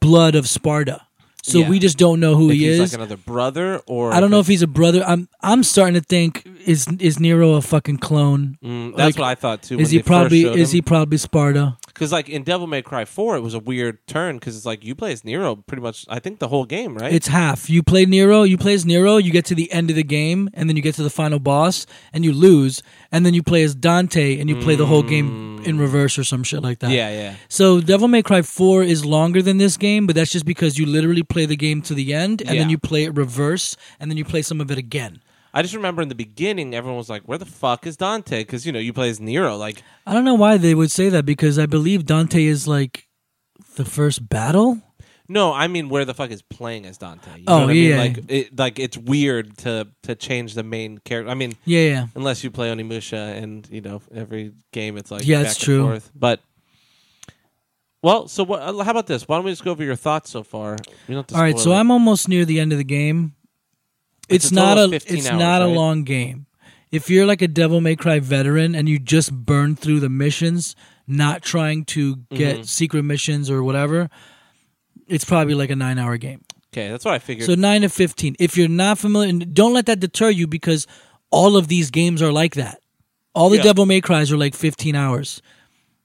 blood of Sparta, so Yeah. we just don't know who if he he's is. like another brother or I don't know if he's a brother. I'm I'm starting to think is is Nero a fucking clone? Mm, that's like, what I thought too. Is he probably is he probably Sparta? Because like in Devil May Cry Four, it was a weird turn because it's like you play as Nero pretty much. I think the whole game, right? It's half. You play Nero, you play as Nero, you get to the end of the game, and then you get to the final boss, and you lose, and then you play as Dante, and you play the whole game in reverse or some shit like that. Mm. yeah, yeah. So Devil May Cry 4 is longer than this game, but that's just because you literally play the game to the end, and then you play it reverse, and then you play some of it again. I just remember in the beginning, everyone was like, "Where the fuck is Dante?" Because you know you play as Nero. Like, I don't know why they would say that because I believe Dante is like the first battle. no, I mean, where the fuck is playing as Dante? You Oh, know what yeah. I mean? Like, it, like it's weird to to change the main character. I mean, Yeah, yeah. unless you play Onimusha, and you know every game it's like Yeah, back it's and true. Forth. But well, so what? How about this? Why don't we just go over your thoughts so far? We don't have to All right, so it. I'm almost near the end of the game. It's It's, a not a it's hours, not a right? long game. If you're like a Devil May Cry veteran and you just burn through the missions, not trying to get Mhm. secret missions or whatever, it's probably like a 9-hour game. Okay, that's what I figured. So 9 to 15. If you're not familiar, don't let that deter you because all of these games are like that. All the Yeah. Devil May Cries are like 15 hours,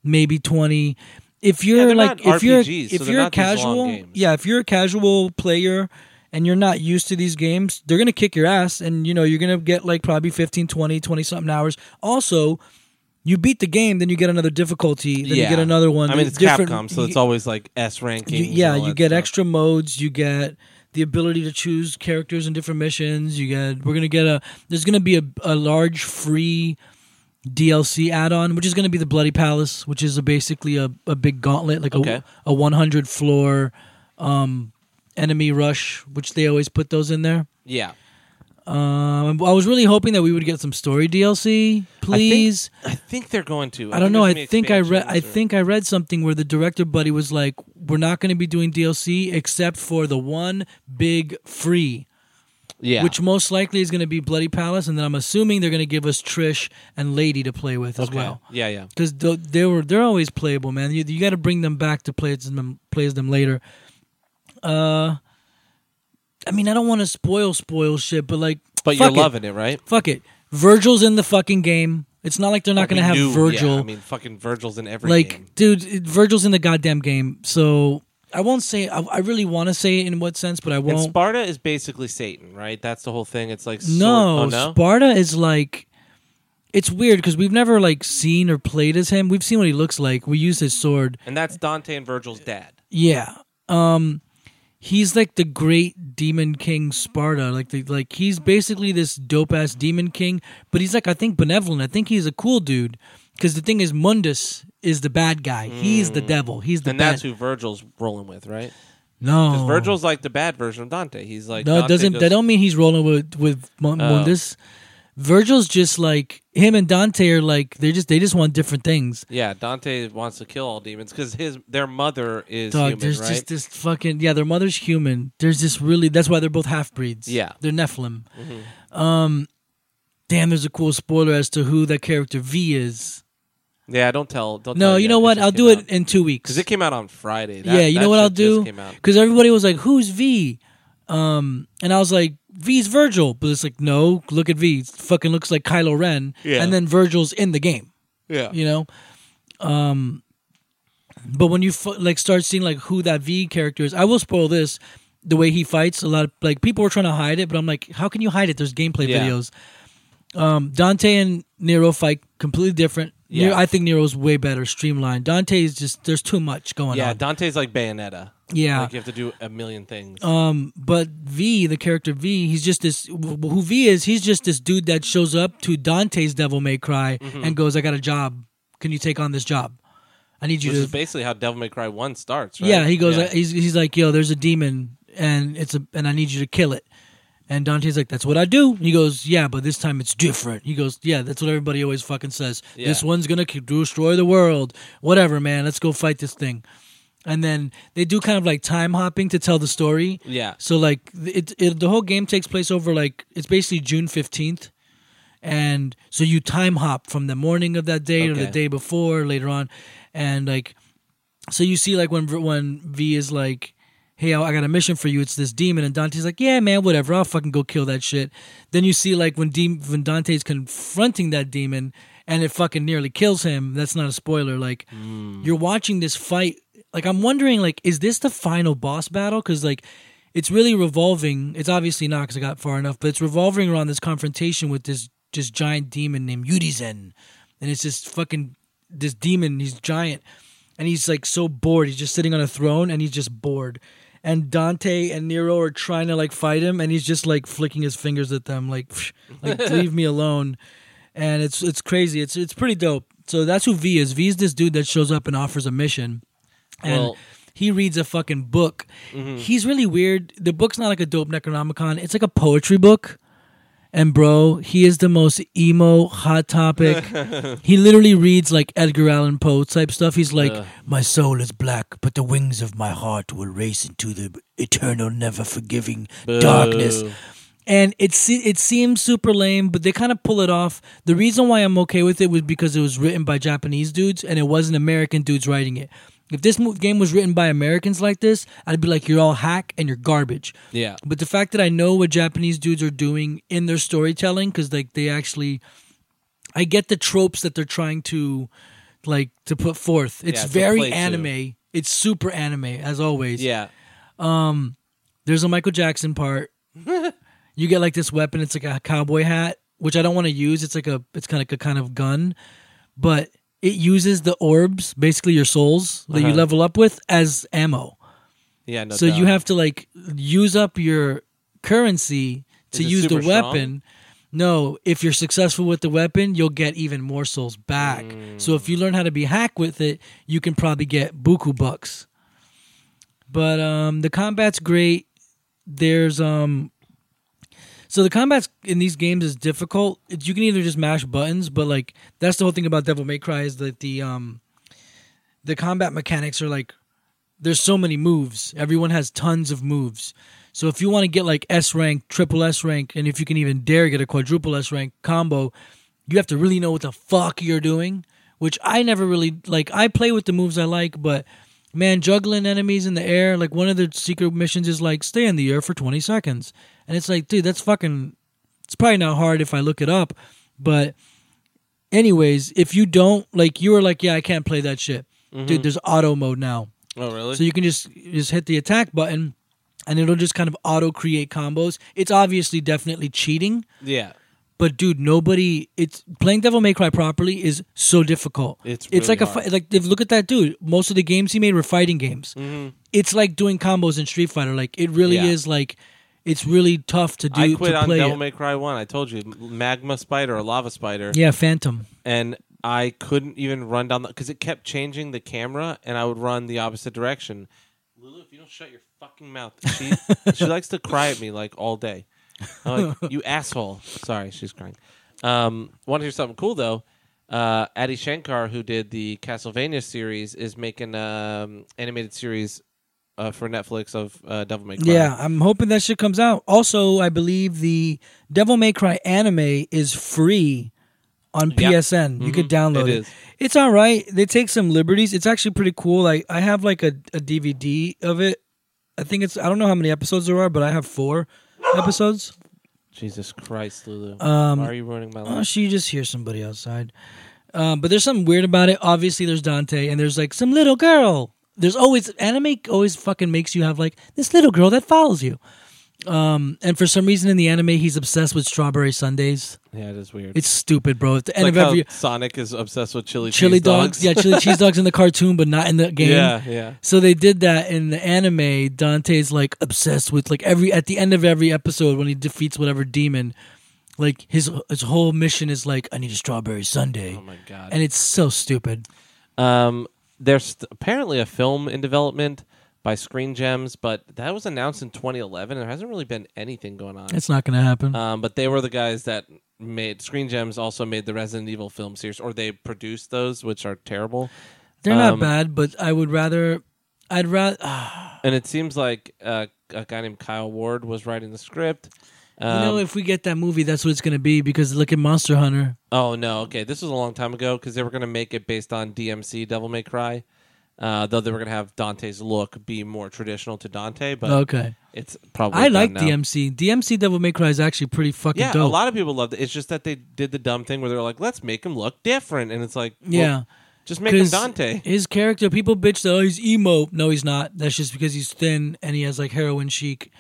maybe 20. If you're they're like if you're RPGs, so if you're a not these long casual, yeah, if you're a casual player and you're not used to these games, they're going to kick your ass and you know, you're going to get like probably 15, 20, 20 something hours. Also, you beat the game, then you get another difficulty, then you get another one. I mean, it's different- Capcom, so it's always like S ranking. yeah, you get extra modes. You get the ability to choose characters in different missions. You get we're gonna get a there's gonna be a, a large free DLC add-on, which is gonna be the Bloody Palace, which is a, basically a, a big gauntlet, like Okay. a a 100 floor um, enemy rush, which they always put those in there. Yeah, Um, I was really hoping that we would get some story DLC, please. I think they're going to. I don't know. I think I read. I think I read something where the director buddy was like, we're not going to be doing DLC except for the one big free, Yeah. which most likely is going to be Bloody Palace, and then I'm assuming they're going to give us Trish and Lady to play with as Okay. well. Yeah, yeah. Because they were they're always playable, man. You, you got to bring them back to play as them play as them later. Uh, I mean, I don't want to spoil spoil shit, but like, But fuck you're it. loving it, right? Fuck it. Virgil's in the fucking game. It's not like they're not going to have knew- Virgil. Yeah, I mean, fucking Virgil's in every like, game. dude, it- Virgil's in the goddamn game. So I won't say. I, I really want to say it in what sense, but I won't. And Sparta is basically Satan, right? That's the whole thing. It's like sword- no, oh, no? Sparta is like. It's weird because we've never like seen or played as him. We've seen what he looks like. We use his sword. and that's Dante and Virgil's dad. Yeah. Um he's like the great demon king Sparta. Like the like he's basically this dope ass demon king, but he's like I think benevolent. I think he's a cool dude cuz the thing is Mundus is the bad guy. He's the mm. devil. He's the and bad. that's who Virgil's rolling with, right? no. Virgil's like the bad version of Dante. He's like No, Dante doesn't goes- that don't mean he's rolling with with Mun- Oh. Virgil's just like him and Dante are like they just they just want different things. Yeah, Dante wants to kill all demons because his their mother is Dog, human, there's right? just this fucking yeah. Their mother's human. There's this really. That's why they're both half breeds. Yeah. Mm-hmm. they're Nephilim. Um, damn. There's a cool spoiler as to who that character V is. yeah, don't tell. Don't No, tell you yet. know what? I'll do out. it in two weeks. because it came out on Friday. That- yeah, you know what I'll do? came out. Because everybody was like, "Who's V?" Um, and I was like, "V's Virgil," but it's like, no, look at V. It fucking looks like Kylo Ren. Yeah. And then Virgil's in the game. Yeah, you know um but when you f- like start seeing like who that v character is i will spoil this the way he fights a lot of like people were trying to hide it but i'm like how can you hide it there's gameplay Yeah. videos um dante and nero fight completely different Yeah. Nero, i think nero's way better streamlined dante is just there's too much going yeah. on Yeah, Dante's like Bayonetta. Yeah like you have to do a million things. um, but V, the character V, he's just this. Who V is? He's just this dude that shows up to Dante's Devil May Cry Mm-hmm. and goes, "I got a job. Can you take on this job? I need you Which to." is basically how Devil May Cry One starts. Right? Yeah, he goes. Yeah. uh, He's he's like, yo, there's a demon, and it's a, and I need you to kill it. And Dante's like, that's what I do. He goes, yeah, but this time it's different. He goes, yeah, that's what everybody always fucking says. Yeah. This one's gonna destroy the world. Whatever, man. Let's go fight this thing. And then they do kind of like time hopping to tell the story. yeah, So like it, it the whole game takes place over like it's basically June fifteenth, and so you time hop from the morning of that day or the day before later on, and like so you see like when when V is like, hey, I got a mission for you. It's this demon, and Dante's like, yeah, man, whatever. I'll fucking go kill that shit. Then you see like when De- when Dante's confronting that demon, and it fucking nearly kills him. That's not a spoiler. Like mm. you're watching this fight. Like I'm wondering, like, is this the final boss battle? Because like it's really revolving. It's obviously not because I got far enough, but it's revolving around this confrontation with this just giant demon named Urizen, and it's just fucking this demon. He's giant, and he's like so bored. He's just sitting on a throne, and he's just bored. And Dante and Nero are trying to like fight him, and he's just like flicking his fingers at them, like, "Psh, like leave me alone. And it's it's crazy. It's it's pretty dope. So that's who V is. V is this dude that shows up and offers a mission, and Well- he reads a fucking book. Mm-hmm. He's really weird. The book's not like a dope Necronomicon. It's like a poetry book. And bro, he is the most emo hot topic. he literally reads like Edgar Allan Poe type stuff. He's like, Ugh. "My soul is black, but the wings of my heart will race into the eternal, never forgiving darkness." And it se- it seems super lame, but they kind of pull it off. The reason why I'm okay with it was because it was written by Japanese dudes and it wasn't American dudes writing it. If this game was written by Americans like this, I'd be like, you're all hack and you're garbage. Yeah. But the fact that I know what Japanese dudes are doing in their storytelling, because like they actually, I get the tropes that they're trying to, like, to put forth. It's Yeah, very anime. It's super anime as always. Yeah. Um, There's a Michael Jackson part. you get like this weapon. It's like a cowboy hat, which I don't want to use. It's like a it's kind of like a kind of gun, but it uses the orbs, basically your souls that you Uh-huh. level up with, as ammo. Yeah. No so you have to like use up your currency to use the super strong? weapon. No, if you're successful with the weapon, you'll get even more souls back. So if you learn how to be hack with it, you can probably get buku bucks. But um the combat's great. There's um so the combat in these games is difficult. It's, you can either just mash buttons, but like that's the whole thing about Devil May Cry is that the um the combat mechanics are like there's so many moves. Everyone has tons of moves. So if you want to get like S rank, triple S rank, and if you can even dare get a quadruple S rank combo, you have to really know what the fuck you're doing. Which I never really like. I play with the moves I like, but man, juggling enemies in the air, like one of the secret missions is like stay in the air for 20 seconds. And it's like, dude, that's fucking it's probably not hard if I look it up, but anyways, if you don't like you were like, yeah, I can't play that shit. Dude, there's auto mode now. Oh, really? So you can just just hit the attack button and it'll just kind of auto create combos. It's obviously definitely cheating, yeah. but dude, nobody it's playing Devil May Cry properly is so difficult. It's it's like a hard. fi- like if look at that dude. Most of the games he made were fighting games. Mhm. It's like doing combos in Street Fighter. Like it really Yeah. is like it's really tough to do I quit to on play Devil it. May Cry 1. I told you, magma spider or lava spider. Yeah, Phantom. and I couldn't even run down the because it kept changing the camera, and I would run the opposite direction. Lulu, if you don't shut your fucking mouth, she she likes to cry at me like all day. I'm like, you asshole. Sorry, she's crying. Um, Want to hear something cool though? Uh, Adi Shankar, who did the Castlevania series, is making um animated series uh, for Netflix of uh, Devil May Cry. Yeah, I'm hoping that shit comes out. Also, I believe the Devil May Cry anime is free on. PSN. You could download Mm-hmm. It it. is. It's all right. They take some liberties. It's actually pretty cool. Like I have like a, a DVD of it. I think it's I don't know how many episodes there are, but I have four episodes. Jesus Christ, Lulu. Um, Why are you ruining my Oh, life? she just hears somebody outside. Um, but there's something weird about it. Obviously, there's Dante, and there's like some little girl. There's always anime always fucking makes you have like this little girl that follows you. Um, and for some reason in the anime, he's obsessed with strawberry sundaes. Yeah, it is weird. It's stupid, bro. At the end like of every Sonic is obsessed with chili chili cheese dogs, yeah, chili cheese dogs in the cartoon, but not in the game. Yeah, yeah. So they did that in the anime. Dante's like obsessed with like every at the end of every episode when he defeats whatever demon, like his his whole mission is like I need a strawberry sundae, Oh my god. and it's so stupid. Um, there's apparently a film in development by Screen Gems, but that was announced in 2011. and There hasn't really been anything going on. It's not gonna happen. Um, but they were the guys that made Screen Gems. Also made the Resident Evil film series, or they produced those, which are terrible. They're not um, bad, but I would rather. I'd rather. And it seems like uh, a guy named Kyle Ward was writing the script. Um, you know, if we get that movie, that's what it's gonna be. Because look at Monster Hunter. Oh no, okay. This was a long time ago because they were going to make it based on DMC Devil May Cry. Uh, though they were going to have Dante's look be more traditional to Dante, but Okay, it's probably I like now. DMC. DMC Devil May Cry is actually pretty fucking Yeah, dope. a lot of people loved it. It's just that they did the dumb thing where they're like, "Let's make him look different," and it's like, well, yeah. just make him Dante. His character, people bitch that oh he's emo. No, he's not. That's just because he's thin and he has like heroin chic.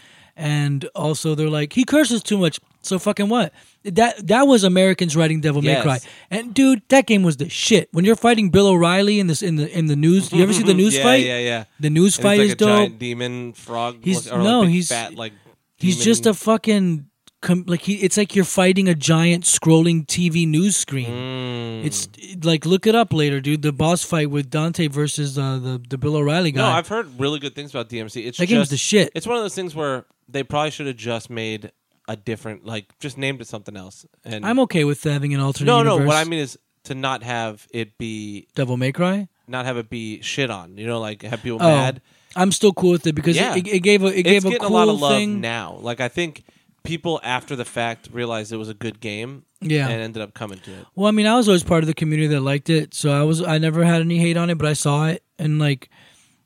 And also they're like he curses too much. So fucking what? That that was Americans writing Devil May Yes. Cry. And dude, that game was the shit. When you're fighting Bill O'Reilly in this in the in the news, you ever see the news yeah, fight? Yeah, yeah. The news And fight is like a dope. giant demon frog. He's- no, like he's- fat like. He's just a fucking com- like he. It's like you're fighting a giant scrolling TV news screen. Mm. It's like look it up later, dude. The boss fight with Dante versus uh, the the Bill O'Reilly guy. no. I've heard really good things about DMC. It's that just game's the shit. It's one of those things where they probably should have just made a different, like, just named it something else. And I'm okay with having an alternate. no, universe. no. What I mean is to not have it be, Devil May Cry. not have it be shit on. You know, like have people Oh, mad. I'm still cool with it because Yeah. it, it gave a it It's gave a cool a lot of love thing. now. Like I think people after the fact realized it was a good game Yeah. and ended up coming to it. Well, I mean, I was always part of the community that liked it, so I was I never had any hate on it, but I saw it and like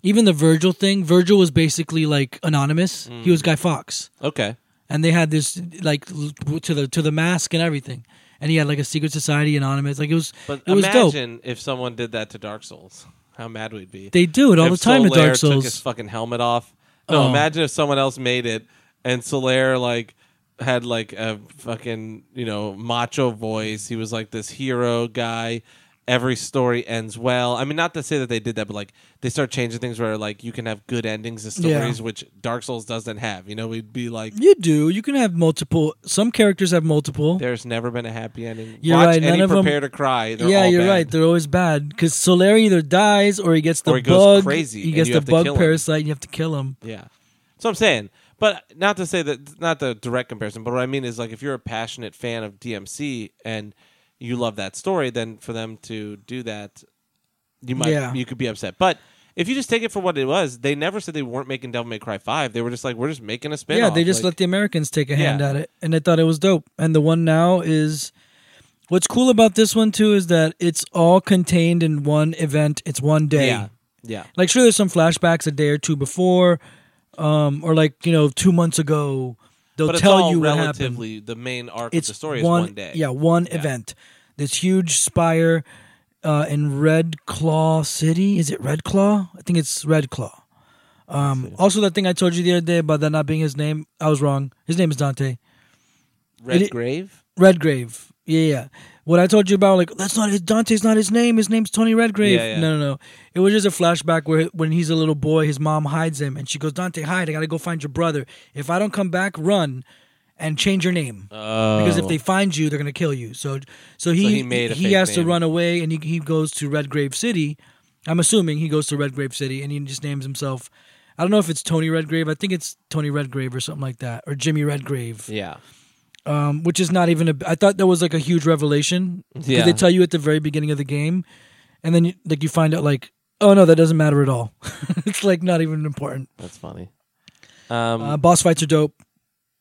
even the Virgil thing. Virgil was basically like anonymous. He Mm. was Guy Fawkes, Okay. and they had this like to the to the mask and everything, and he had like a secret society anonymous. Like it was But it was dope. imagine if someone did that to Dark Souls. How mad we'd be. They do it all if the time Solaire Dark took his fucking helmet off. No, Oh. imagine if someone else made it and Solaire like had like a fucking you know macho voice. He was like this hero guy. Every story ends well. I mean, not to say that they did that, but like they start changing things where like you can have good endings to Yeah. stories, which Dark Souls doesn't have. You know, we'd be like, You do. You can have multiple. Some characters have multiple. there's never been a happy ending. You're Watch right, none any of 'em- prepare to cry. They're yeah, all you're bad. right. They're always bad because Solaire either dies or he gets the Or he goes bug. crazy He and gets you the have to bug kill him. parasite. And you have to kill him. Yeah. So I'm saying, but not to say that not the direct comparison, but what I mean is like if you're a passionate fan of DMC and you love that story, then for them to do that, you might Yeah. you could be upset. But if you just take it for what it was, they never said they weren't making Devil May Cry five. They were just like, we're just making a spin. Yeah, they just let the Americans take a hand Yeah. at it, and they thought it was dope. And the one now is what's cool about this one too is that it's all contained in one event. It's one day. Yeah, yeah, Like sure, there's some flashbacks a day or two before, um, or like you know two months ago. They'll but tell you what happened. the main arc It's of the story one, is one day. Yeah, one Yeah. event. This huge spire uh, in Red Claw City. Is it Red Claw? I think it's Red Claw. Um, also, that thing I told you the other day about that not being his name, I was wrong. His name is Dante. Red Grave. Redgrave. Yeah, yeah. What I told you about, like, that's not his Dante's not his name. His name's Tony Redgrave. Yeah, yeah. No, no, no. It was just a flashback where when he's a little boy, his mom hides him, and she goes, "Dante, hide! I gotta go find your brother. If I don't come back, run, and change your name." Oh, because if they oh. find you, they're gonna kill you. So, so he he made he has to run away, and he he goes to Redgrave City. I'm assuming he goes to Redgrave City, and he just names himself. I don't know if it's Tony Redgrave. I think it's Tony Redgrave or something like that, or Jimmy Redgrave. yeah, Um, which is not even a. I thought that was like a huge revelation. yeah. they tell you at the very beginning of the game, and then you, like you find out like, oh no, that doesn't matter at all. it's like not even important. That's funny. Um, Uh, boss fights are dope.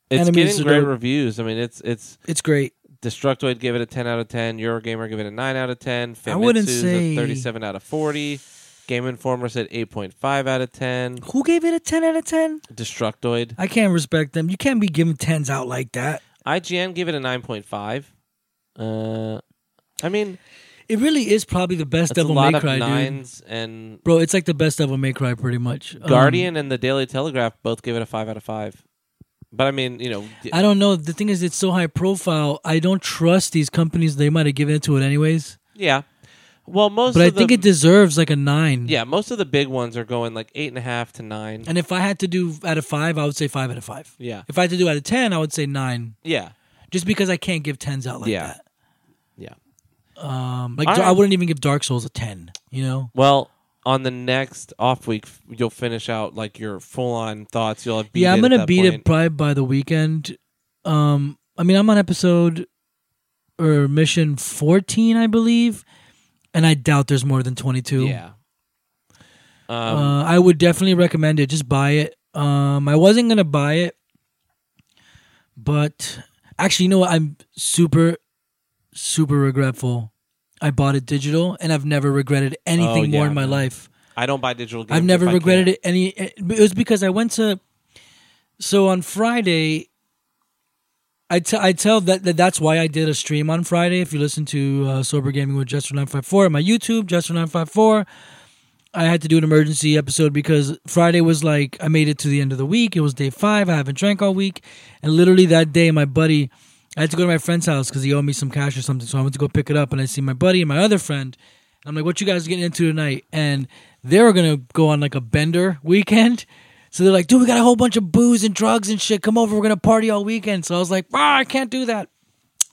it's enemies getting great dope. reviews. I mean, it's it's It's great. Destructoid gave it a 10 out of 10. Eurogamer gave it a 9 out of 10. I wouldn't Famitsu's say- 37 out of 40. Game Informer said 8.5 out of 10. Who gave it a ten out of ten? Destructoid. I can't respect them. You can't be giving tens out like that. IGN gave it a 9.5. Uh, I mean, It really is probably the best Devil lot May of Cry, dude. And Bro, it's like the best Devil May Cry, pretty much. Um, Guardian and the Daily Telegraph both gave it a 5 out of 5. But I mean, you know, I don't know. The thing is, it's so high profile. I don't trust these companies. They might have given it to it anyways. yeah. Well, most But I of think it deserves like a nine. yeah, most of the big ones are going like 8.5 to 9. And if I had to do out of five, I would say five out of five. Yeah. If I had to do out of ten, I would say nine. Yeah. Just because I can't give tens out like Yeah. that. Yeah. Um, like All I wouldn't even give Dark Souls a ten. You know. Well, on the next off week, you'll finish out like your full on thoughts. You'll have beat yeah, I'm gonna beat it probably by the weekend. Um, I mean, I'm on episode or mission 14, I believe, and I doubt there's more than 22. Yeah. Um, uh, I would definitely recommend it. Just buy it. Um, I wasn't gonna buy it, but actually, you know what? I'm super, super regretful. I bought it digital, and I've never regretted anything Oh, more in my man. life. I don't buy digital games. I've never regretted it any. It was because I went to. So on Friday, I te- I tell that, that that's why I did a stream on Friday. If you listen to uh, Sober Gaming with Jester nine five four, on my YouTube Jester nine five four, I had to do an emergency episode because Friday was like I made it to the end of the week. It was day five. I haven't drank all week, and literally that day, my buddy, I had to go to my friend's house because he owed me some cash or something. So I went to go pick it up, and I see my buddy and my other friend. I'm like, "What you guys getting into tonight?" And they were gonna go on like a bender weekend. So they're like, "Dude, we got a whole bunch of booze and drugs and shit. Come over, we're gonna party all weekend." So I was like, "Ah, I can't do that."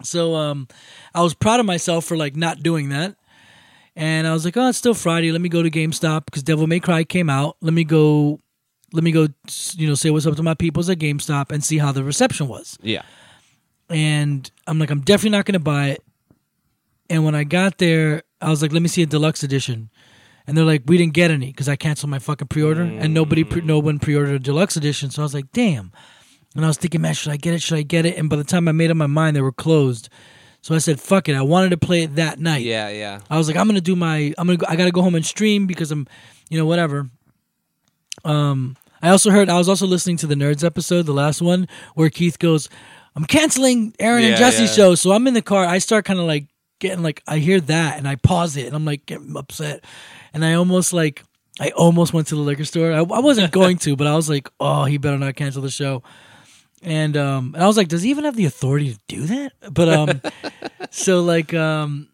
So um, I was proud of myself for like not doing that. And I was like, "Oh, it's still Friday. Let me go to GameStop because Devil May Cry came out. Let me go, let me go, you know, say what's up to my peoples at GameStop and see how the reception was." Yeah. and I'm like, I'm definitely not gonna buy it. And when I got there, I was like, let me see a deluxe edition. And they're like, we didn't get any because I canceled my fucking pre-order, and nobody, pre- no one pre-ordered a deluxe edition. So I was like, damn. And I was thinking, man, should I get it? Should I get it? And by the time I made up my mind, they were closed. So I said, fuck it. I wanted to play it that night. Yeah. Yeah. I was like, I'm gonna do my, I'm gonna, go, I gotta go home and stream because I'm, you know, whatever. Um, I also heard, I was also listening to the Nerds episode, the last one, where Keith goes, I'm canceling Aaron and Yeah, Jesse's yeah. show. So I'm in the car. I start kind of like getting like, I hear that and I pause it and I'm like getting upset, and I almost like, I almost went to the liquor store. I, I wasn't going to, but I was like, oh, he better not cancel the show. And um, and I was like, does he even have the authority to do that? But um, so like um,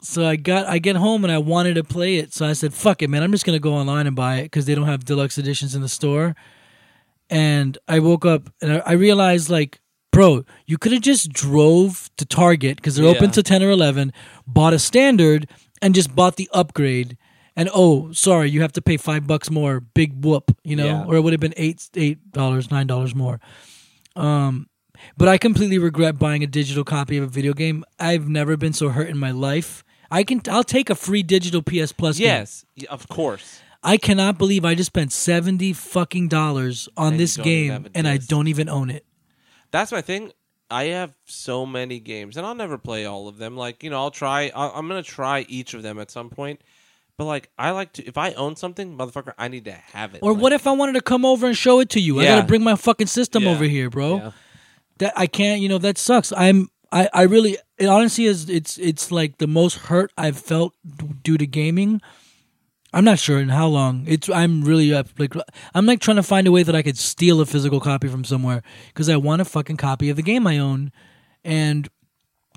so I got I get home and I wanted to play it. So I said, "Fuck it, man! I'm just gonna go online and buy it because they don't have deluxe editions in the store." And I woke up and I, I realized, like, bro, you could have just drove to Target because they're open Yeah. till ten or eleven, bought a standard, and just bought the upgrade. And oh, sorry, you have to pay five bucks more. Big whoop, you know, Yeah. or it would have been eight eight dollars, nine dollars more. Um, but I completely regret buying a digital copy of a video game. I've never been so hurt in my life. I can I'll take a free digital PS Plus game. Yes. y- Of course. I cannot believe I just spent seventy fucking dollars on And you this don't even have game a and I disc. don't even own it. That's my thing. I have so many games, and I'll never play all of them. Like you know, I'll try. i I'm gonna try each of them at some point. But like, I like to. If I own something, motherfucker, I need to have it. Or Like, what if I wanted to come over and show it to you? I gotta bring my fucking system Yeah. over here, bro. Yeah. That I can't. You know that sucks. I'm. I. I really. It honestly is. It's. It's like the most hurt I've felt due to gaming. I'm not sure in how long. It's. I'm really up. Like. I'm like trying to find a way that I could steal a physical copy from somewhere because I want a fucking copy of the game I own, and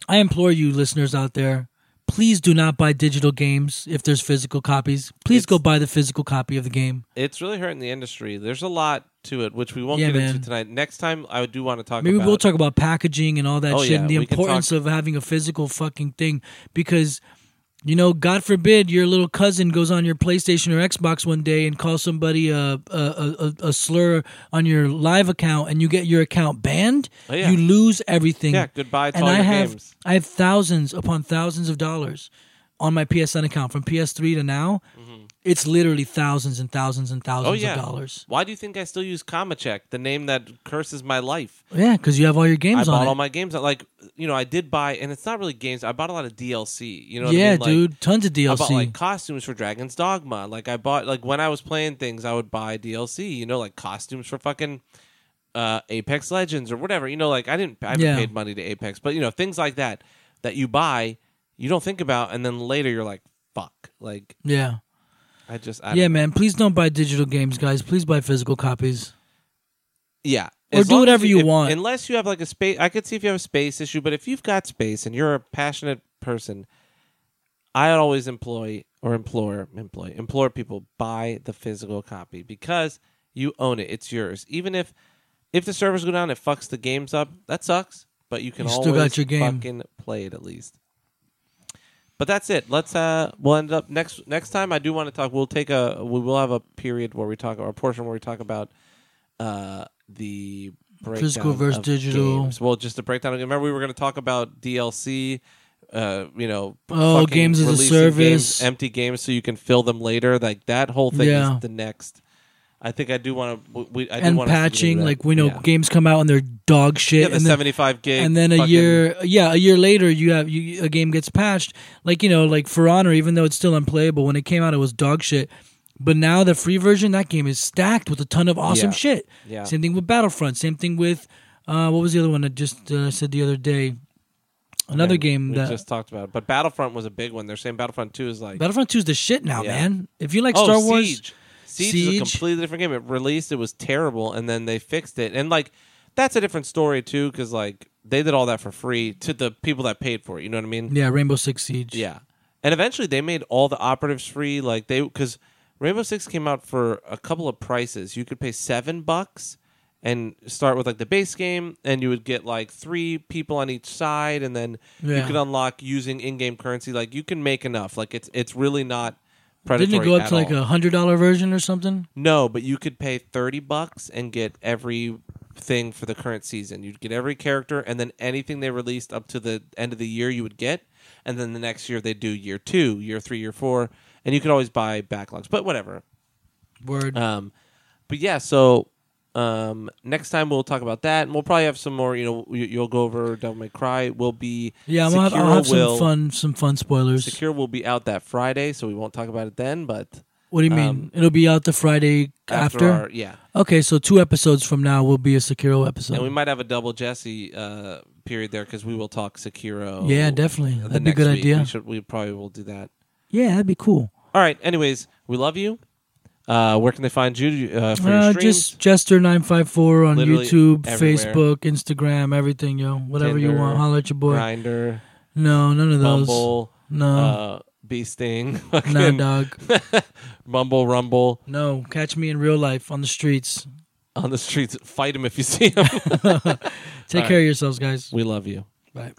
I implore you, listeners out there. Please do not buy digital games if there's physical copies. Please It's- go buy the physical copy of the game. It's really hurting the industry. There's a lot to it, which we won't Yeah, get man. into tonight. Next time, I do want to talk. Maybe about we'll talk about packaging and all that Oh, shit yeah, and the we can importance of having a physical fucking thing because you know, God forbid your little cousin goes on your PlayStation or Xbox one day and calls somebody a a, a, a slur on your live account and you get your account banned, Oh, yeah. you lose everything. Yeah, goodbye to and all I your have games. I have thousands upon thousands of dollars on my PSN account from PS3 to now. It's literally thousands and thousands and thousands. Oh yeah. of dollars. Why do you think I still use Check, the name that curses my life? Yeah, because you have all your games I on bought it. all my games. Like you know, I did buy, and it's not really games. I bought a lot of DLC. You know, what I yeah, mean? Like, dude, tons of DLC. I bought like costumes for Dragon's Dogma. Like I bought like when I was playing things, I would buy DLC. You know, like costumes for fucking uh, Apex Legends or whatever. You know, like I didn't. I haven't Yeah. paid money to Apex, but you know, things like that that you buy, you don't think about, and then later you're like, fuck. Like yeah. I just I Yeah, man. Please don't buy digital games, guys. Please buy physical copies. Yeah. Or do whatever you if- want. Unless you have like a space I could see if you have a space issue, but if you've got space and you're a passionate person, I always employ or implore employ implore people buy the physical copy because you own it. It's yours. Even if if the servers go down it fucks the games up, that sucks. But you can You always still got your game. fucking play it at least. But that's it. Let's uh we'll end up next next time I do want to talk we'll take a we will have a period where we talk or a portion where we talk about uh the breakdown Physical versus of digital. games. Well, just a breakdown. Remember we were going to talk about DLC uh, you know, Oh, games as a service. games, empty games, so you can fill them later. Like that whole thing Yeah. is the next. I think I do want to. We, I do and to patching, like we know yeah. games come out and they're dog shit, Yeah, the and then seventy-five gig, and then a year, yeah, a year later, you have you, a game gets patched. Like you know, like For Honor, even though it's still unplayable, when it came out, it was dog shit. But now the free version, that game is stacked with a ton of awesome Yeah. shit. Yeah. Same thing with Battlefront. Same thing with uh, what was the other one that just uh, said the other day? Another game we that just talked about. But Battlefront was a big one. They're saying Battlefront Two is like Battlefront Two is the shit now, Yeah. man. If you like oh, Star Wars, Siege. Siege. is a completely different game. It released, it was terrible, and then they fixed it. And like that's a different story too, because like they did all that for free to the people that paid for it. You know what I mean? yeah, Rainbow Six Siege. Yeah, and eventually they made all the operatives free. Like they because Rainbow Six came out for a couple of prices. You could pay seven bucks and start with like the base game, and you would get like three people on each side, and then you could unlock using in-game currency. Like you can make enough. Like it's it's really not predatory. Didn't it go up to like all. a hundred dollar version or something? No, but you could pay thirty bucks and get every thing for the current season. You'd get every character, and then anything they released up to the end of the year, you would get. And then the next year they do year two, year three, year four, and you could always buy backlogs. But whatever. Word. Um, but yeah, so um, next time we'll talk about that, and we'll probably have some more. You know, you, you'll go over Devil May Cry. We'll be yeah, I'm gonna have, I'll have some fun, some fun spoilers. Sekiro will be out that Friday, so we won't talk about it then. But What do you mean? um, It'll be out the Friday after, after. our, yeah, Okay, so two episodes from now will be a Sekiro episode. and we might have a double Jesse uh, period there because we will talk Sekiro. yeah, definitely. the That'd be a next good week. idea. We should. We probably will do that. Yeah, that'd be cool. All right. Anyways, we love you. Uh, where can they find you uh, for your Uh, streams? just Jester nine five four on Literally YouTube, everywhere. Facebook, Instagram, everything, yo. Whatever you want, holler at your boy. Grindr, No, none of those. Mumble, no, uh, Bee Sting, nah, dog. Mumble Rumble No, catch me in real life on the streets. on the streets. Fight him if you see him. Take right. care of yourselves, guys. we love you. Bye.